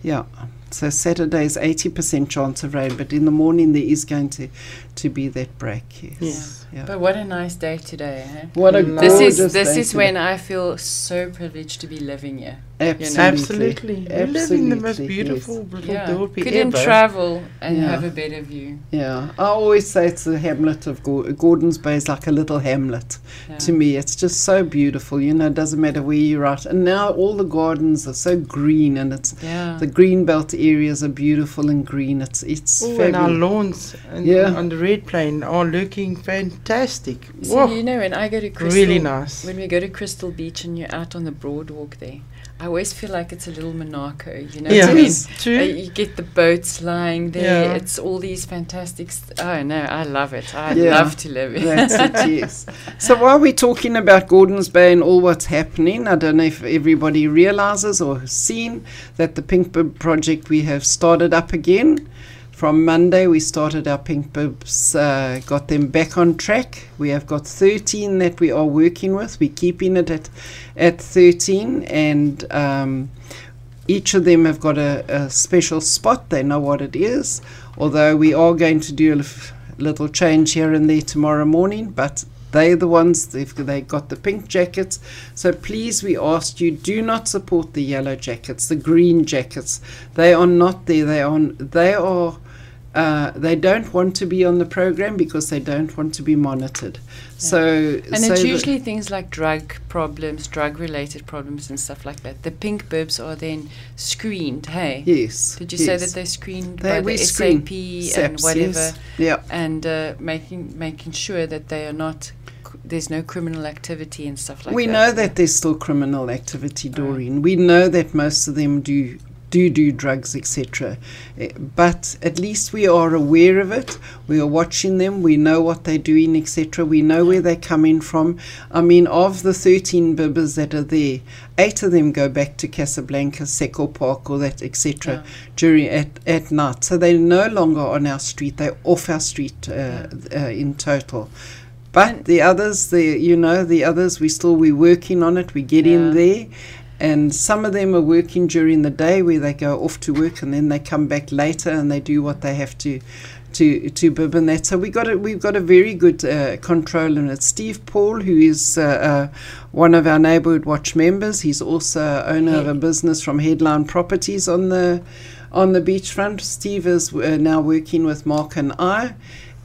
[SPEAKER 1] yeah. So Saturday is eighty percent chance of rain, but in the morning there is going to to be that break. Yes.
[SPEAKER 2] Yes.
[SPEAKER 1] Yeah.
[SPEAKER 3] But what a nice day today. Huh?
[SPEAKER 1] What a
[SPEAKER 2] This
[SPEAKER 3] This
[SPEAKER 1] gorgeous
[SPEAKER 3] is this
[SPEAKER 1] day
[SPEAKER 3] is
[SPEAKER 1] today.
[SPEAKER 3] when I feel so privileged to be living here.
[SPEAKER 1] absolutely,
[SPEAKER 2] absolutely, you live in the most
[SPEAKER 1] Absolutely,
[SPEAKER 2] beautiful little
[SPEAKER 3] Yeah,
[SPEAKER 2] dorpy
[SPEAKER 3] couldn't
[SPEAKER 2] ever.
[SPEAKER 3] travel and
[SPEAKER 1] Yeah.
[SPEAKER 3] have a better view.
[SPEAKER 1] Yeah, I always say it's the hamlet of Gor- Gordon's Bay is like a little hamlet
[SPEAKER 3] Yeah.
[SPEAKER 1] to me. It's just so beautiful. You know, it doesn't matter where you're at. And now all the gardens are so green, and it's
[SPEAKER 3] Yeah.
[SPEAKER 1] the green belt areas are beautiful and green. It's it's
[SPEAKER 2] Oh, and our lawns and
[SPEAKER 1] Yeah.
[SPEAKER 2] on the red plain are looking fantastic.
[SPEAKER 3] So
[SPEAKER 2] Whoa,
[SPEAKER 3] you know when I go to Crystal,
[SPEAKER 2] really nice.
[SPEAKER 3] when we go to Crystal Beach and you're out on the boardwalk there, I always feel like it's a little Monaco. You know
[SPEAKER 2] yeah,
[SPEAKER 3] what I mean?
[SPEAKER 2] it's
[SPEAKER 3] Uh,
[SPEAKER 2] true.
[SPEAKER 3] you get the boats lying there.
[SPEAKER 2] Yeah.
[SPEAKER 3] It's all these fantastic. St- oh no, I love it. I
[SPEAKER 1] Yeah.
[SPEAKER 3] love to live it.
[SPEAKER 1] That's it, yes. So while we're talking about Gordon's Bay and all what's happening, I don't know if everybody realizes or has seen that the Pink Bib project we have started up again From Monday, we started our pink bibs, uh, got them back on track. We have got 13 that we are working with. We're keeping it at, at 13, and um, each of them have got a, a special spot. They know what it is. Although we are going to do a little change here and there tomorrow morning, but they're the ones they've they got the pink jackets. So please, we ask you, do not support the yellow jackets, the green jackets. They are not there. They are. They are. Uh, they don't want to be on the program because they don't want to be monitored. So,
[SPEAKER 3] And
[SPEAKER 1] so
[SPEAKER 3] it's usually things like drug problems, drug related problems, and stuff like that. The pink bibs are then screened. Hey,
[SPEAKER 1] yes.
[SPEAKER 3] did you say that they're screened
[SPEAKER 1] They-
[SPEAKER 3] by the
[SPEAKER 1] screen
[SPEAKER 3] SAP and whatever,
[SPEAKER 1] yes. Yeah.
[SPEAKER 3] and uh, making making sure that they are not there's no criminal activity and stuff like
[SPEAKER 1] we
[SPEAKER 3] that.
[SPEAKER 1] We know that there's still criminal activity, Doreen. We know that most of them do do do drugs, etc. Eh, But at least we are aware of it. We are watching them. We know what they're doing, etc. We know where they're coming from. I mean, of the 13 bibbers that are there, eight of them go back to Casablanca, Seco Park, or that, etc.
[SPEAKER 3] Yeah.
[SPEAKER 1] During at at night, so they're no longer on our street. They're off our street uh, uh, in total. But
[SPEAKER 3] And-
[SPEAKER 1] the others, the you know, the others, we still we're working on it. We get
[SPEAKER 3] Yeah.
[SPEAKER 1] in there, and some of them are working during the day where they go off to work and then they come back later and they do what they have to. To, to bib and that, so we got a, we've got a very good uh, control in it. Steve Paul, who is uh, uh, one of our neighbourhood watch members, he's also owner of a business from Headline Properties on the on the beachfront. Steve is uh, now working with Mark and I,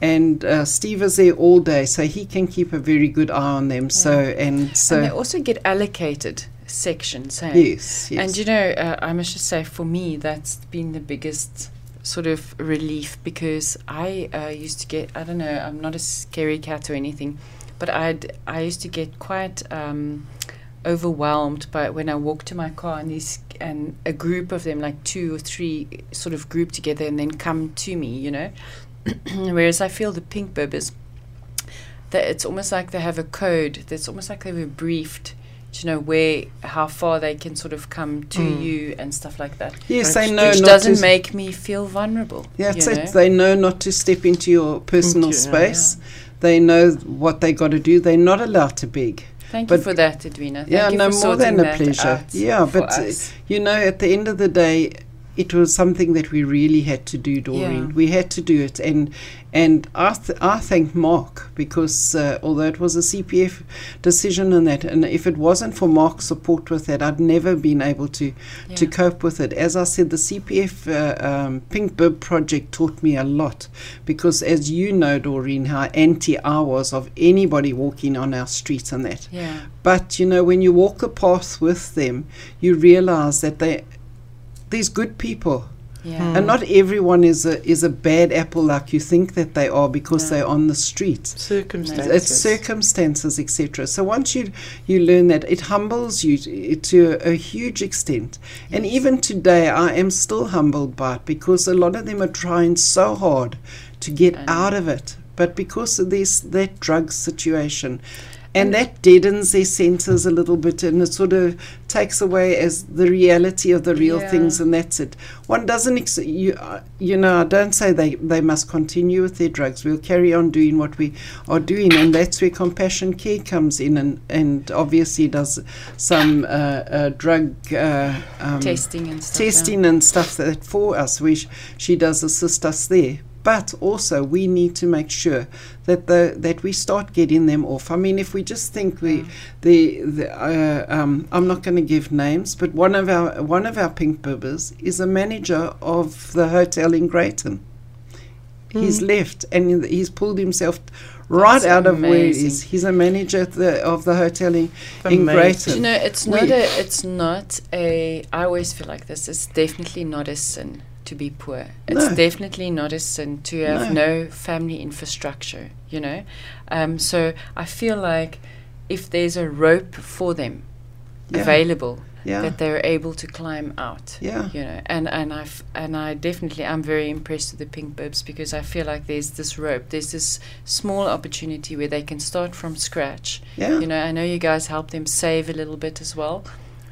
[SPEAKER 1] and uh, Steve is there all day, so he can keep a very good eye on them. So and so
[SPEAKER 3] and they also get allocated sections. Hey?
[SPEAKER 1] yes, yes.
[SPEAKER 3] And you know, uh, I must just say, for me, that's been the biggest sort of relief because I uh, used to get, I don't know, I'm not a scary cat or anything, but I'd, I used to get quite um, overwhelmed by when I walked to my car and these and a group of them, like two or three, sort of group together and then come to me, you know. Whereas I feel the pink bibbers, that it's almost like they have a code. That's almost like they were briefed to know where, how far they can sort of come to
[SPEAKER 1] Mm.
[SPEAKER 3] you and stuff like that.
[SPEAKER 1] yes, they know
[SPEAKER 3] Which
[SPEAKER 1] not
[SPEAKER 3] doesn't
[SPEAKER 1] to.
[SPEAKER 3] make me feel vulnerable.
[SPEAKER 1] yeah,
[SPEAKER 3] you
[SPEAKER 1] it's
[SPEAKER 3] know?
[SPEAKER 1] They know not to step into your personal
[SPEAKER 2] Into- yeah.
[SPEAKER 1] space. They know what they got to do. They're not allowed to beg.
[SPEAKER 3] Thank you for that, Edwina. Thank
[SPEAKER 1] yeah,
[SPEAKER 3] you
[SPEAKER 1] no
[SPEAKER 3] for
[SPEAKER 1] more than a pleasure. Yeah, but uh,
[SPEAKER 3] us.
[SPEAKER 1] you know, at the end of the day, it was something that we really had to do, Doreen.
[SPEAKER 3] Yeah.
[SPEAKER 1] We had to do it, and and I th- I thank Mark because uh, although it was a CPF decision and that, and if it wasn't for Mark's support with that, I'd never been able to to cope with it. As I said, the CPF uh, um, Pink Bib project taught me a lot because, as you know, Doreen, how anti I was of anybody walking on our streets and that.
[SPEAKER 3] yeah.
[SPEAKER 1] But you know, when you walk a path with them, you realize that they there's good people,
[SPEAKER 3] Yeah. Hmm.
[SPEAKER 1] and not everyone is a is a bad apple like you think that they are because
[SPEAKER 3] No.
[SPEAKER 1] they're on the street.
[SPEAKER 2] Circumstances.
[SPEAKER 1] It's circumstances, etc. So once you you learn that, it humbles you to, to a, huge extent. And even today, I am still humbled by it because a lot of them are trying so hard to get
[SPEAKER 3] I
[SPEAKER 1] out of it, but because of this that drug situation. And that deadens their senses a little bit, and it sort of takes away as the reality of the real
[SPEAKER 3] Yeah.
[SPEAKER 1] things, and that's it. One doesn't, ex- you, uh, you know, I don't say they, they must continue with their drugs. We'll carry on doing what we are doing, and that's where compassion care comes in, and, and obviously does some uh, uh, drug uh, um,
[SPEAKER 3] testing and stuff. yeah.
[SPEAKER 1] and stuff that for us. We sh- she does assist us there. But also, we need to make sure that the that we start getting them off. I mean, if we just think we
[SPEAKER 3] Mm.
[SPEAKER 1] the, the uh, um, I'm not going to give names, but one of our one of our pink bibbers is a manager of the hotel in Greyton. He's left and he's pulled himself right
[SPEAKER 3] That's
[SPEAKER 1] out of where he is. He's a manager at the, of the hotel in, in
[SPEAKER 2] Amazing.
[SPEAKER 3] You know, it's
[SPEAKER 1] We-
[SPEAKER 3] not a. It's not a. I always feel like this. It's definitely not a sin to be poor. It's
[SPEAKER 1] No.
[SPEAKER 3] definitely not a sin to have
[SPEAKER 1] No.
[SPEAKER 3] no, family infrastructure. You know, um, so I feel like if there's a rope for them
[SPEAKER 1] Yeah.
[SPEAKER 3] available,
[SPEAKER 1] yeah,
[SPEAKER 3] that they're able to climb out.
[SPEAKER 1] yeah.
[SPEAKER 3] You know, and and I and I definitely I'm very impressed with the pink bibs because I feel like there's this rope, there's this small opportunity where they can start from scratch
[SPEAKER 1] Yeah.
[SPEAKER 3] you know, I know you guys help them save a little bit as well,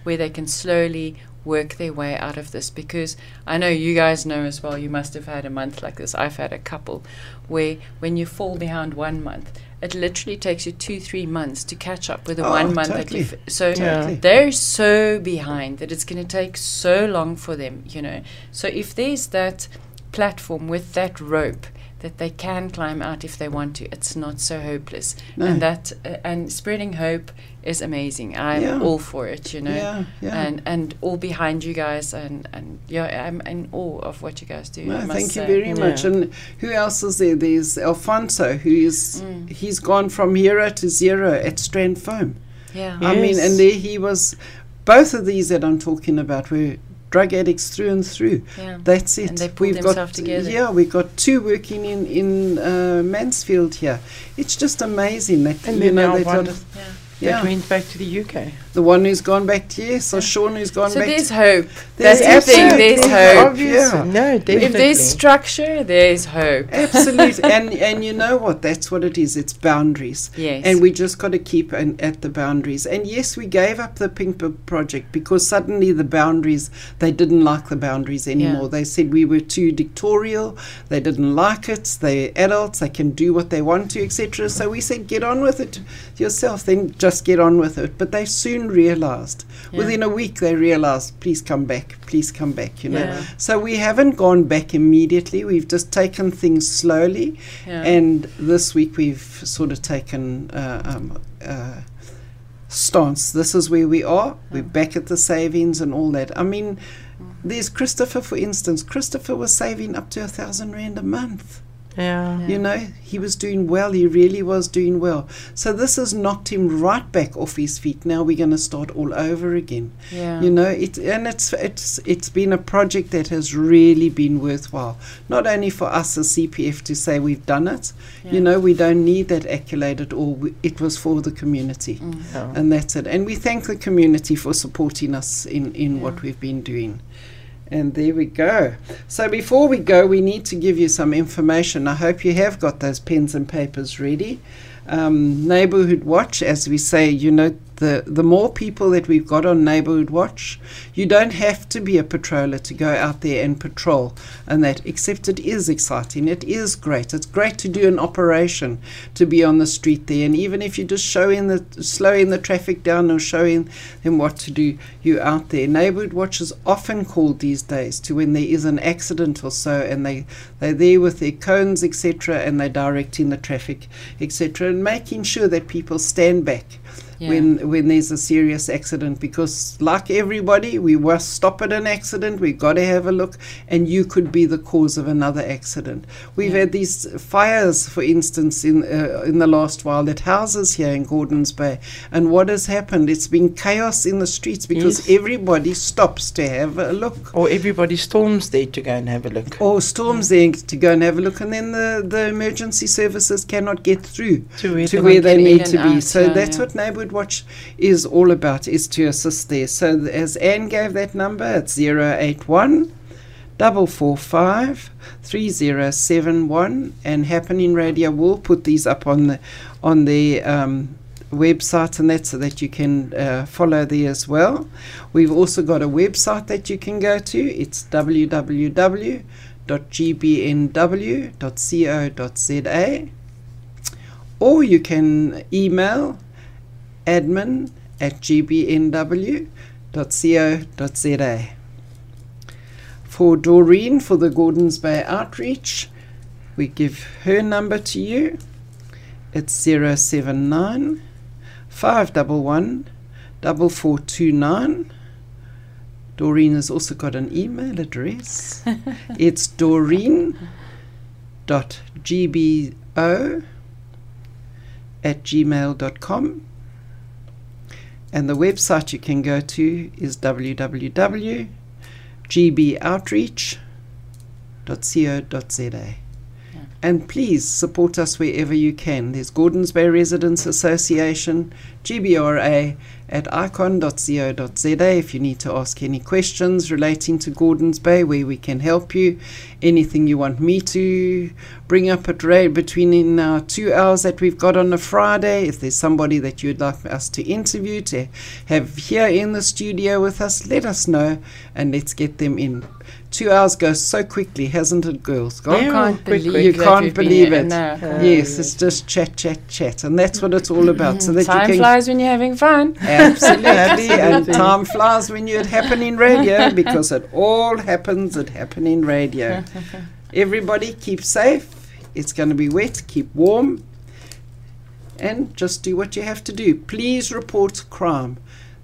[SPEAKER 3] where they can slowly work their way out of this because I know you guys know as well. You must have had a month like this. I've had a couple where when you fall behind one month, it literally takes you two, three months to catch up with the
[SPEAKER 1] Oh,
[SPEAKER 3] one month
[SPEAKER 1] totally.
[SPEAKER 3] that you. So
[SPEAKER 1] Totally.
[SPEAKER 3] they're so behind that it's going to take so long for them, you know. So if there's that platform with that rope that they can climb out if they want to, it's not so hopeless.
[SPEAKER 1] No.
[SPEAKER 3] And that uh, and spreading hope is amazing. I'm
[SPEAKER 1] Yeah.
[SPEAKER 3] all for it, you know.
[SPEAKER 1] Yeah, yeah.
[SPEAKER 3] And and all behind you guys and and yeah, I'm in awe of what you guys do.
[SPEAKER 1] No,
[SPEAKER 3] must
[SPEAKER 1] thank you
[SPEAKER 3] say.
[SPEAKER 1] very much. And who else is there? There's Alfonso, who is
[SPEAKER 3] Mm.
[SPEAKER 1] he's gone from hero to zero at Strand Foam.
[SPEAKER 3] Yeah.
[SPEAKER 2] Yeah.
[SPEAKER 1] I mean, and there he was. Both of these that I'm talking about were drug addicts through and through.
[SPEAKER 3] Yeah.
[SPEAKER 1] That's it.
[SPEAKER 3] And they pulled
[SPEAKER 1] got
[SPEAKER 3] themselves together.
[SPEAKER 1] yeah, we've got two working in in uh, Mansfield here. It's just amazing that
[SPEAKER 2] And
[SPEAKER 1] you know
[SPEAKER 2] now
[SPEAKER 1] they've
[SPEAKER 2] one
[SPEAKER 3] Yeah.
[SPEAKER 1] Yeah.
[SPEAKER 2] that went back to the UK.
[SPEAKER 1] The one who's gone back to yes, or Sean who's gone
[SPEAKER 3] So
[SPEAKER 1] back.
[SPEAKER 3] there's
[SPEAKER 1] to,
[SPEAKER 3] hope.
[SPEAKER 1] There's
[SPEAKER 3] That's the thing. There's
[SPEAKER 1] hope.
[SPEAKER 3] hope.
[SPEAKER 1] Yeah.
[SPEAKER 2] No, definitely.
[SPEAKER 3] If there's structure, there's hope.
[SPEAKER 1] Absolutely, and and you know what? That's what it is. It's boundaries.
[SPEAKER 3] Yes.
[SPEAKER 1] And we just got to keep an, at the boundaries. And yes, we gave up the Pink Bib project because suddenly the boundaries, they didn't like the boundaries anymore.
[SPEAKER 3] Yeah.
[SPEAKER 1] They said we were too dictatorial. They didn't like it. They're adults. They can do what they want to, etc. So we said, get on with it yourself. Then just get on with it. But they soon realized.
[SPEAKER 3] Yeah.
[SPEAKER 1] Within a week, they realized, please come back. Please come back. You know.
[SPEAKER 3] Yeah.
[SPEAKER 1] So we haven't gone back immediately. We've just taken things slowly.
[SPEAKER 3] Yeah.
[SPEAKER 1] And this week we've sort of taken uh, um, uh, stance. This is where we are. We're back at the savings and all that. I mean, there's Christopher, for instance. Christopher was saving up to a thousand rand a month.
[SPEAKER 2] Yeah.
[SPEAKER 3] Yeah.
[SPEAKER 1] You know, he was doing well. He really was doing well. So this has knocked him right back off his feet. Now we're going to start all over again.
[SPEAKER 3] yeah.
[SPEAKER 1] You know, it and it's it's it's been a project that has really been worthwhile. Not only for us as CPF to say we've done it.
[SPEAKER 3] Yeah.
[SPEAKER 1] You know, we don't need that accolade at all. We, it was for the community,
[SPEAKER 3] Mm.
[SPEAKER 2] Yeah.
[SPEAKER 1] and that's it. And we thank the community for supporting us in in
[SPEAKER 3] Yeah.
[SPEAKER 1] what we've been doing. And there we go. So before we go, we need to give you some information. I hope you have got those pens and papers ready. Um, Neighborhood Watch, as we say, you know, the, the more people that we've got on Neighborhood Watch, you don't have to be a patroller to go out there and patrol and that, except it is exciting. It is great. It's great to do an operation, to be on the street there. And even if you're just showing the, slowing the traffic down or showing them what to do, you're out there. Neighborhood Watch is often called these days to when there is an accident or so and they, they're there with their cones, etc., and they're directing the traffic, etc., and making sure that people stand back
[SPEAKER 3] Yeah.
[SPEAKER 1] when when there's a serious accident because like everybody we must stop at an accident we've got to have a look and you could be the cause of another accident we've
[SPEAKER 3] Yeah.
[SPEAKER 1] had these fires for instance in uh, in the last while at houses here in Gordons Bay and what has happened it's been chaos in the streets because
[SPEAKER 2] Yes.
[SPEAKER 1] everybody stops to have a look
[SPEAKER 2] Or everybody storms there to go and have a look.
[SPEAKER 1] or storms there to go and have a look and then the, the emergency services cannot get through
[SPEAKER 2] To where
[SPEAKER 1] to
[SPEAKER 2] they
[SPEAKER 1] where they need to be.
[SPEAKER 3] out,
[SPEAKER 1] So
[SPEAKER 3] yeah,
[SPEAKER 1] that's
[SPEAKER 3] yeah.
[SPEAKER 1] what Neighbourhood Watch is all about, is to assist there. So as Anne gave that number, it's 081 445 3071 and Happening Radio will put these up on the on the um, website and that so that you can uh, follow there as well. We've also got a website that you can go to. It's www.gbnw.co.za or you can email admin at gbnw.co.za. For Doreen for the Gordons Bay Outreach, we give her number to you. It's 079 511 4429. Doreen has also got an email address. it's doreen.gbo at gmail.com. And the website you can go to is www.gboutreach.co.za. And please support us wherever you can. There's Gordons Bay Residents Association, GBRA, at icon.co.za if you need to ask any questions relating to Gordons Bay where we can help you. Anything you want me to bring up at Ray between in our two hours that we've got on a Friday. If there's somebody that you'd like us to interview to have here in the studio with us, let us know and let's get them in. Two hours goes so quickly, hasn't it, girls? Gone?
[SPEAKER 3] I can't believe
[SPEAKER 2] quick.
[SPEAKER 1] You can't believe it.
[SPEAKER 3] No, I
[SPEAKER 1] yes, it's just chat, chat, chat, and that's what it's all about. So mm-hmm. that
[SPEAKER 3] Time
[SPEAKER 1] you can
[SPEAKER 3] flies when you're having fun.
[SPEAKER 1] absolutely, and time flies when you're happening radio because it all happens at happening radio. Everybody, keep safe. It's going to be wet. Keep warm, and just do what you have to do. Please report crime.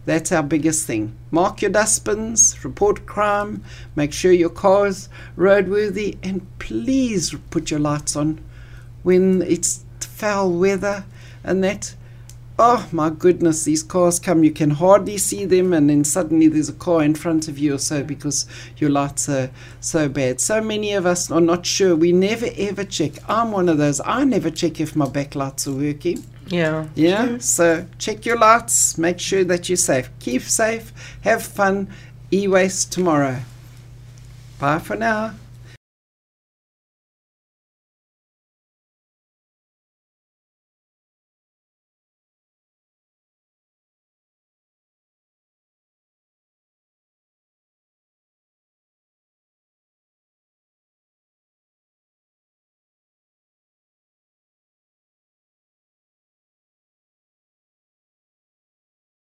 [SPEAKER 1] That's our biggest thing. Mark your dustbins, report crime, make sure your car's roadworthy, and please put your lights on when it's foul weather and that. Oh my goodness, these cars come, you can hardly see them, and then suddenly there's a car in front of you or so because your lights are so bad. So many of us are not sure. We never ever check. I'm one of those. I never check if my backlights are working.
[SPEAKER 2] Yeah.
[SPEAKER 1] Yeah. So check your lights. Make sure that you're safe. Keep safe. Have fun. E waste tomorrow. Bye for now.